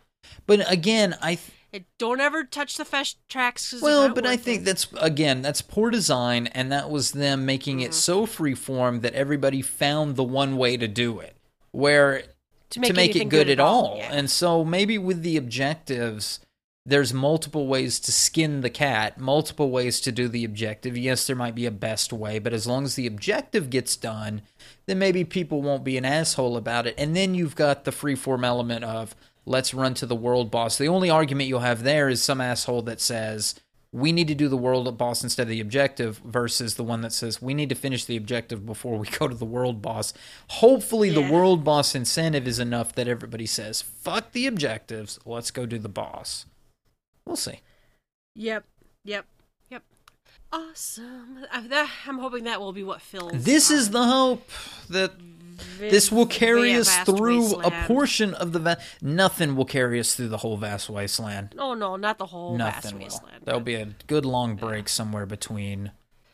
But again, I th- It, don't ever touch the fast tracks. well, but I think it. that's again that's poor design, and that was them making Mm-hmm. it so freeform that everybody found the one way to do it, where To make to make it good, at all. yeah. And so maybe with the objectives, there's multiple ways to skin the cat, multiple ways to do the objective. Yes, there might be a best way, but as long as the objective gets done, then maybe people won't be an asshole about it. And then you've got the freeform element of let's run to the world boss. The only argument you'll have there is some asshole that says we need to do the world boss instead of the objective versus the one that says we need to finish the objective before we go to the world boss. Hopefully the world boss incentive is enough that everybody says fuck the objectives, let's go do the boss. We'll see. Yep. Yep. Yep. Awesome. I'm hoping that will be what fills. This is the hope that this will carry us through a portion of the va- nothing will carry us through the whole vast wasteland. Oh no, not the whole vast Nothing will. wasteland. There'll but- be a good long break somewhere between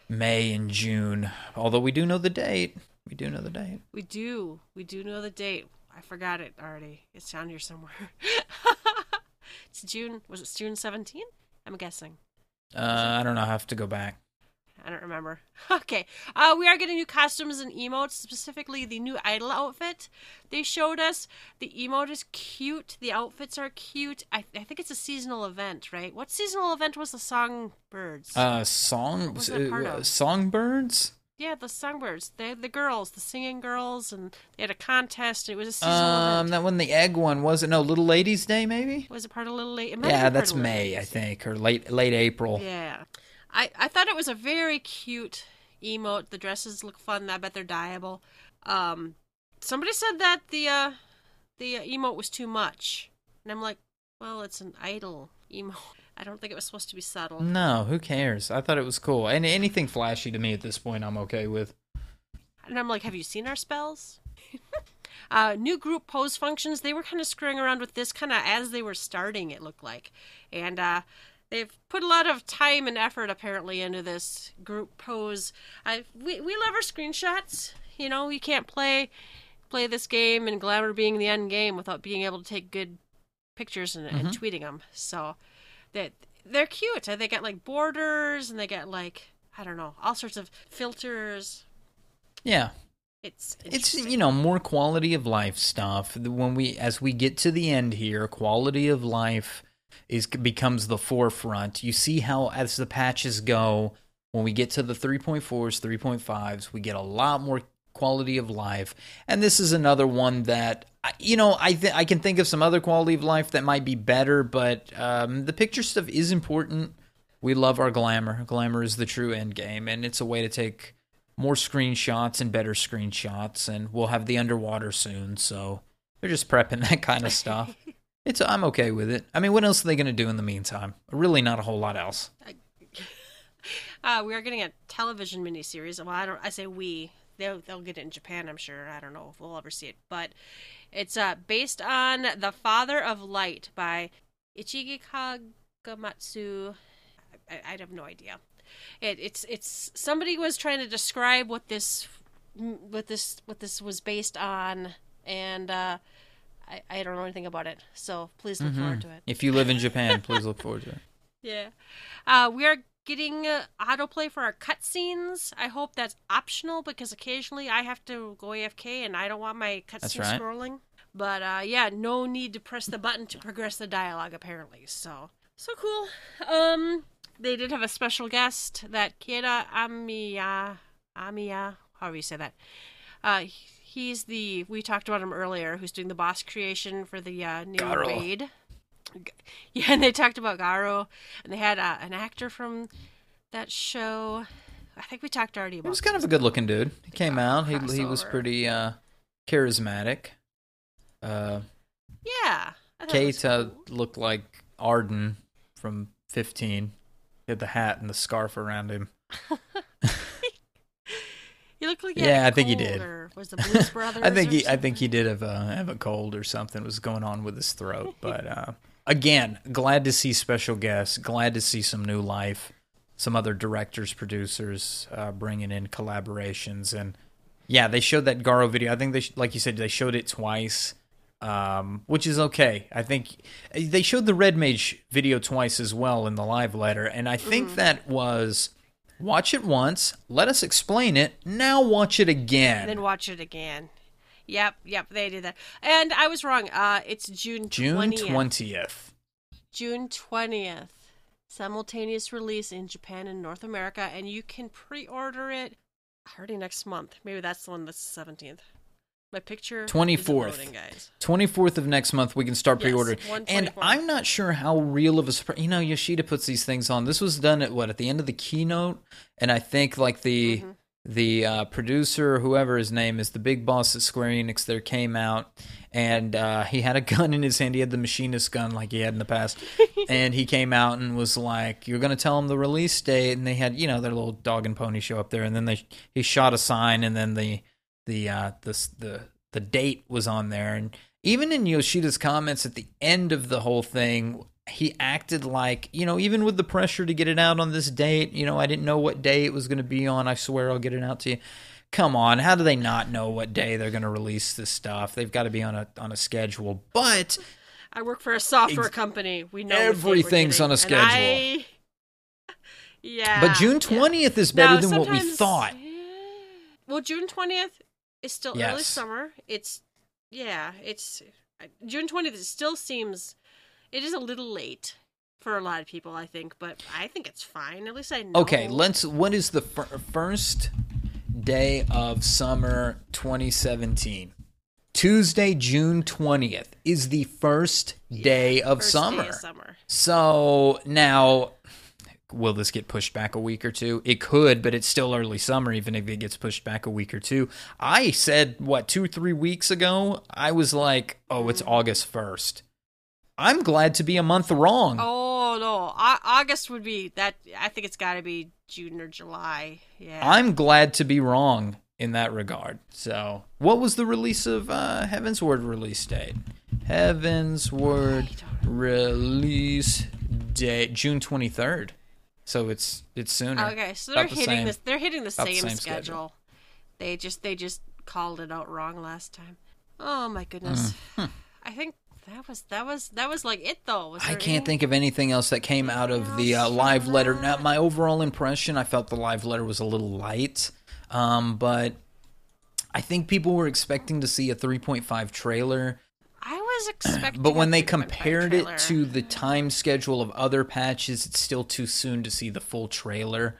May and June. Although we do know the date. We do know the date. We do. We do know the date. I forgot it already. It's down here somewhere. it's June. Was it June 17th? I'm guessing. Uh, I don't know. I have to go back. I don't remember. Okay. Uh, we are getting new costumes and emotes, specifically the new idol outfit they showed us. The emote is cute. The outfits are cute. I, I think it's a seasonal event, right? What seasonal event was the Songbirds? Uh, song, was uh, of? songbirds. Yeah, the Songbirds. They the girls, the singing girls, and they had a contest. And it was a seasonal Um, event. that one, the egg one, was it? No, Little Ladies Day, maybe. Was it part of Little Late? It might have Yeah, that's May, I think, or late late April. Yeah. I, I thought it was a very cute emote. The dresses look fun. I bet they're dyeable. Um, somebody said that the uh, the uh, emote was too much, and I'm like, well, it's an idol emote. I don't think it was supposed to be subtle. No, who cares? I thought it was cool. And anything flashy to me at this point, I'm okay with. And I'm like, have you seen our spells? uh, new group pose functions. They were kind of screwing around with this kind of as they were starting, it looked like. And uh, they've put a lot of time and effort apparently into this group pose. I we, we love our screenshots. You know, you can't play play this game and glamour being the end game without being able to take good pictures and, and tweeting them. So that they're cute. Uh, they get like borders and they get like I don't know all sorts of filters. Yeah, It's it's you know more quality of life stuff. When we as we get to the end here, quality of life is becomes the forefront. You see how as the patches go, when we get to the 3.4s, 3.5s, we get a lot more quality of life. And this is another one that you know I th- I can think of some other quality of life that might be better, but um, the picture stuff is important. We love our glamour. Glamour is the true end game, and it's a way to take more screenshots and better screenshots. And we'll have the underwater soon, so they're just prepping that kind of stuff. It's I'm okay with it. I mean, what else are they going to do in the meantime? Really, not a whole lot else. Uh, we are getting a television miniseries. Well, I don't. I say we. They'll they'll get it in Japan. I'm sure. I don't know if we'll ever see it, but it's uh based on the Father of Light by Ichigi Kagamatsu. I, I have no idea. It, it's it's somebody was trying to describe what this what this what this was based on, and uh, I I don't know anything about it. So please look forward to it. If you live in Japan, please look forward to it. Yeah. Uh, we are getting uh, autoplay for our cutscenes. I hope that's optional because occasionally I have to go AFK and I don't want my cutscene right. scrolling. But uh, yeah, no need to press the button to progress the dialogue apparently. So so cool. Um, they did have a special guest that Kira Amiya Amiya, however you say that. Uh, he's the we talked about him earlier, who's doing the boss creation for the uh, new Garo. Yeah, and they talked about Garo, and they had uh, an actor from that show. I think we talked already about. He was kind of a good-looking dude. He came out. He he was pretty uh, charismatic. Uh, Yeah, Kate uh, cool. looked like Ardyn from 15. He had the hat and the scarf around him. He looked like he Yeah, I think he did. Was the Blues Brothers? I think he I think he did have a have a cold or something was going on with his throat. But uh, again, glad to see special guests. Glad to see some new life. Some other directors, producers uh, bringing in collaborations, and yeah, they showed that Garo video. I think they like you said they showed it twice, um, which is okay. I think they showed the Red Mage video twice as well in the live letter, and I think that was. Watch it once, let us explain it, now watch it again. And then watch it again. Yep, yep, they did that. And I was wrong. Uh, it's June 20th. June 20th. 20th. June 20th. Simultaneous release in Japan and North America, and you can pre order it. already next month. Maybe that's the one that's the seventeenth. My picture. 24th. isn't loading, guys. 24th of next month we can start pre-ordering. 1/24. and I'm not sure how real of a surprise. You know, Yoshida puts these things on. This was done at what at the end of the keynote, and I think like the Mm-hmm. The uh, producer, whoever his name is, the big boss at Square Enix, there came out, and uh, he had a gun in his hand. He had the machinist gun like he had in the past, and he came out and was like, "You're gonna tell him the release date," and they had you know their little dog and pony show up there, and then they he shot a sign, and then the the uh the the the date was on there and even in Yoshida's comments at the end of the whole thing he acted like you know even with the pressure to get it out on this date you know I didn't know what day it was going to be on I swear I'll get it out to you come on how do they not know what day they're going to release this stuff they've got to be on a on a schedule but I work for a software Ex- company. We know Everything's on a schedule. I- Yeah. but June yeah. 20th is better Now, than what we thought Well, June twentieth is still early summer. It's yeah, it's June twentieth. It still seems it is a little late for a lot of people. I think, but I think it's fine. At least I know. Okay, let's. What is the fir- first day of summer 2017? Tuesday, June 20th is the first day of First summer. Day of summer. So now, will this get pushed back a week or two? It could, but it's still early summer, even if it gets pushed back a week or two. I said, what, two, three weeks ago? I was like, oh, it's mm. August 1st. I'm glad to be a month wrong. Oh no, Au- August would be that. I think it's got to be June or July. Yeah. I'm glad to be wrong in that regard. So, what was the release of uh, Heavensward release date? Heavensward release date June 23rd. So it's it's sooner. Okay, so they're About the hitting same. this. They're hitting the about the same, same schedule. schedule. They just they just called it out wrong last time. Oh my goodness. I think that was that was that was like it though. Was I can't any- think of anything else that came out of the uh, live letter. Now, my overall impression, I felt the live letter was a little light, um, but I think people were expecting to see a 3.5 trailer. I was expecting. But when they compared it to the time schedule of other patches, it's still too soon to see the full trailer.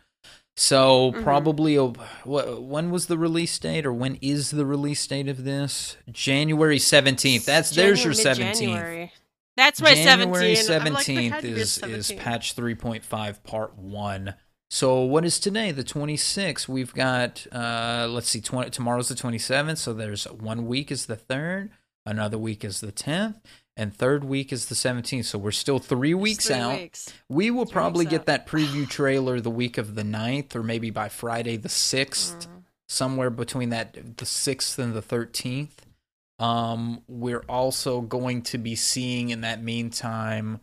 So Mm-hmm. probably a, wh- when was the release date, or when is the release date of this? January seventeenth. That's there's your seventeenth. That's my January seventeenth. seventeenth is is patch three point five part one. So what is today? The twenty sixth. We've got uh let's see, 20, tomorrow's the twenty seventh. So there's one week is the third, another week is the tenth, and third week is the seventeenth. So we're still three weeks three out. weeks. We will Three probably get out. that preview trailer the week of the 9th or maybe by Friday the 6th, Mm-hmm. somewhere between that the 6th and the 13th. Um, we're also going to be seeing in that meantime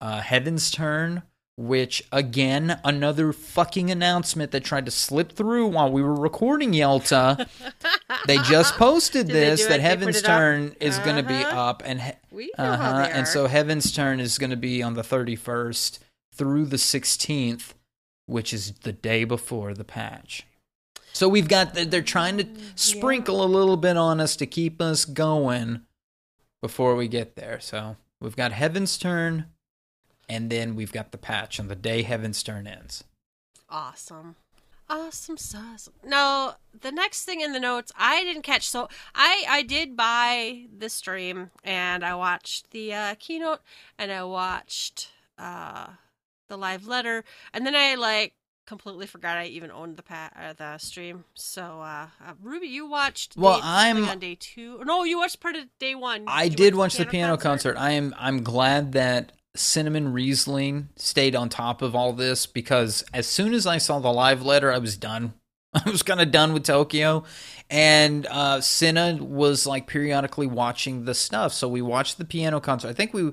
uh, Heavensturn, which again, another fucking announcement that tried to slip through while we were recording yalta they just posted this that Heaven's put it up? Turn is going to be Uh-huh. up and he- uh-huh. And so Heavensturn is going to be on the 31st through the 16th, which is the day before the patch. So we've got they're trying to sprinkle a little bit on us to keep us going before we get there. So we've got Heavensturn and then we've got the patch on the day Heavensturn ends. Awesome. Awesome sauce. No, the next thing in the notes I didn't catch. So I I did buy the stream and I watched the uh, keynote and I watched uh, the live letter and then I like completely forgot I even owned the pa- uh, the stream. So uh, uh, Ruby, you watched Well, day- I'm- on day two. No, you watched part of day one. I did watch watch the piano concert. I am I'm glad that Cinnamon Riesling stayed on top of all this because as soon as I saw the live letter, I was done. I was kind of done with Tokyo, and uh, Cinna was like periodically watching the stuff. So we watched the piano concert. I think we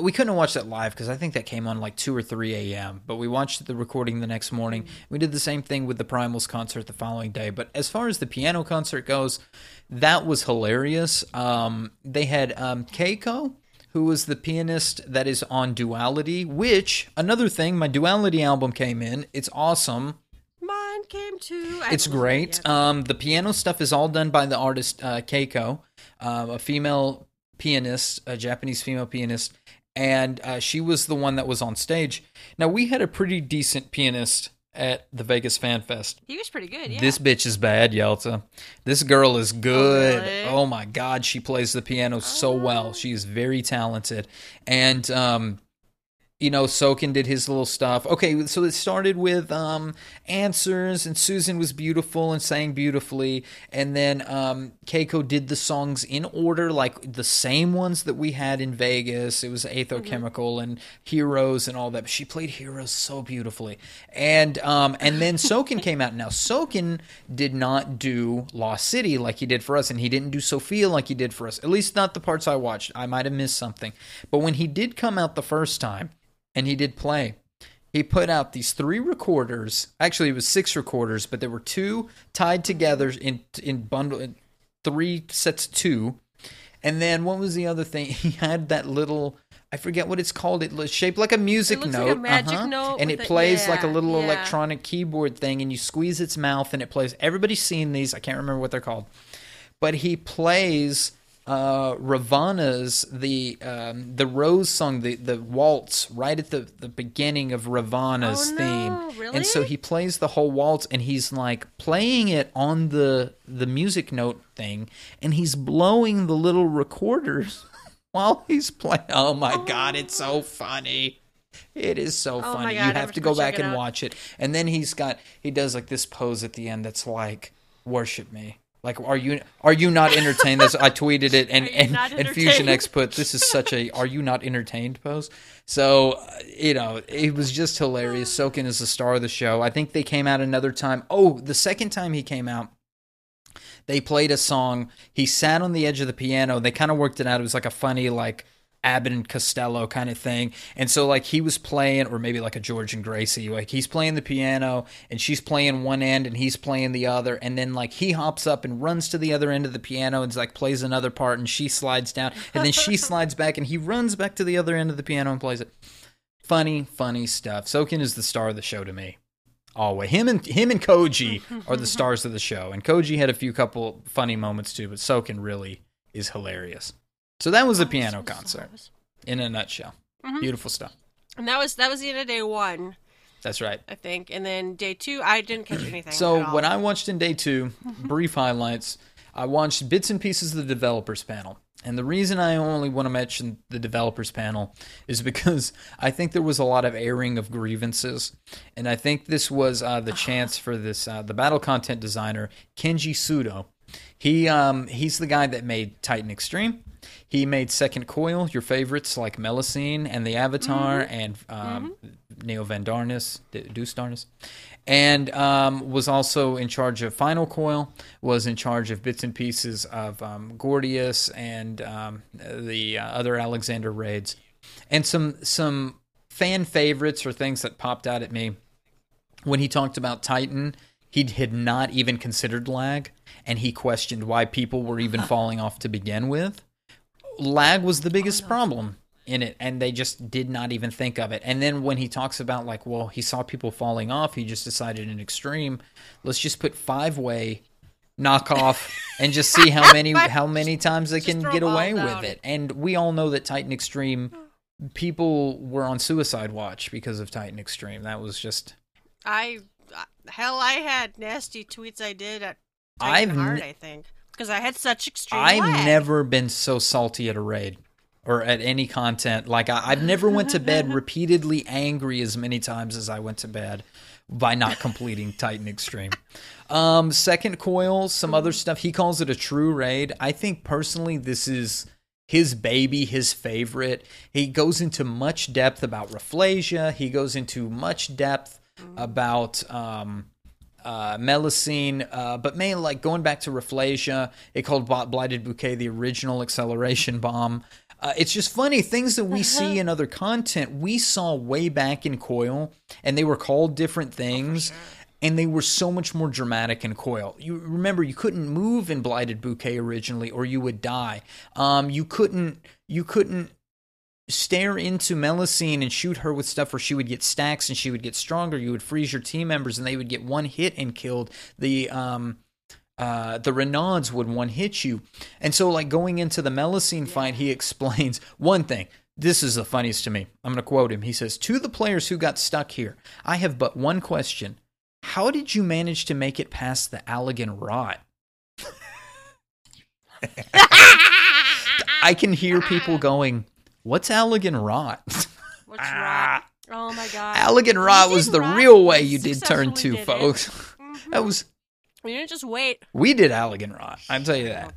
we couldn't watch that live because I think that came on like two or three a.m. But we watched the recording the next morning. We did the same thing with the Primals concert the following day. But as far as the piano concert goes, that was hilarious. Um, they had um, Keiko, who was the pianist that is on Duality. Which another thing, my Duality album came in. It's awesome. Mine came too. I It's great. yet. Um, the piano stuff is all done by the artist uh, Keiko, um, a female pianist, a Japanese female pianist, and uh, she was the one that was on stage. Now we had a pretty decent pianist at the Vegas Fan Fest. He was pretty good. Yeah. This bitch is bad, Yelta. This girl is good. really? Oh, my god, she plays the piano so well. She is very talented. And um you know, Soken did his little stuff. Okay, so it started with um answers and Susan was beautiful and sang beautifully and then um Keiko did the songs in order like the same ones that we had in Vegas. It was Aetherochemical and Heroes and all that. But she played Heroes so beautifully. And um and then Soken came out. Now Soken did not do Lost City like he did for us and he didn't do Sophia like he did for us. At least not the parts I watched. I might have missed something. But when he did come out the first time and he did play. He put out these three recorders. Actually, it was six recorders, but there were two tied together in in bundle in three sets of two. And then what was the other thing? He had that little I forget what it's called. It was shaped like a music note, like a magic uh-huh. note and it a- plays like a little yeah. electronic keyboard thing, and you squeeze its mouth, and it plays. Everybody's seen these. I can't remember what they're called, but he plays uh Ravana's the um the Rose song the the waltz right at the the beginning of Ravana's Oh, no, theme really? and so he plays the whole waltz and he's like playing it on the the music note thing and he's blowing the little recorders while he's playing oh my god it's so funny it is so Oh funny. God, you have to go back and out. watch it. And then he's got he does like this pose at the end that's like worship me. Like are you are you not entertained? This I tweeted it and and, and? X put this is such a are you not entertained pose. So uh, you know it was just hilarious. Soken is the star of the show. I think they came out another time. Oh, the second time he came out, they played a song. He sat on the edge of the piano. They kind of worked it out. It was like a funny, like Abbott and Costello kind of thing. And so, like, he was playing, or maybe like a George and Gracie. Like, he's playing the piano, and she's playing one end, and he's playing the other. And then, like, he hops up and runs to the other end of the piano and, like, plays another part, and she slides down. And then she slides back, and he runs back to the other end of the piano and plays it. Funny, funny stuff. Soken is the star of the show to me always. Him and him and Koji are the stars of the show, and Koji had a few couple funny moments too, but Soken really is hilarious. So that was the piano concert in a nutshell. Mm-hmm. Beautiful stuff. And that was that was the end of day one, That's right. I think. And then day two, I didn't catch anything. So when I watched in day two, brief highlights, I watched bits and pieces of the developers panel. And the reason I only want to mention the developers panel is because I think there was a lot of airing of grievances, and I think this was uh, the chance for this uh, the battle content designer Kenji Sudo. He um he's the guy that made Titan Extreme. He made Second Coil, your favorites like Melusine and the Avatar and um, Nael van Darnus, D- deus Darnus, and um, was also in charge of Final Coil. Was in charge of bits and pieces of um, Gordius and um, the uh, other Alexander raids, and some some fan favorites or things that popped out at me when he talked about Titan, he had not even considered lag, and he questioned why people were even falling off to begin with. Lag was the biggest oh, problem in it, and they just did not even think of it. And then when he talks about like, well, he saw people falling off, he just decided in extreme, let's just put five way knockoff and just see how many how many times they Just can get away with it. And we all know that Titan Extreme people were on suicide watch because of Titan Extreme. That was just I hell, I had nasty tweets I did at I've Titan Heart, n- I think, because I had such extreme. I've lag. never been so salty at a raid or at any content. Like I, I've never went to bed repeatedly angry as many times as I went to bed by not completing Titan Extreme. Um, second coil, some other stuff. He calls it a true raid. I think personally, this is his baby, his favorite. He goes into much depth about Rafflesia. He goes into much depth about um, uh, Melusine, uh, but mainly like going back to Rafflesia. It called Blighted Bouquet the original acceleration bomb. Uh, it's just funny things that we see in other content we saw way back in Coil, and they were called different things. And they were so much more dramatic in Coil. You remember you couldn't move in Blighted Bouquet originally, or you would die. Um, you couldn't. You couldn't stare into Melusine and shoot her with stuff where she would get stacks and she would get stronger. You would freeze your team members and they would get one hit and killed. The um uh, the Renauds would one hit you. And so like going into the Melusine fight, he explains one thing. This is the funniest to me. I'm going to quote him. He says, To the players who got stuck here, I have but one question. How did you manage to make it past the Allagan rot? I can hear people going, "What's Allagan rot?" What's rot? Oh my god. Allagan rot was the rot. real way you did turn two, did folks. Mhm. That was We didn't just wait. we did Allagan rot. I tell you that.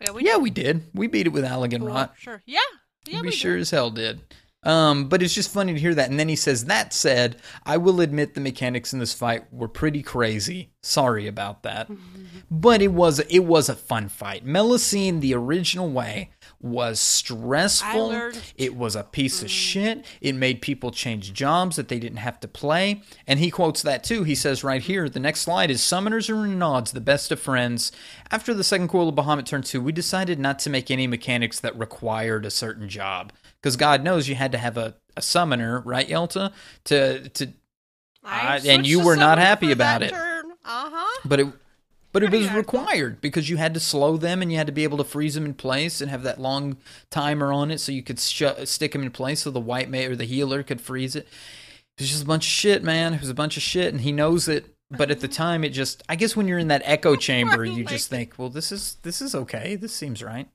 Yeah, we Yeah, did. we did. We beat it with Allagan rot. Sure. Yeah. Yeah, we we sure did. as hell did. Um, but it's just funny to hear that. And then he says, That said, I will admit the mechanics in this fight were pretty crazy. Sorry about that. but it was it was a fun fight. Melusine, the original way, was stressful. Mm. It was a piece of shit. It made people change jobs that they didn't have to play. And he quotes that too. He says right here, the next slide is Summoners and Nods, the best of friends. After the second coil of Bahamut Turn 2, we decided not to make any mechanics that required a certain job. Because God knows you had to have a, a summoner, right, Yelta? To to I and you were not happy about it. turn. Uh-huh. but it but it was required because you had to slow them and you had to be able to freeze them in place and have that long timer on it so you could sh- stick them in place so the white mate or the healer could freeze it. It was just a bunch of shit, man. It was a bunch of shit, and he knows it. But at the time, it just I guess when you're in that echo chamber, you just think, well, this is this is okay. This seems right.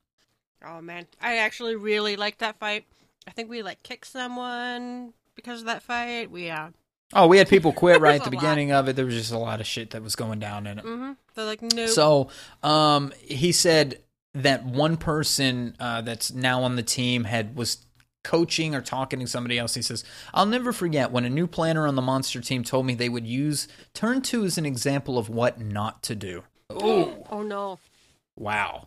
Oh man, I actually really liked that fight. I think we like kicked someone because of that fight. We uh, Oh, we had people quit right at the a lot. beginning of it. There was just a lot of shit that was going down in it. mm-hmm. they're like no. So, um, he said that one person uh, that's now on the team had was coaching or talking to somebody else. He says, "I'll never forget when a new planner on the monster team told me they would use turn two as an example of what not to do." Oh, oh no. wow!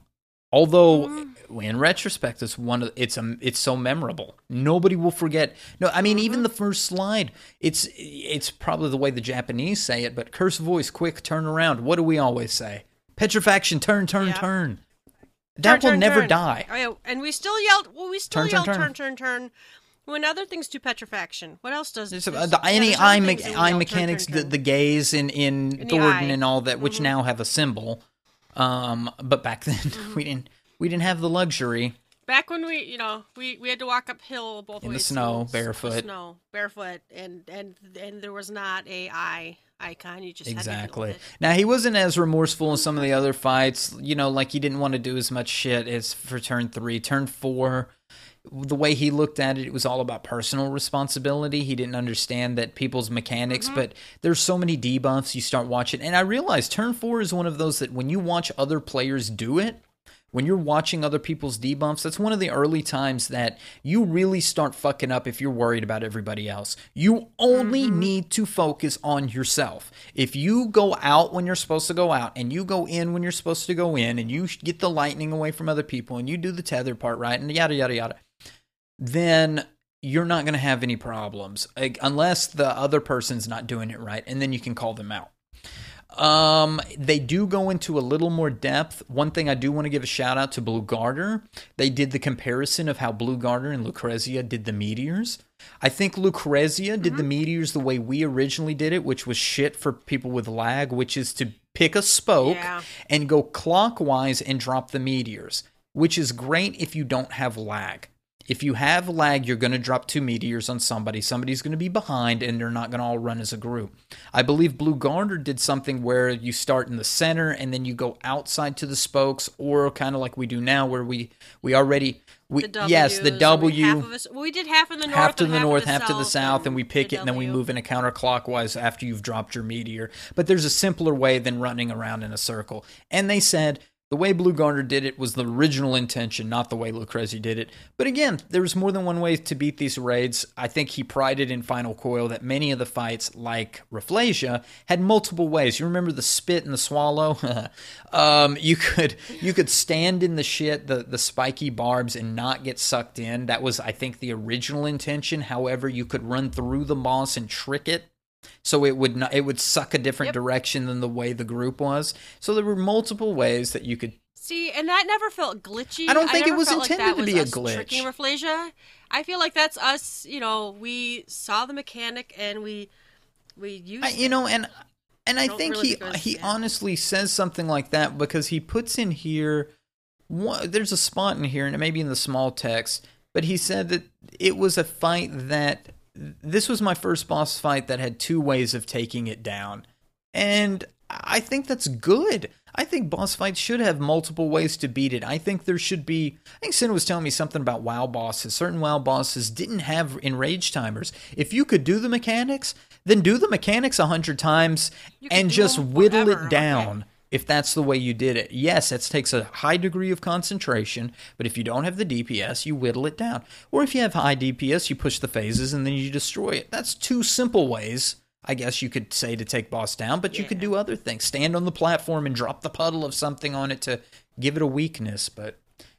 Although in retrospect, it's one of it's a it's so memorable. Nobody will forget. No, I mean even the first slide. It's it's probably the way the Japanese say it, but curse voice, quick, turn around. What do we always say? Petrifaction, turn, turn, turn. That Turn, will turn, never turn. die. Oh, yeah. And we still yelled. Well, we still Turn, turn, yelled turn. turn, turn. When other things do petrifaction, what else does There's, this? uh, the, any there's eye, me- things that we eye mechanics, the, the gaze in, in Thornton and all that, which Mhm. now have a symbol. Um, but back then Mm-hmm. we didn't we didn't have the luxury. Back when we, you know, we, we had to walk uphill both In the ways snow, s- the barefoot. snow, barefoot, and and and there was not a eye icon. You just had to Exactly. Now he wasn't as remorseful in some of the other fights. You know, like he didn't want to do as much shit as for turn three, turn four. The way he looked at it, it was all about personal responsibility. He didn't understand that people's mechanics, mm-hmm. but there's so many debuffs. You start watching, and I realized turn four is one of those that when you watch other players do it, when you're watching other people's debuffs, that's one of the early times that you really start fucking up if you're worried about everybody else. You only mm-hmm. need to focus on yourself. If you go out when you're supposed to go out and you go in when you're supposed to go in and you get the lightning away from other people and you do the tether part right and yada yada yada, then you're not going to have any problems like, unless the other person's not doing it right and then you can call them out. Um, they do go into a little more depth. One thing I do want to give a shout out to Blue Garter. They did the comparison of how Blue Garter and Lucrezia did the meteors. I think Lucrezia did the meteors the way we originally did it, which was shit for people with lag, which is to pick a spoke Yeah. and go clockwise and drop the meteors, which is great if you don't have lag. If you have lag, you're going to drop two meteors on somebody. Somebody's going to be behind, and they're not going to all run as a group. I believe Blue Garter did something where you start in the center and then you go outside to the spokes, or kind of like we do now, where we we already we The W's, yes the and W half of us, well, we did half in the north, half to and the north, the half to the south, and we pick it, and then we move in a counterclockwise after you've dropped your meteor. But there's a simpler way than running around in a circle. And they said the way Blue Garter did it was the original intention, not the way Lucrezia did it. But again, there was more than one way to beat these raids. I think he prided in Final Coil that many of the fights, like Rafflesia, had multiple ways. You remember the spit and the swallow? um, you could you could stand in the shit, the the spiky barbs, and not get sucked in. That was, I think, the original intention. However, you could run through the moss and trick it so it would not it would suck a different Yep. direction than the way the group was so there were multiple ways that you could See, and that never felt glitchy. I don't think it was like intended that to be a Tricking glitch. Rafflesia. I feel like that's us. You know, we saw the mechanic and we we used. I, you know and and I don't think really he because- he yeah. honestly says something like that because he puts in here one, there's a spot in here and it may be in the small text but he said that it was a fight that this was my first boss fight that had two ways of taking it down. And I think that's good. I think boss fights should have multiple ways to beat it. I think there should be. I think Sin was telling me something about WoW bosses. Certain WoW bosses didn't have enrage timers. If you could do the mechanics, then do the mechanics a hundred times and just whittle it down. If that's the way you did it, yes, it takes a high degree of concentration. But if you don't have the DPS, you whittle it down. Or if you have high DPS, you push the phases and then you destroy it. That's two simple ways I guess you could say to take boss down, but you could do other things. Stand on the platform and drop the puddle of something on it to give it a weakness, but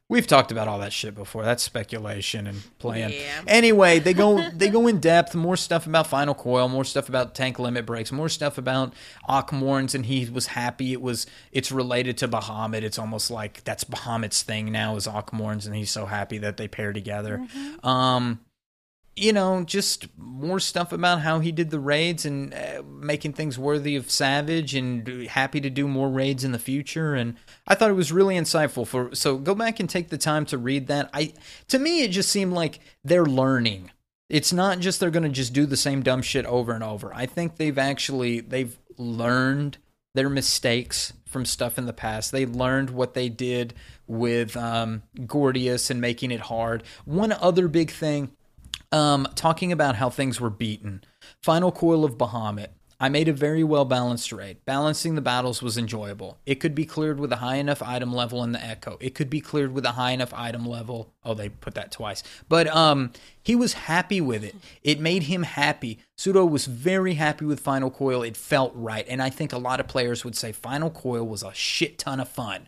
we've talked about all that shit before. That's speculation and playing. Yeah. Anyway, they go they go in depth, more stuff about Final Coil, more stuff about tank limit breaks, more stuff about Akh Morns and he was happy it was it's related to Bahamut. It's almost like that's Bahamut's thing now is Akh Morns and he's so happy that they pair together. Um you know, just more stuff about how he did the raids and uh, making things worthy of Savage and happy to do more raids in the future. And I thought it was really insightful. For so go back and take the time to read that. I to me, it just seemed like they're learning. It's not just they're going to just do the same dumb shit over and over. I think they've actually they've learned their mistakes from stuff in the past. They learned what they did with um, Gordius and making it hard. One other big thing um, talking about how things were beaten. Final coil of Bahamut. I made a very well balanced raid. Balancing the battles was enjoyable. It could be cleared with a high enough item level in the Echo. It could be cleared with a high enough item level. Oh, they put that twice. But um, he was happy with it. It made him happy. Sudo was very happy with Final Coil. It felt right. And I think a lot of players would say Final Coil was a shit ton of fun.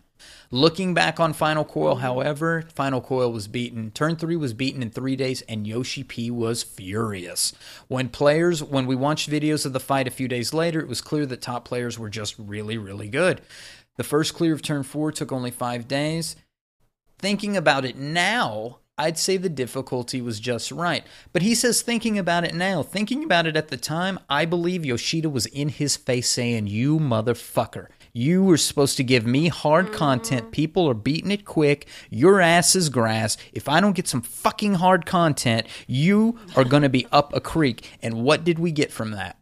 Looking back on Final Coil, however, Final Coil was beaten. Turn 3 was beaten in 3 days and Yoshi P was furious. When players when we watched videos of the fight a few days later, it was clear that top players were just really really good. The first clear of turn 4 took only 5 days. Thinking about it now, I'd say the difficulty was just right. But he says thinking about it now. Thinking about it at the time, I believe Yoshida was in his face saying, You motherfucker. You were supposed to give me hard mm-hmm. content. People are beating it quick. Your ass is grass. If I don't get some fucking hard content, you are going to be up a creek. And what did we get from that?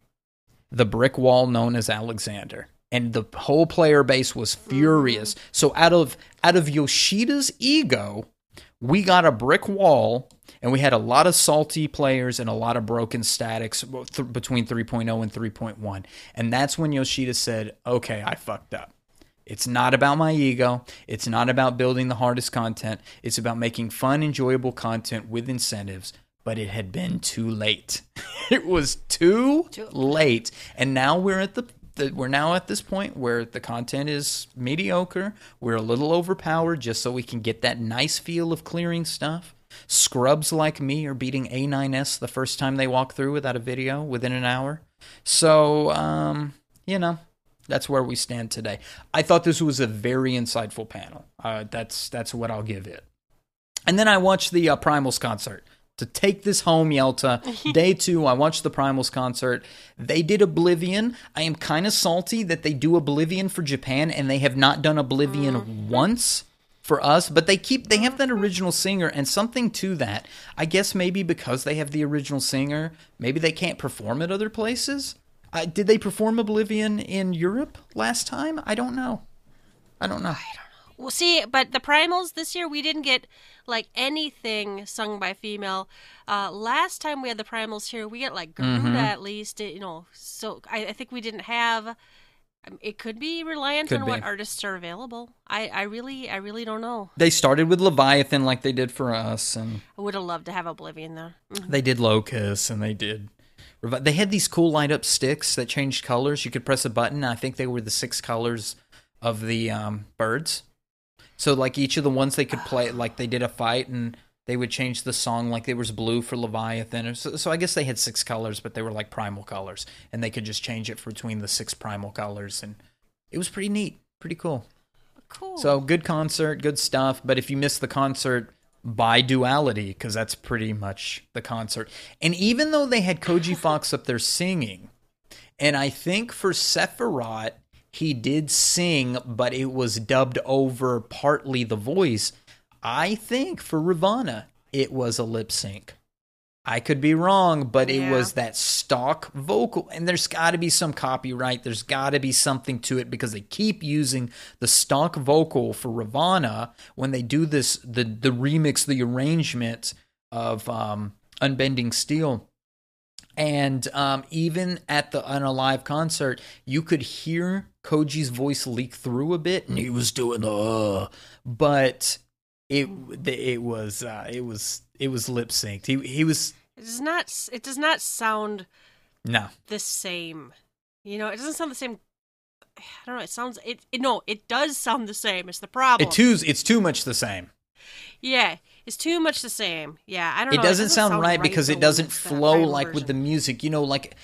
the brick wall known as Alexander. And the whole player base was furious. So out of out of Yoshida's ego, we got a brick wall and we had a lot of salty players and a lot of broken statics th- between 3.0 and 3.1. And that's when Yoshida said, "Okay, I fucked up." It's not about my ego. It's not about building the hardest content. It's about making fun, enjoyable content with incentives. But it had been too late. it was too, late, and now we're at the, the we're now at this point where the content is mediocre. We're a little overpowered just so we can get that nice feel of clearing stuff. Scrubs like me are beating A9S the first time they walk through without a video within an hour. So, um, you know, that's where we stand today. I thought this was a very insightful panel. Uh, that's that's what I'll give it. And then I watched the uh, Primals concert. To take this home, Yelta. Day two, I watched the Primals concert. They did Oblivion. I am kind of salty that they do Oblivion for Japan and they have not done Oblivion once for us, but they keep they have that original singer and something to that. I guess maybe because they have the original singer, maybe they can't perform at other places. Uh, did they perform Oblivion in Europe last time? I don't know. I don't know. Well, see, but the primals this year we didn't get like anything sung by female. Uh, last time we had the primals here, we got like Garuda Mm-hmm. at least, you know. So I, I think we didn't have. um, It could be reliant Could on what artists are available. I, I really, I really don't know. They started with Leviathan like they did for us, and I would have loved to have Oblivion there. Mhm. they did Locust, and they did. They had these cool light up sticks that changed colors. You could press a button. I think they were the six colors of the um, birds. So like each of the ones they could play, like they did a fight, and they would change the song. Like there was blue for Leviathan. So, so I guess they had six colors, but they were like primal colors, and they could just change it for between the six primal colors, and it was pretty neat, pretty cool. Cool. So good concert, good stuff. But if you miss the concert, buy Duality because that's pretty much the concert. And even though they had Koji Fox up there singing, and I think for Sephiroth he did sing, but it was dubbed over partly the voice. I think for Ravana it was a lip sync. I could be wrong, but it Yeah. was that stock vocal. And there's got to be some copyright. There's got to be something to it because they keep using the stock vocal for Ravana when they do this the the remix, the arrangement of um, Unbending Steel. And um, even at the on a live concert, you could hear Koji's voice leak through a bit, and he was doing the, uh, but it it was uh, it was it was lip synced. He he was It does not. It does not sound no the same. You know, it doesn't sound the same. I don't know. It sounds. It, it no. It does sound the same. It's the problem. it too it's too much the same. Yeah, it's too much the same. Yeah, I don't It know. doesn't, sound, right because it doesn't flow like with the music. You know, like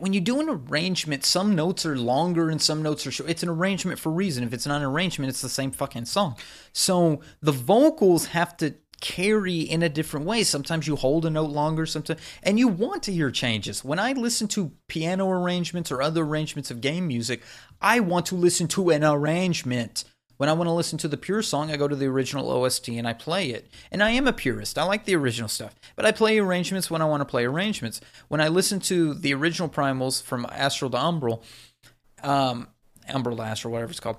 when you do an arrangement, some notes are longer and some notes are short. It's an arrangement for a reason. If it's not an arrangement, it's the same fucking song. So the vocals have to carry in a different way. Sometimes you hold a note longer, sometimes and you want to hear changes. When I listen to piano arrangements or other arrangements of game music, I want to listen to an arrangement. When I want to listen to the pure song, I go to the original OST and I play it. And I am a purist. I like the original stuff. But I play arrangements when I want to play arrangements. When I listen to the original primals from Astral to Umbral, um, Umbral to Astral, whatever it's called,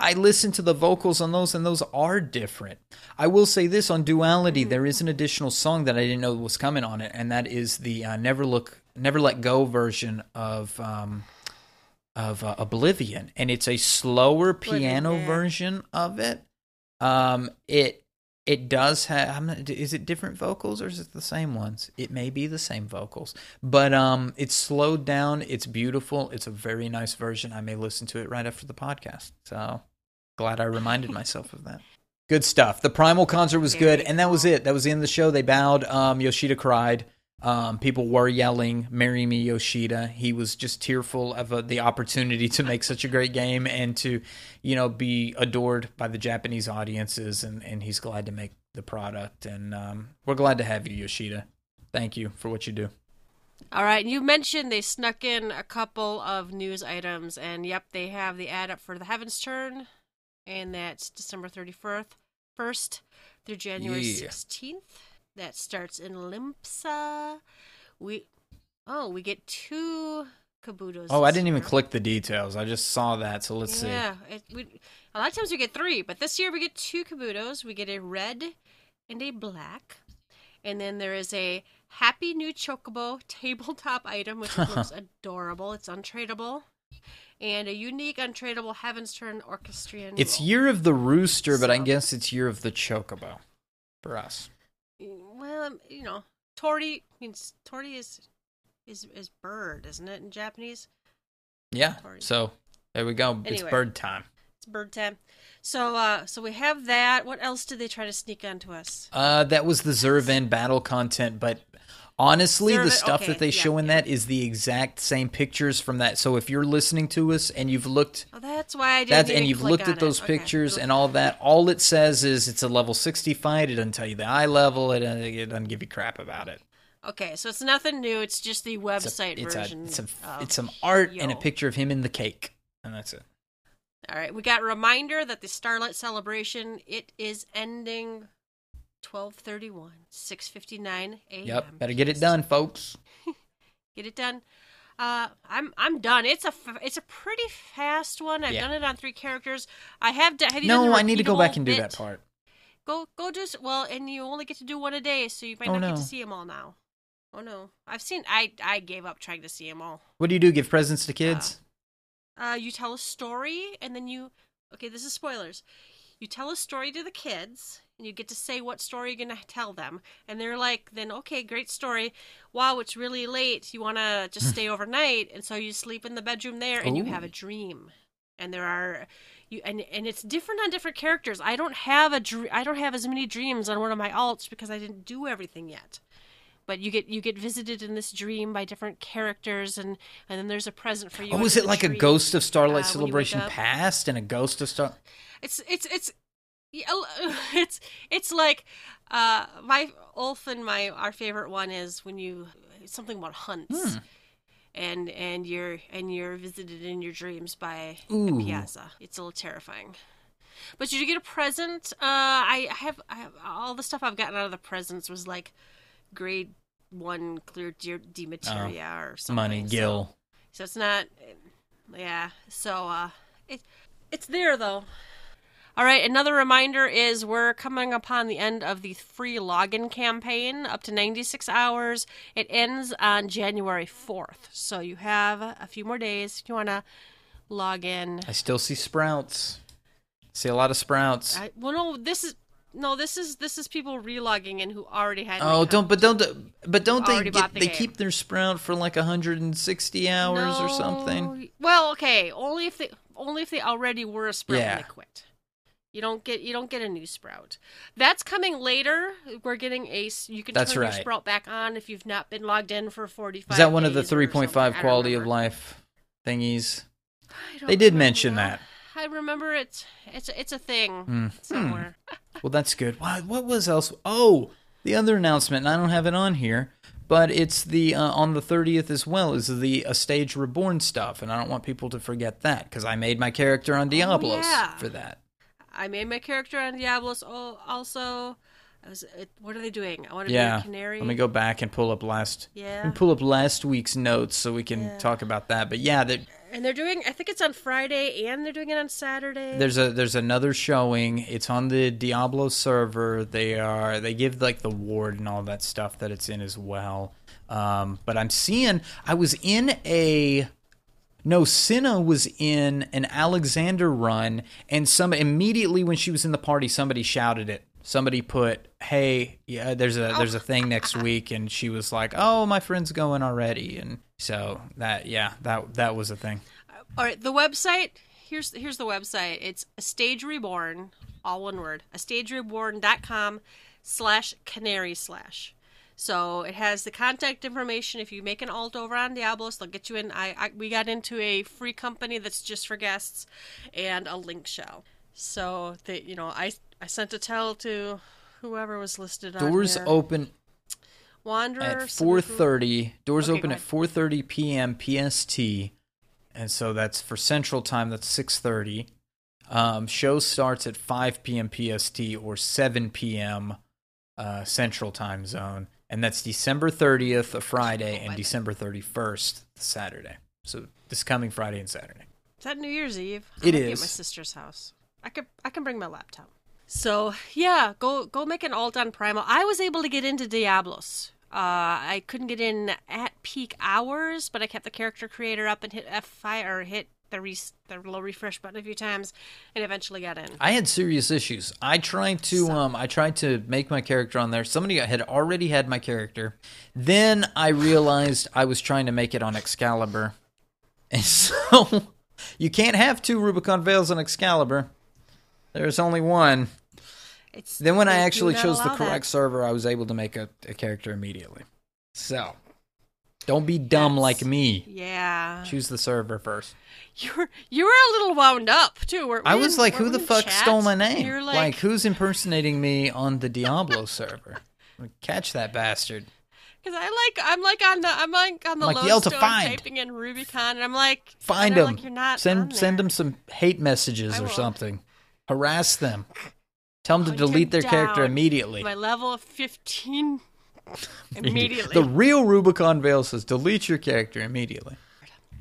I listen to the vocals on those, and those are different. I will say this on Duality, there is an additional song that I didn't know was coming on it, and that is the uh, Never Look, Never Let Go version of um, of uh, Oblivion, and it's a slower piano yeah. version of it. Um, it it does have. I'm not, is it different vocals or is it the same ones? It may be the same vocals, but um, it's slowed down. It's beautiful. It's a very nice version. I may listen to it right after the podcast. So glad I reminded myself of that. Good stuff. The Primal concert was good, and that was it. That was the end of the show. They bowed. Um, Yoshida cried. Um, people were yelling, "Marry me, Yoshida." He was just tearful of uh, the opportunity to make such a great game and to, you know, be adored by the Japanese audiences. And, and he's glad to make the product. And um, we're glad to have you, Yoshida. Thank you for what you do. All right, you mentioned they snuck in a couple of news items, and yep, they have the ad up for the Heavensturn, and that's December thirty first, first through January Yeah. sixteenth. That starts in Limsa. We oh, we get two Kabutos. Oh, I didn't even click the details. I just saw that. So let's see. Yeah, we, a lot of times we get three, but this year we get two Kabutos. We get a red and a black, and then there is a Happy New Chocobo tabletop item, which looks adorable. It's untradeable, and a unique untradeable Heavensturn orchestrion. It's. Year of the Rooster, but I guess it's Year of the Chocobo for us. Well, um, you know, Tori means Tori is is is bird, isn't it in Japanese? Yeah. Sorry. So there we go. It's bird time. It's bird time. So, uh, so we have that. What else did they try to sneak onto us? Uh, that was the Zurvan battle content, but honestly, the stuff okay, that they yeah, show in yeah. that is the exact same pictures from that. So if you're listening to us and you've looked Oh, that's why I didn't. that's and you've looked at those it. Okay. pictures and all that, all it says is it's a level 60 fight. It doesn't tell you the eye level. It, uh, it doesn't give you crap about it. Okay, so it's nothing new. It's just the It's a- website it's a, version. it's, a, it's some art and a picture of him in the cake, and that's it. All right, we got a reminder that the Starlight Celebration it is ending. Twelve thirty one, six fifty nine a.m. Yep, better get it done, folks. Get it done. Uh, I'm I'm done. It's a it's a pretty fast one. I've Yeah. done it on three characters. I have. d- have No, I need to go back and do bit? that part. Go go do well, and you only get to do one a day, so you might Oh, not get to see them all now. Oh no, I've seen. I I gave up trying to see them all. What do you do? Give presents to kids? Uh, you tell a story, and then you. Okay, this is spoilers. You tell a story to the kids, and you get to say what story you're gonna tell them, and they're like, "Then okay, great story. Wow, it's really late. You wanna just stay overnight?" And so you sleep in the bedroom there, and you have a oh. dream. And there are you and and it's different on different characters. I don't have a dr- I don't have as many dreams on one of my alts because I didn't do everything yet but you get you get visited in this dream by different characters and and then there's a present for you Oh, is it like a Ghost of Starlight uh, when you wake Celebration past and a Ghost of Star? it's it's it's it's it's like uh my Ulf and my our favorite one is when you something about hunts. Hmm. and and you're and you're visited in your dreams by a piazza. It's a little terrifying. But did you get a present? Uh I have I have all the stuff I've gotten out of the presents was like grade one clear de- demateria or something. Money, so- So, it's not. Yeah. So uh, it it's there though. All right. Another reminder is we're coming upon the end of the free login campaign, up to 96 hours. It ends on January 4th, so you have a few more days if you want to log in. I still see sprouts. See a lot of sprouts. I, well, no, this is no, this is this is people relogging in who already had. Oh, don't but don't but don't they get, the they game. keep their sprout for like 160 hours or something? Well, okay, only if they only if they already were a sprout Yeah. when they quit. You don't get you don't get a new sprout. That's coming later. We're getting a you can That's turn right. your sprout back on if you've not been logged in for 45 Is that one of the 3.5 something. I don't quality of life thingies? I don't They did remember mention that. I remember it's it's it's a thing Hmm. somewhere. Well, that's good. What, what was else? Oh, the other announcement, and I don't have it on here, but it's the uh, on the 30th as well is the A Stage Reborn stuff, and I don't want people to forget that because I made my character on Diablos Oh, yeah. for that. I made my character on Diablos. Oh, also, was. It, what are they doing? I want to Yeah. do a canary. Let me go back and pull up last. Yeah. Me pull up last week's notes so we can Yeah. talk about that. But yeah, that And they're doing. I think it's on Friday, and they're doing it on Saturday. there's a there's another showing. It's on the Diablo server. They are they give like the ward and all that stuff that it's in as well. Um, but I'm seeing I was in a no Cinna was in an Alexander run, and some immediately when she was in the party, somebody shouted it. Somebody put, "Hey, yeah, there's a there's a oh. thing next week," and she was like, "Oh, my friend's going already," and so that yeah that that was a thing. All right, the website. Here's here's the website. It's a stage reborn, all one word. A stage reborn.com slash canary slash. So it has the contact information. If you make an alt over on Diablos, they'll get you in. I, I we got into a free company that's just for guests, and a link shell. So they, you know, I I sent a tell to whoever was listed on Doors open Wanderer at 4:30. Doors Okay, open at 4:30 p.m. PST, and so that's for Central Time. That's 6:30. Um, show starts at 5 p.m. PST or 7 p.m. Uh, Central Time Zone, and that's December 30th, a Friday, and December 31st, Saturday. So this coming Friday and Saturday. Is that New Year's Eve? It It is. At my sister's house. I could I can bring my laptop. So yeah, go go make an alt on Primal. I was able to get into Diablos. Uh, I couldn't get in at peak hours, but I kept the character creator up and hit F5 or hit the re- the little refresh button a few times, and eventually got in. I had serious issues. I tried to um I tried to make my character on there. Somebody had already had my character. Then I realized I was trying to make it on Excalibur. And so you can't have two Rubicon Veils on Excalibur. There's only one. It's Then when I actually chose the allow that. correct server, I was able to make a, a character immediately. So don't be dumb That's- like me. Yeah, Choose the server first. you were you were a little wound up too. Weren't I was in- like, who the fuck chat? stole my name? You're like, like, who's impersonating me on the Diablo server? Catch that bastard. Because I like I'm like on the I'm like on the Like, yell to find. typing in Rubicon, and I'm like Find and Like, You're not send send them some hate messages or something. Harass them. Tell them to delete their character immediately. My level of 15 immediately. The real Rubicon Veil says delete your character immediately.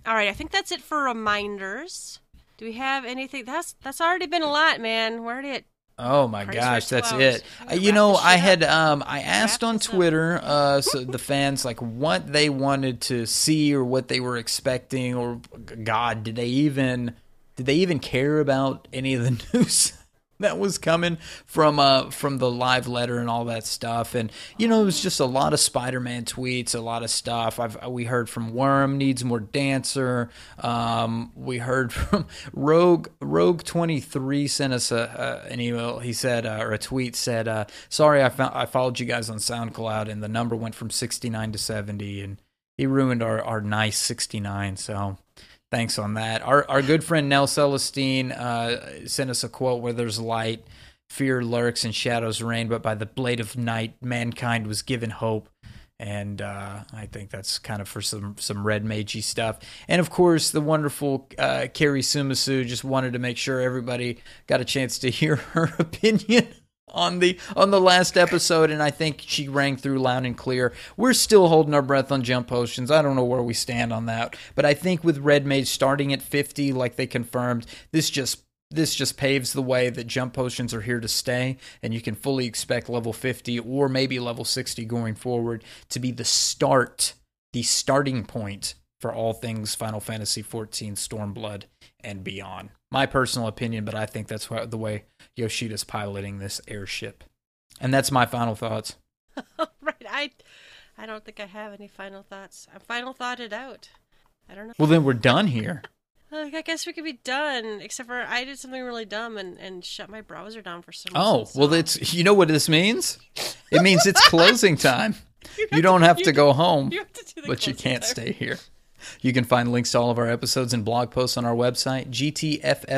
All right, I think that's it for reminders. Do we have anything? That's that's already been a lot, man. We're already at Oh my gosh, that's it. Uh, you know, I had um I asked on. Twitter uh so the fans like what they wanted to see or what they were expecting or god, did they even did they even care about any of the news that was coming from uh from the live letter and all that stuff and you know it was just a lot of Spider-Man tweets, a lot of stuff. I've we heard from Worm needs more dancer. Um we heard from Rogue Rogue 23 sent us a, a an email. He said uh, or a tweet said uh sorry I found I followed you guys on SoundCloud and the number went from 69 to 70 and he ruined our our nice 69 so thanks on that. Our our good friend Nell Celestine uh, sent us a quote where there's light, fear lurks, and shadows reign, but by the blade of night, mankind was given hope. And uh, I think that's kind of for some some red magey stuff. And of course, the wonderful uh, Carrie Sumasu just wanted to make sure everybody got a chance to hear her opinion on the on the last episode, and I think she rang through loud and clear. We're still holding our breath on jump potions. I don't know where we stand on that, but I think with Red Mage starting at 50, like they confirmed, this just this just paves the way that jump potions are here to stay, and you can fully expect level 50 or maybe level 60 going forward to be the start, the starting point for all things Final Fantasy XIV Stormblood and beyond. My personal opinion, but I think that's the way Yoshida's piloting this airship. And that's my final thoughts. right. I I don't think I have any final thoughts. I'm final thoughted out. I don't know. Well, then we're done here. I guess we could be done, except for I did something really dumb and, and shut my browser down for some reason. Oh, reason. well, it's you know what this means? It means it's closing time. You don't have to go home, You to but you can't time. stay here. You can find links to all of our episodes and blog posts on our website,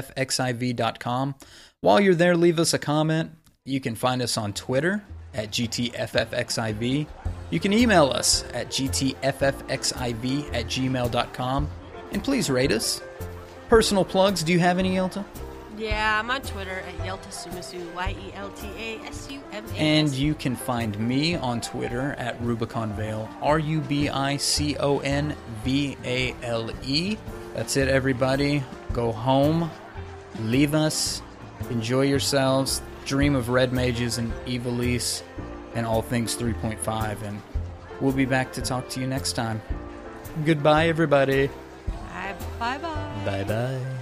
gtffxiv.com. While you're there, leave us a comment. You can find us on Twitter at gtffxiv. You can email us at gtffxiv at gmail.com. And please rate us. Personal plugs, do you have any, Yelta? Yeah, I'm on Twitter at Yelta Sumasu, Y E L T A S U M A. And you can find me on Twitter at Rubicon Vale, R U B I C O N V A L E. That's it, everybody. Go home, leave us, enjoy yourselves, dream of Red Mages and Ivalice, and all things 3.5. And we'll be back to talk to you next time. Goodbye, everybody. Bye bye. Bye bye.